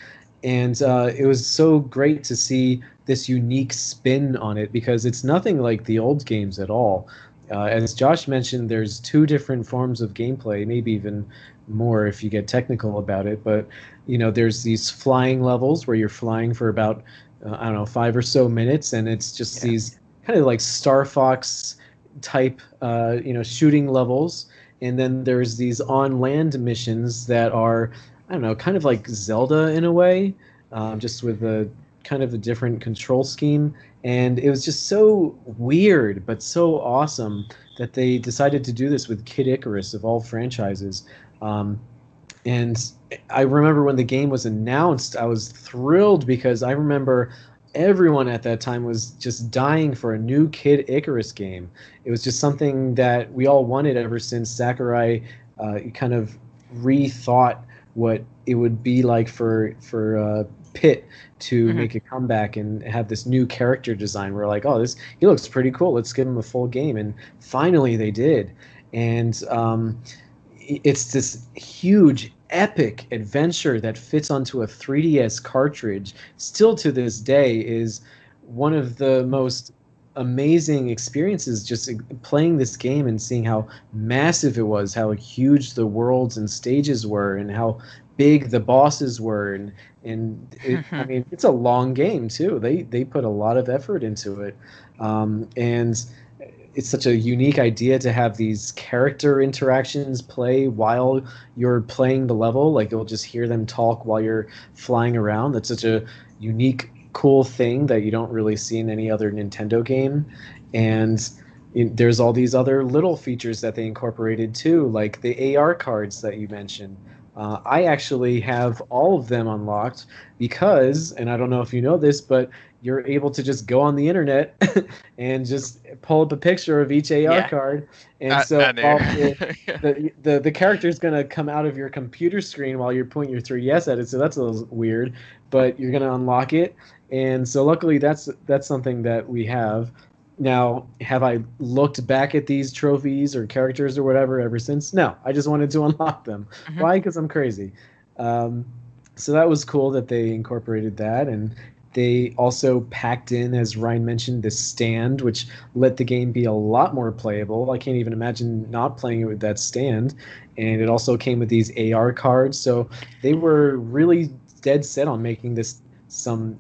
And uh, it was so great to see this unique spin on it because it's nothing like the old games at all. Uh, as Josh mentioned, there's two different forms of gameplay, maybe even more if you get technical about it. But you know, there's these flying levels where you're flying for about uh, I don't know five or so minutes, and it's just yeah. these kind of like Star Fox type, uh, you know, shooting levels, and then there's these on land missions that are, I don't know, kind of like Zelda in a way, um, just with a kind of a different control scheme. And it was just so weird, but so awesome that they decided to do this with Kid Icarus of all franchises. Um, and I remember when the game was announced, I was thrilled because I remember everyone at that time was just dying for a new Kid Icarus game. It was just something that we all wanted ever since Sakurai uh, kind of rethought what it would be like for for uh, Pit to mm-hmm. make a comeback and have this new character design. We're like, oh, this he looks pretty cool. Let's give him a full game, and finally they did. And um, it's this huge epic adventure that fits onto a 3DS cartridge still to this day is one of the most amazing experiences just playing this game and seeing how massive it was how huge the worlds and stages were and how big the bosses were and and it, I mean it's a long game too. They they put a lot of effort into it. Um, and it's such a unique idea to have these character interactions play while you're playing the level. Like you'll just hear them talk while you're flying around. That's such a unique, cool thing that you don't really see in any other Nintendo game. And there's all these other little features that they incorporated too, like the AR cards that you mentioned. Uh, I actually have all of them unlocked because, and I don't know if you know this, but you're able to just go on the internet *laughs* and just pull up a picture of each AR Yeah. card, and I- so all *laughs* the, the the the character is gonna come out of your computer screen while you're pointing your 3ds at it. So that's a little weird, but you're gonna unlock it, and so luckily that's that's something that we have. Now, have I looked back at these trophies or characters or whatever ever since? No, I just wanted to *laughs* unlock them. Mhm. Why? Because I'm crazy. Um, so that was cool that they incorporated that, and they also packed in, as Ryan mentioned, the stand, which let the game be a lot more playable. I can't even imagine not playing it with that stand. And it also came with these AR cards, so they were really dead set on making this some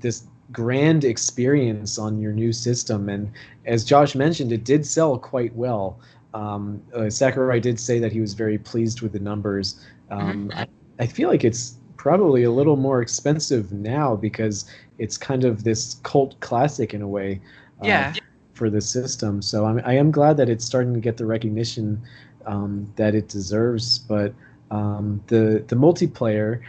this grand experience on your new system. And as Josh mentioned, it did sell quite well. Um, uh, Sakurai did say that he was very pleased with the numbers. Um, I, I feel like it's probably a little more expensive now because it's kind of this cult classic in a way. uh, Yeah. For the system, so I'm, I am glad that it's starting to get the recognition um, that it deserves. But um, the the multiplayer,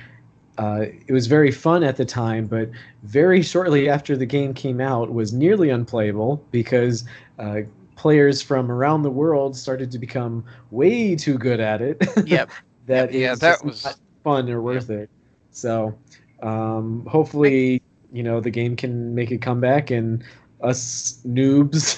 uh, it was very fun at the time, but very *laughs* shortly after the game came out, was nearly unplayable because uh, players from around the world started to become way too good at it. *laughs* Yep. that Yeah, that was- not fun or worth it. So um, hopefully, you know, the game can make a comeback and us noobs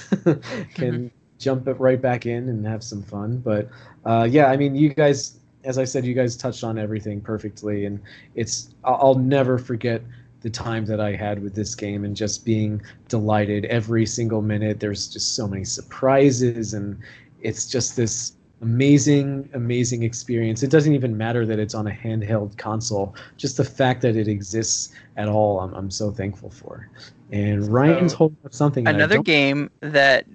*laughs* can jump it right back in and have some fun. But uh, yeah, I mean, you guys, as I said, you guys touched on everything perfectly, and it's I'll, I'll never forget the time that I had with this game and just being delighted every single minute. There's just so many surprises, and it's just this amazing, amazing experience. It doesn't even matter that it's on a handheld console; just the fact that it exists at all, I'm, I'm so thankful for. And Ryan's So, holding up something. Another don't- game that,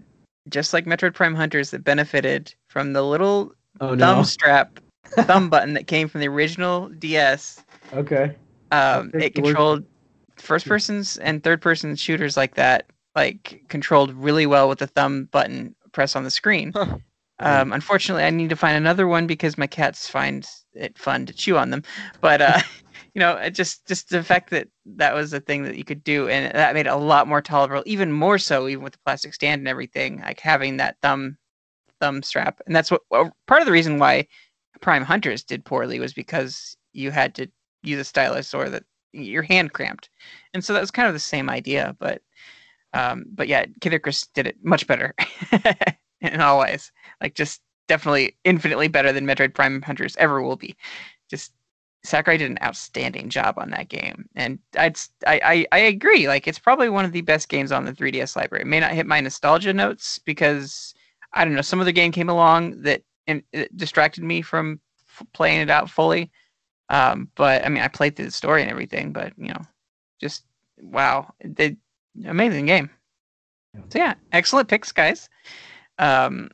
just like Metroid Prime Hunters, that benefited from the little Oh no. thumb strap, *laughs* thumb button that came from the original DS. Okay. Um, it controlled first persons and third person shooters like that, like controlled really well with the thumb button pressed on the screen. Huh. Um, unfortunately, I need to find another one because my cats find it fun to chew on them. But uh, *laughs* *laughs* you know, it just just the fact that that was a thing that you could do, and that made it a lot more tolerable, even more so, even with the plastic stand and everything, like having that thumb thumb strap. And that's what well, part of the reason why Prime Hunters did poorly was because you had to use a stylus or that your hand cramped, and so that was kind of the same idea. But um, but yeah, Kid Icarus did it much better *laughs* in all ways. Like just definitely infinitely better than Metroid Prime Hunters ever will be. Just Sakurai did an outstanding job on that game, and I'd I, I I agree. Like it's probably one of the best games on the 3DS library. It may not hit my nostalgia notes because I don't know some other game came along that and it distracted me from f- playing it out fully. Um, but I mean, I played through the story and everything, but you know, just wow, they amazing game. So yeah, excellent picks, guys. Um,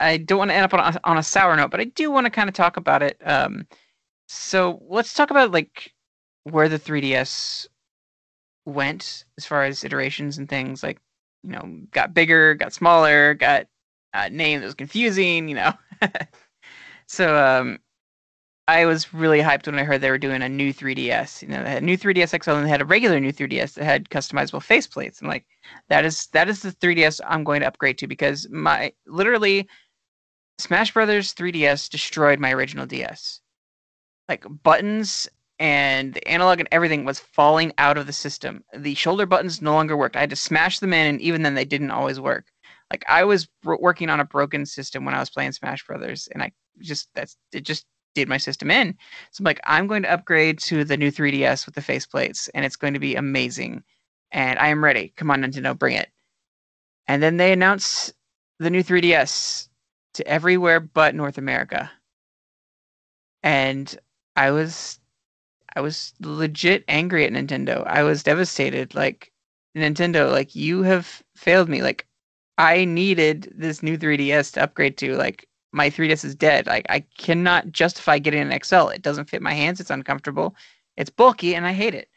I don't want to end up on a, on a sour note, but I do want to kind of talk about it. Um, so let's talk about like where the 3DS went as far as iterations and things. Like, you know, got bigger, got smaller, got a name that was confusing. You know, *laughs* so um, I was really hyped when I heard they were doing a new 3DS. You know, they had a new 3DS XL and they had a regular new 3DS that had customizable faceplates. And like, that is that is the 3DS I'm going to upgrade to because my literally Smash Brothers 3DS destroyed my original DS. Like buttons and the analog and everything was falling out of the system. The shoulder buttons no longer worked. I had to smash them in, and even then, they didn't always work. Like I was working on a broken system when I was playing Smash Brothers, and I just that's it just did my system in. So I'm like, I'm going to upgrade to the new 3DS with the faceplates, and it's going to be amazing. And I am ready. Come on, Nintendo, bring it. And then they announced the new 3DS to everywhere but North America. And I was I was legit angry at Nintendo. I was devastated. Like Nintendo, like you have failed me. Like I needed this new 3DS to upgrade to. Like my 3DS is dead. Like I cannot justify getting an XL. It doesn't fit my hands. It's uncomfortable. It's bulky, and I hate it.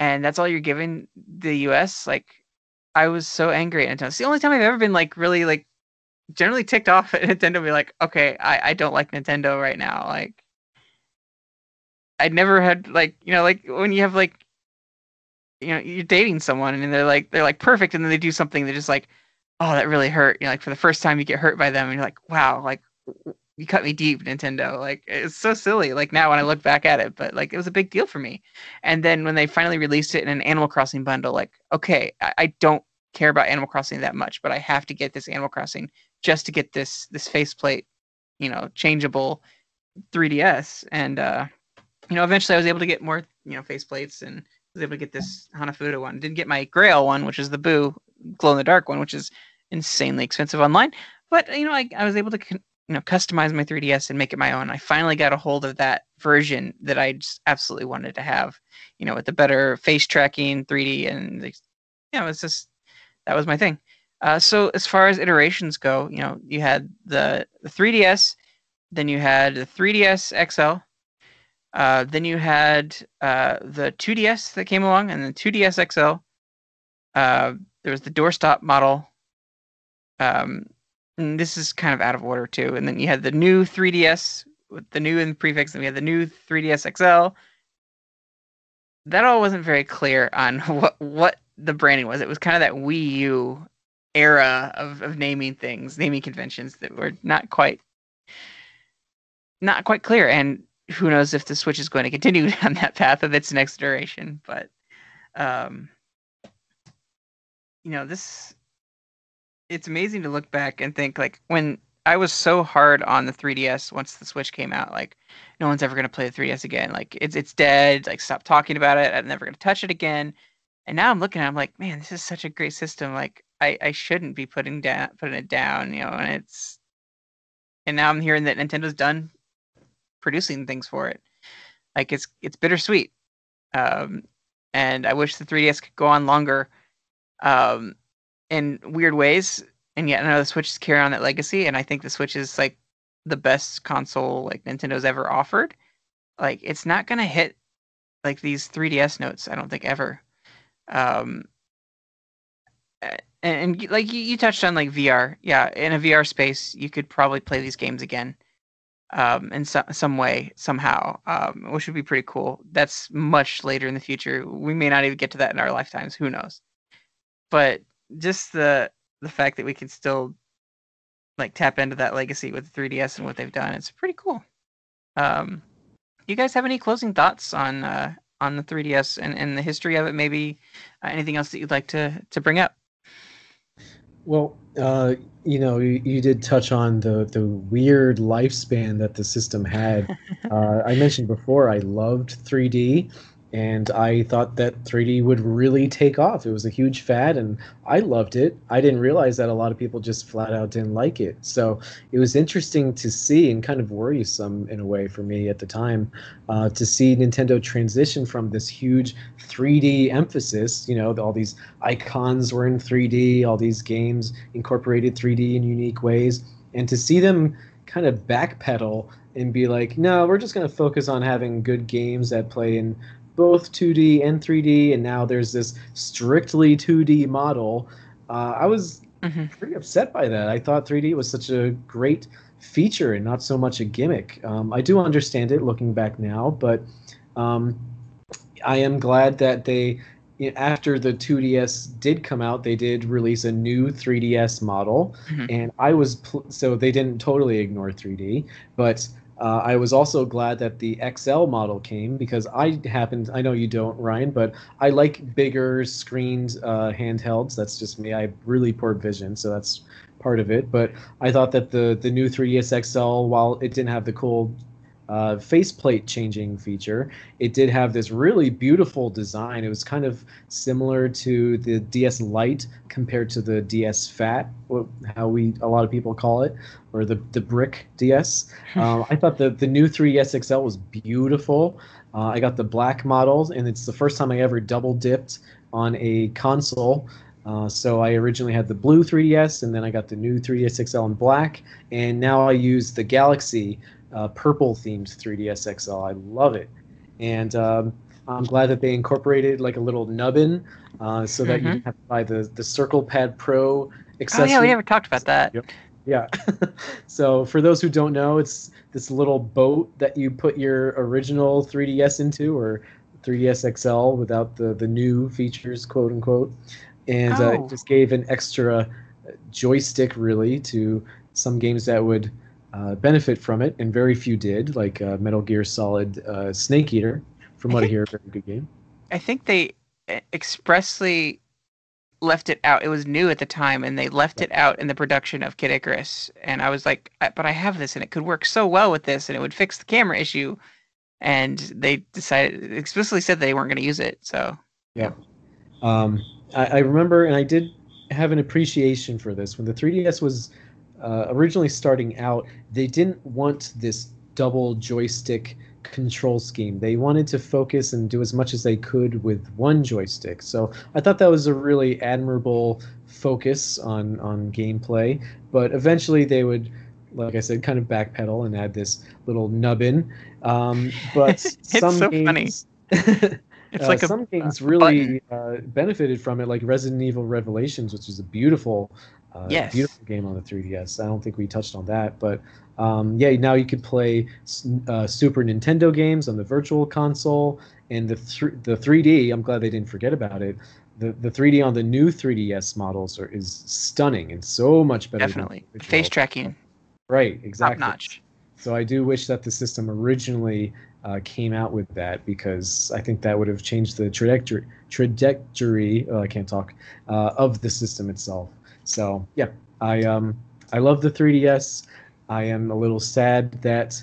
And that's all you're giving the US. Like I was so angry at Nintendo. It's the only time I've ever been like really like generally ticked off *laughs* at Nintendo. Be like, okay, I I don't like Nintendo right now. Like I never had like you know like when you have like you know you're dating someone and they're like they're like perfect and then they do something they're just like oh that really hurt you know like for the first time you get hurt by them and you're like wow like you cut me deep nintendo. Like it's so silly like now when i look back at it but like it was a big deal for me. And then when they finally released it in an animal crossing bundle like okay i, I don't care about animal crossing that much but i have to get this animal crossing just to get this this faceplate you know changeable 3ds and uh you know eventually i was able to get more you know faceplates and was able to get this hanafuda one. Didn't get my grail one which is the boo glow in the dark one which is insanely expensive online. But you know I, I was able to con- you know customize my 3ds and make it my own. I finally got a hold of that version that i just absolutely wanted to have you know with the better face tracking 3d and you know it's just that was my thing. Uh, so as far as iterations go you know you had the, the 3ds then you had the 3ds xl uh, then you had uh, the 2ds that came along and the 2ds xl uh, there was the doorstop model. Um, and this is kind of out of order too. And then you had the new 3DS with the new in prefix, and we had the new 3DS XL. That all wasn't very clear on *laughs* what what the branding was. It was kind of that Wii U era of, of naming things, naming conventions that were not quite not quite clear. And who knows if the Switch is going to continue *laughs* down that path of its next iteration. But um you know, this it's amazing to look back and think like when I was so hard on the 3DS once the Switch came out, like no one's ever gonna play the 3DS again. Like it's it's dead. Like stop talking about it. I'm never gonna touch it again. And now I'm looking at, it, I'm like, man, this is such a great system. Like I I shouldn't be putting down putting it down, you know. And it's and now I'm hearing that Nintendo's done producing things for it. Like it's it's bittersweet. Um, and I wish the 3DS could go on longer. Um, in weird ways, and yet I know the Switch is carrying on that legacy, and I think the Switch is like the best console like Nintendo's ever offered. Like it's not gonna hit like these 3DS notes. I don't think ever. Um, and, and like you, you touched on like VR, yeah, in a VR space, you could probably play these games again um, in some some way somehow, um, which would be pretty cool. That's much later in the future. We may not even get to that in our lifetimes. Who knows? But just the the fact that we can still like tap into that legacy with the 3DS and what they've done, it's pretty cool. Um, you guys have any closing thoughts on uh, on the 3DS and, and the history of it? Maybe uh, anything else that you'd like to to bring up? Well, uh, you know, you, you, did touch on the the weird lifespan that the system had. *laughs* uh, I mentioned before I loved 3D, and I thought that 3D would really take off. It was a huge fad, and I loved it. I didn't realize that a lot of people just flat out didn't like it. So it was interesting to see and kind of worrisome in a way for me at the time uh, to see Nintendo transition from this huge 3D emphasis. You know, all these icons were in 3D, all these games incorporated 3D in unique ways, and to see them kind of backpedal and be like, no, we're just going to focus on having good games that play in both 2D and 3D, and now there's this strictly 2D model. Uh, I was mm-hmm. pretty upset by that. I thought 3D was such a great feature and not so much a gimmick. Um, I do understand it looking back now, but um, I am glad that they, after the 2DS did come out, they did release a new 3DS model, mm-hmm. and I was pl- so they didn't totally ignore 3D, but uh, I was also glad that the XL model came because I happened, I know you don't, Ryan, but I like bigger screened uh, handhelds. That's just me. I have really poor vision, so that's part of it. But I thought that the, the new 3DS XL, while it didn't have the cool uh, faceplate changing feature. It did have this really beautiful design. It was kind of similar to the DS Lite compared to the DS Fat, how we a lot of people call it, or the the brick DS. *laughs* Um, I thought the the new 3DS XL was beautiful. Uh, I got the black models, and it's the first time I ever double dipped on a console. Uh, so I originally had the blue 3DS, and then I got the new 3DS XL in black, and now I use the Galaxy uh, purple themed 3DS XL. I love it, and um, I'm glad that they incorporated like a little nubbin uh, so that mm-hmm. you have to buy the the Circle Pad Pro accessory. Oh yeah, we never talked about that. Yep. Yeah. *laughs* so for those who don't know, it's this little boat that you put your original 3DS into, or 3DS XL without the the new features, quote unquote, and uh, Oh. it just gave an extra joystick really to some games that would uh, benefit from it, and very few did, like uh, Metal Gear Solid uh, Snake Eater. From what I hear, a very good game. I think they uh, expressly left it out. It was new at the time, and they left it out in the production of Kid Icarus. And I was like, but I have this, and it could work so well with this, and it would fix the camera issue. And they decided explicitly said they weren't going to use it. So yeah, Um, I, I remember, and I did have an appreciation for this when the 3DS was uh, originally starting out. They didn't want this double joystick control scheme. They wanted to focus and do as much as they could with one joystick. So I thought that was a really admirable focus on on gameplay. But eventually, they would. Like I said, kind of backpedal and add this little nubbin. Um, but *laughs* It's some so funny. *laughs* it's uh, like a some games a really uh, benefited from it, like Resident Evil Revelations, which is a beautiful, uh, Yes. beautiful game on the 3DS. I don't think we touched on that, but um, yeah, now you could play uh, Super Nintendo games on the Virtual Console and the th- the 3D. I'm glad they didn't forget about it. The, the 3D on the new 3DS models are, is stunning and so much better. than definitely face tracking, Right, exactly. top notch. So I do wish that the system originally uh, came out with that because I think that would have changed the trajectory trajectory. Oh, I can't talk uh, of the system itself. So yeah, I um I love the 3DS. I am a little sad that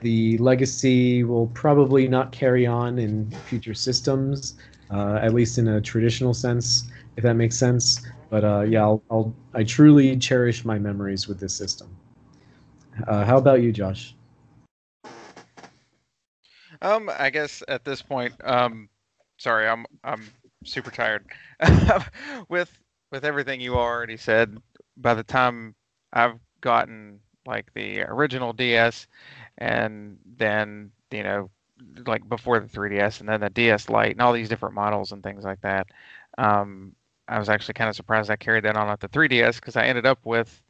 the legacy will probably not carry on in future systems, uh, at least in a traditional sense, if that makes sense. But uh, yeah, I'll, I'll I truly cherish my memories with this system. Uh, how about you, Josh? Um, I guess at this point, um, sorry, I'm I'm super tired. *laughs* with with everything you already said, by the time I've gotten like the original DS, and then you know, like before the 3DS, and then the DS Lite, and all these different models and things like that, um, I was actually kind of surprised I carried that on at the 3DS because I ended up with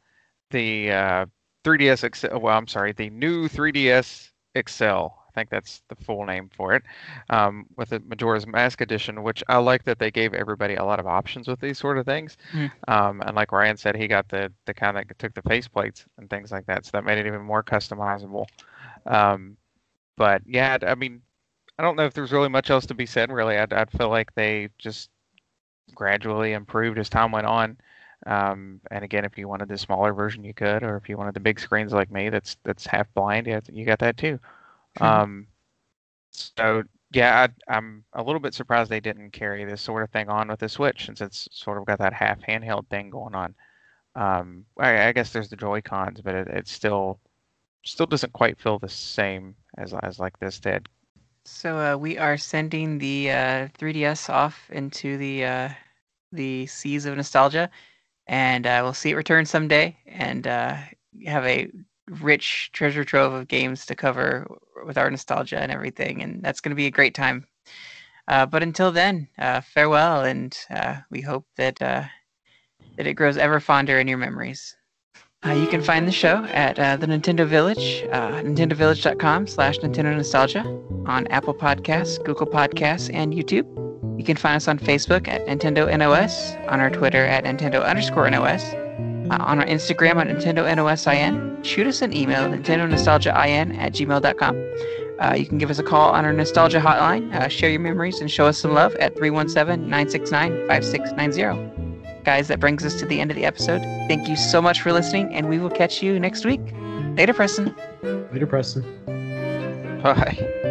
the uh, 3DS XL. Well, I'm sorry, the new 3DS XL. I think that's the full name for it, um, with the Majora's Mask Edition, which I like that they gave everybody a lot of options with these sort of things. Hmm. Um, and like Ryan said, he got the the kind that took the faceplates and things like that, so that made it even more customizable. Um, but yeah, I mean, I don't know if there's really much else to be said. Really, I'd, I'd feel like they just gradually improved as time went on. Um, and again, if you wanted the smaller version, you could, or if you wanted the big screens like me, that's that's half blind, yeah, you got that too. Um, so yeah, I, I'm a little bit surprised they didn't carry this sort of thing on with the Switch, since it's sort of got that half handheld thing going on. Um, I, I guess there's the Joy Cons, but it, it still still doesn't quite feel the same as as like this did. So uh, we are sending the uh, 3DS off into the uh, the seas of nostalgia, and uh, we'll see it return someday, and uh, have a rich treasure trove of games to cover with our nostalgia and everything, and that's going to be a great time. Uh, but until then, uh, farewell, and uh, we hope that uh, that it grows ever fonder in your memories. Uh, you can find the show at uh, the Nintendo Village, nintendovillage.com slash Nintendo Nostalgia on Apple Podcasts, Google Podcasts, and YouTube. You can find us on Facebook at Nintendo NOS, on our Twitter at Nintendo underscore NOS, uh, on our Instagram at Nintendo NOSIN. Shoot us an email, Nintendo NostalgiaIN at gmail.com. Uh, you can give us a call on our Nostalgia hotline, uh, share your memories, and show us some love at 317 969 5690. Guys, that brings us to the end of the episode. Thank you so much for listening, and we will catch you next week. Later, Preston. Later, Preston. Bye.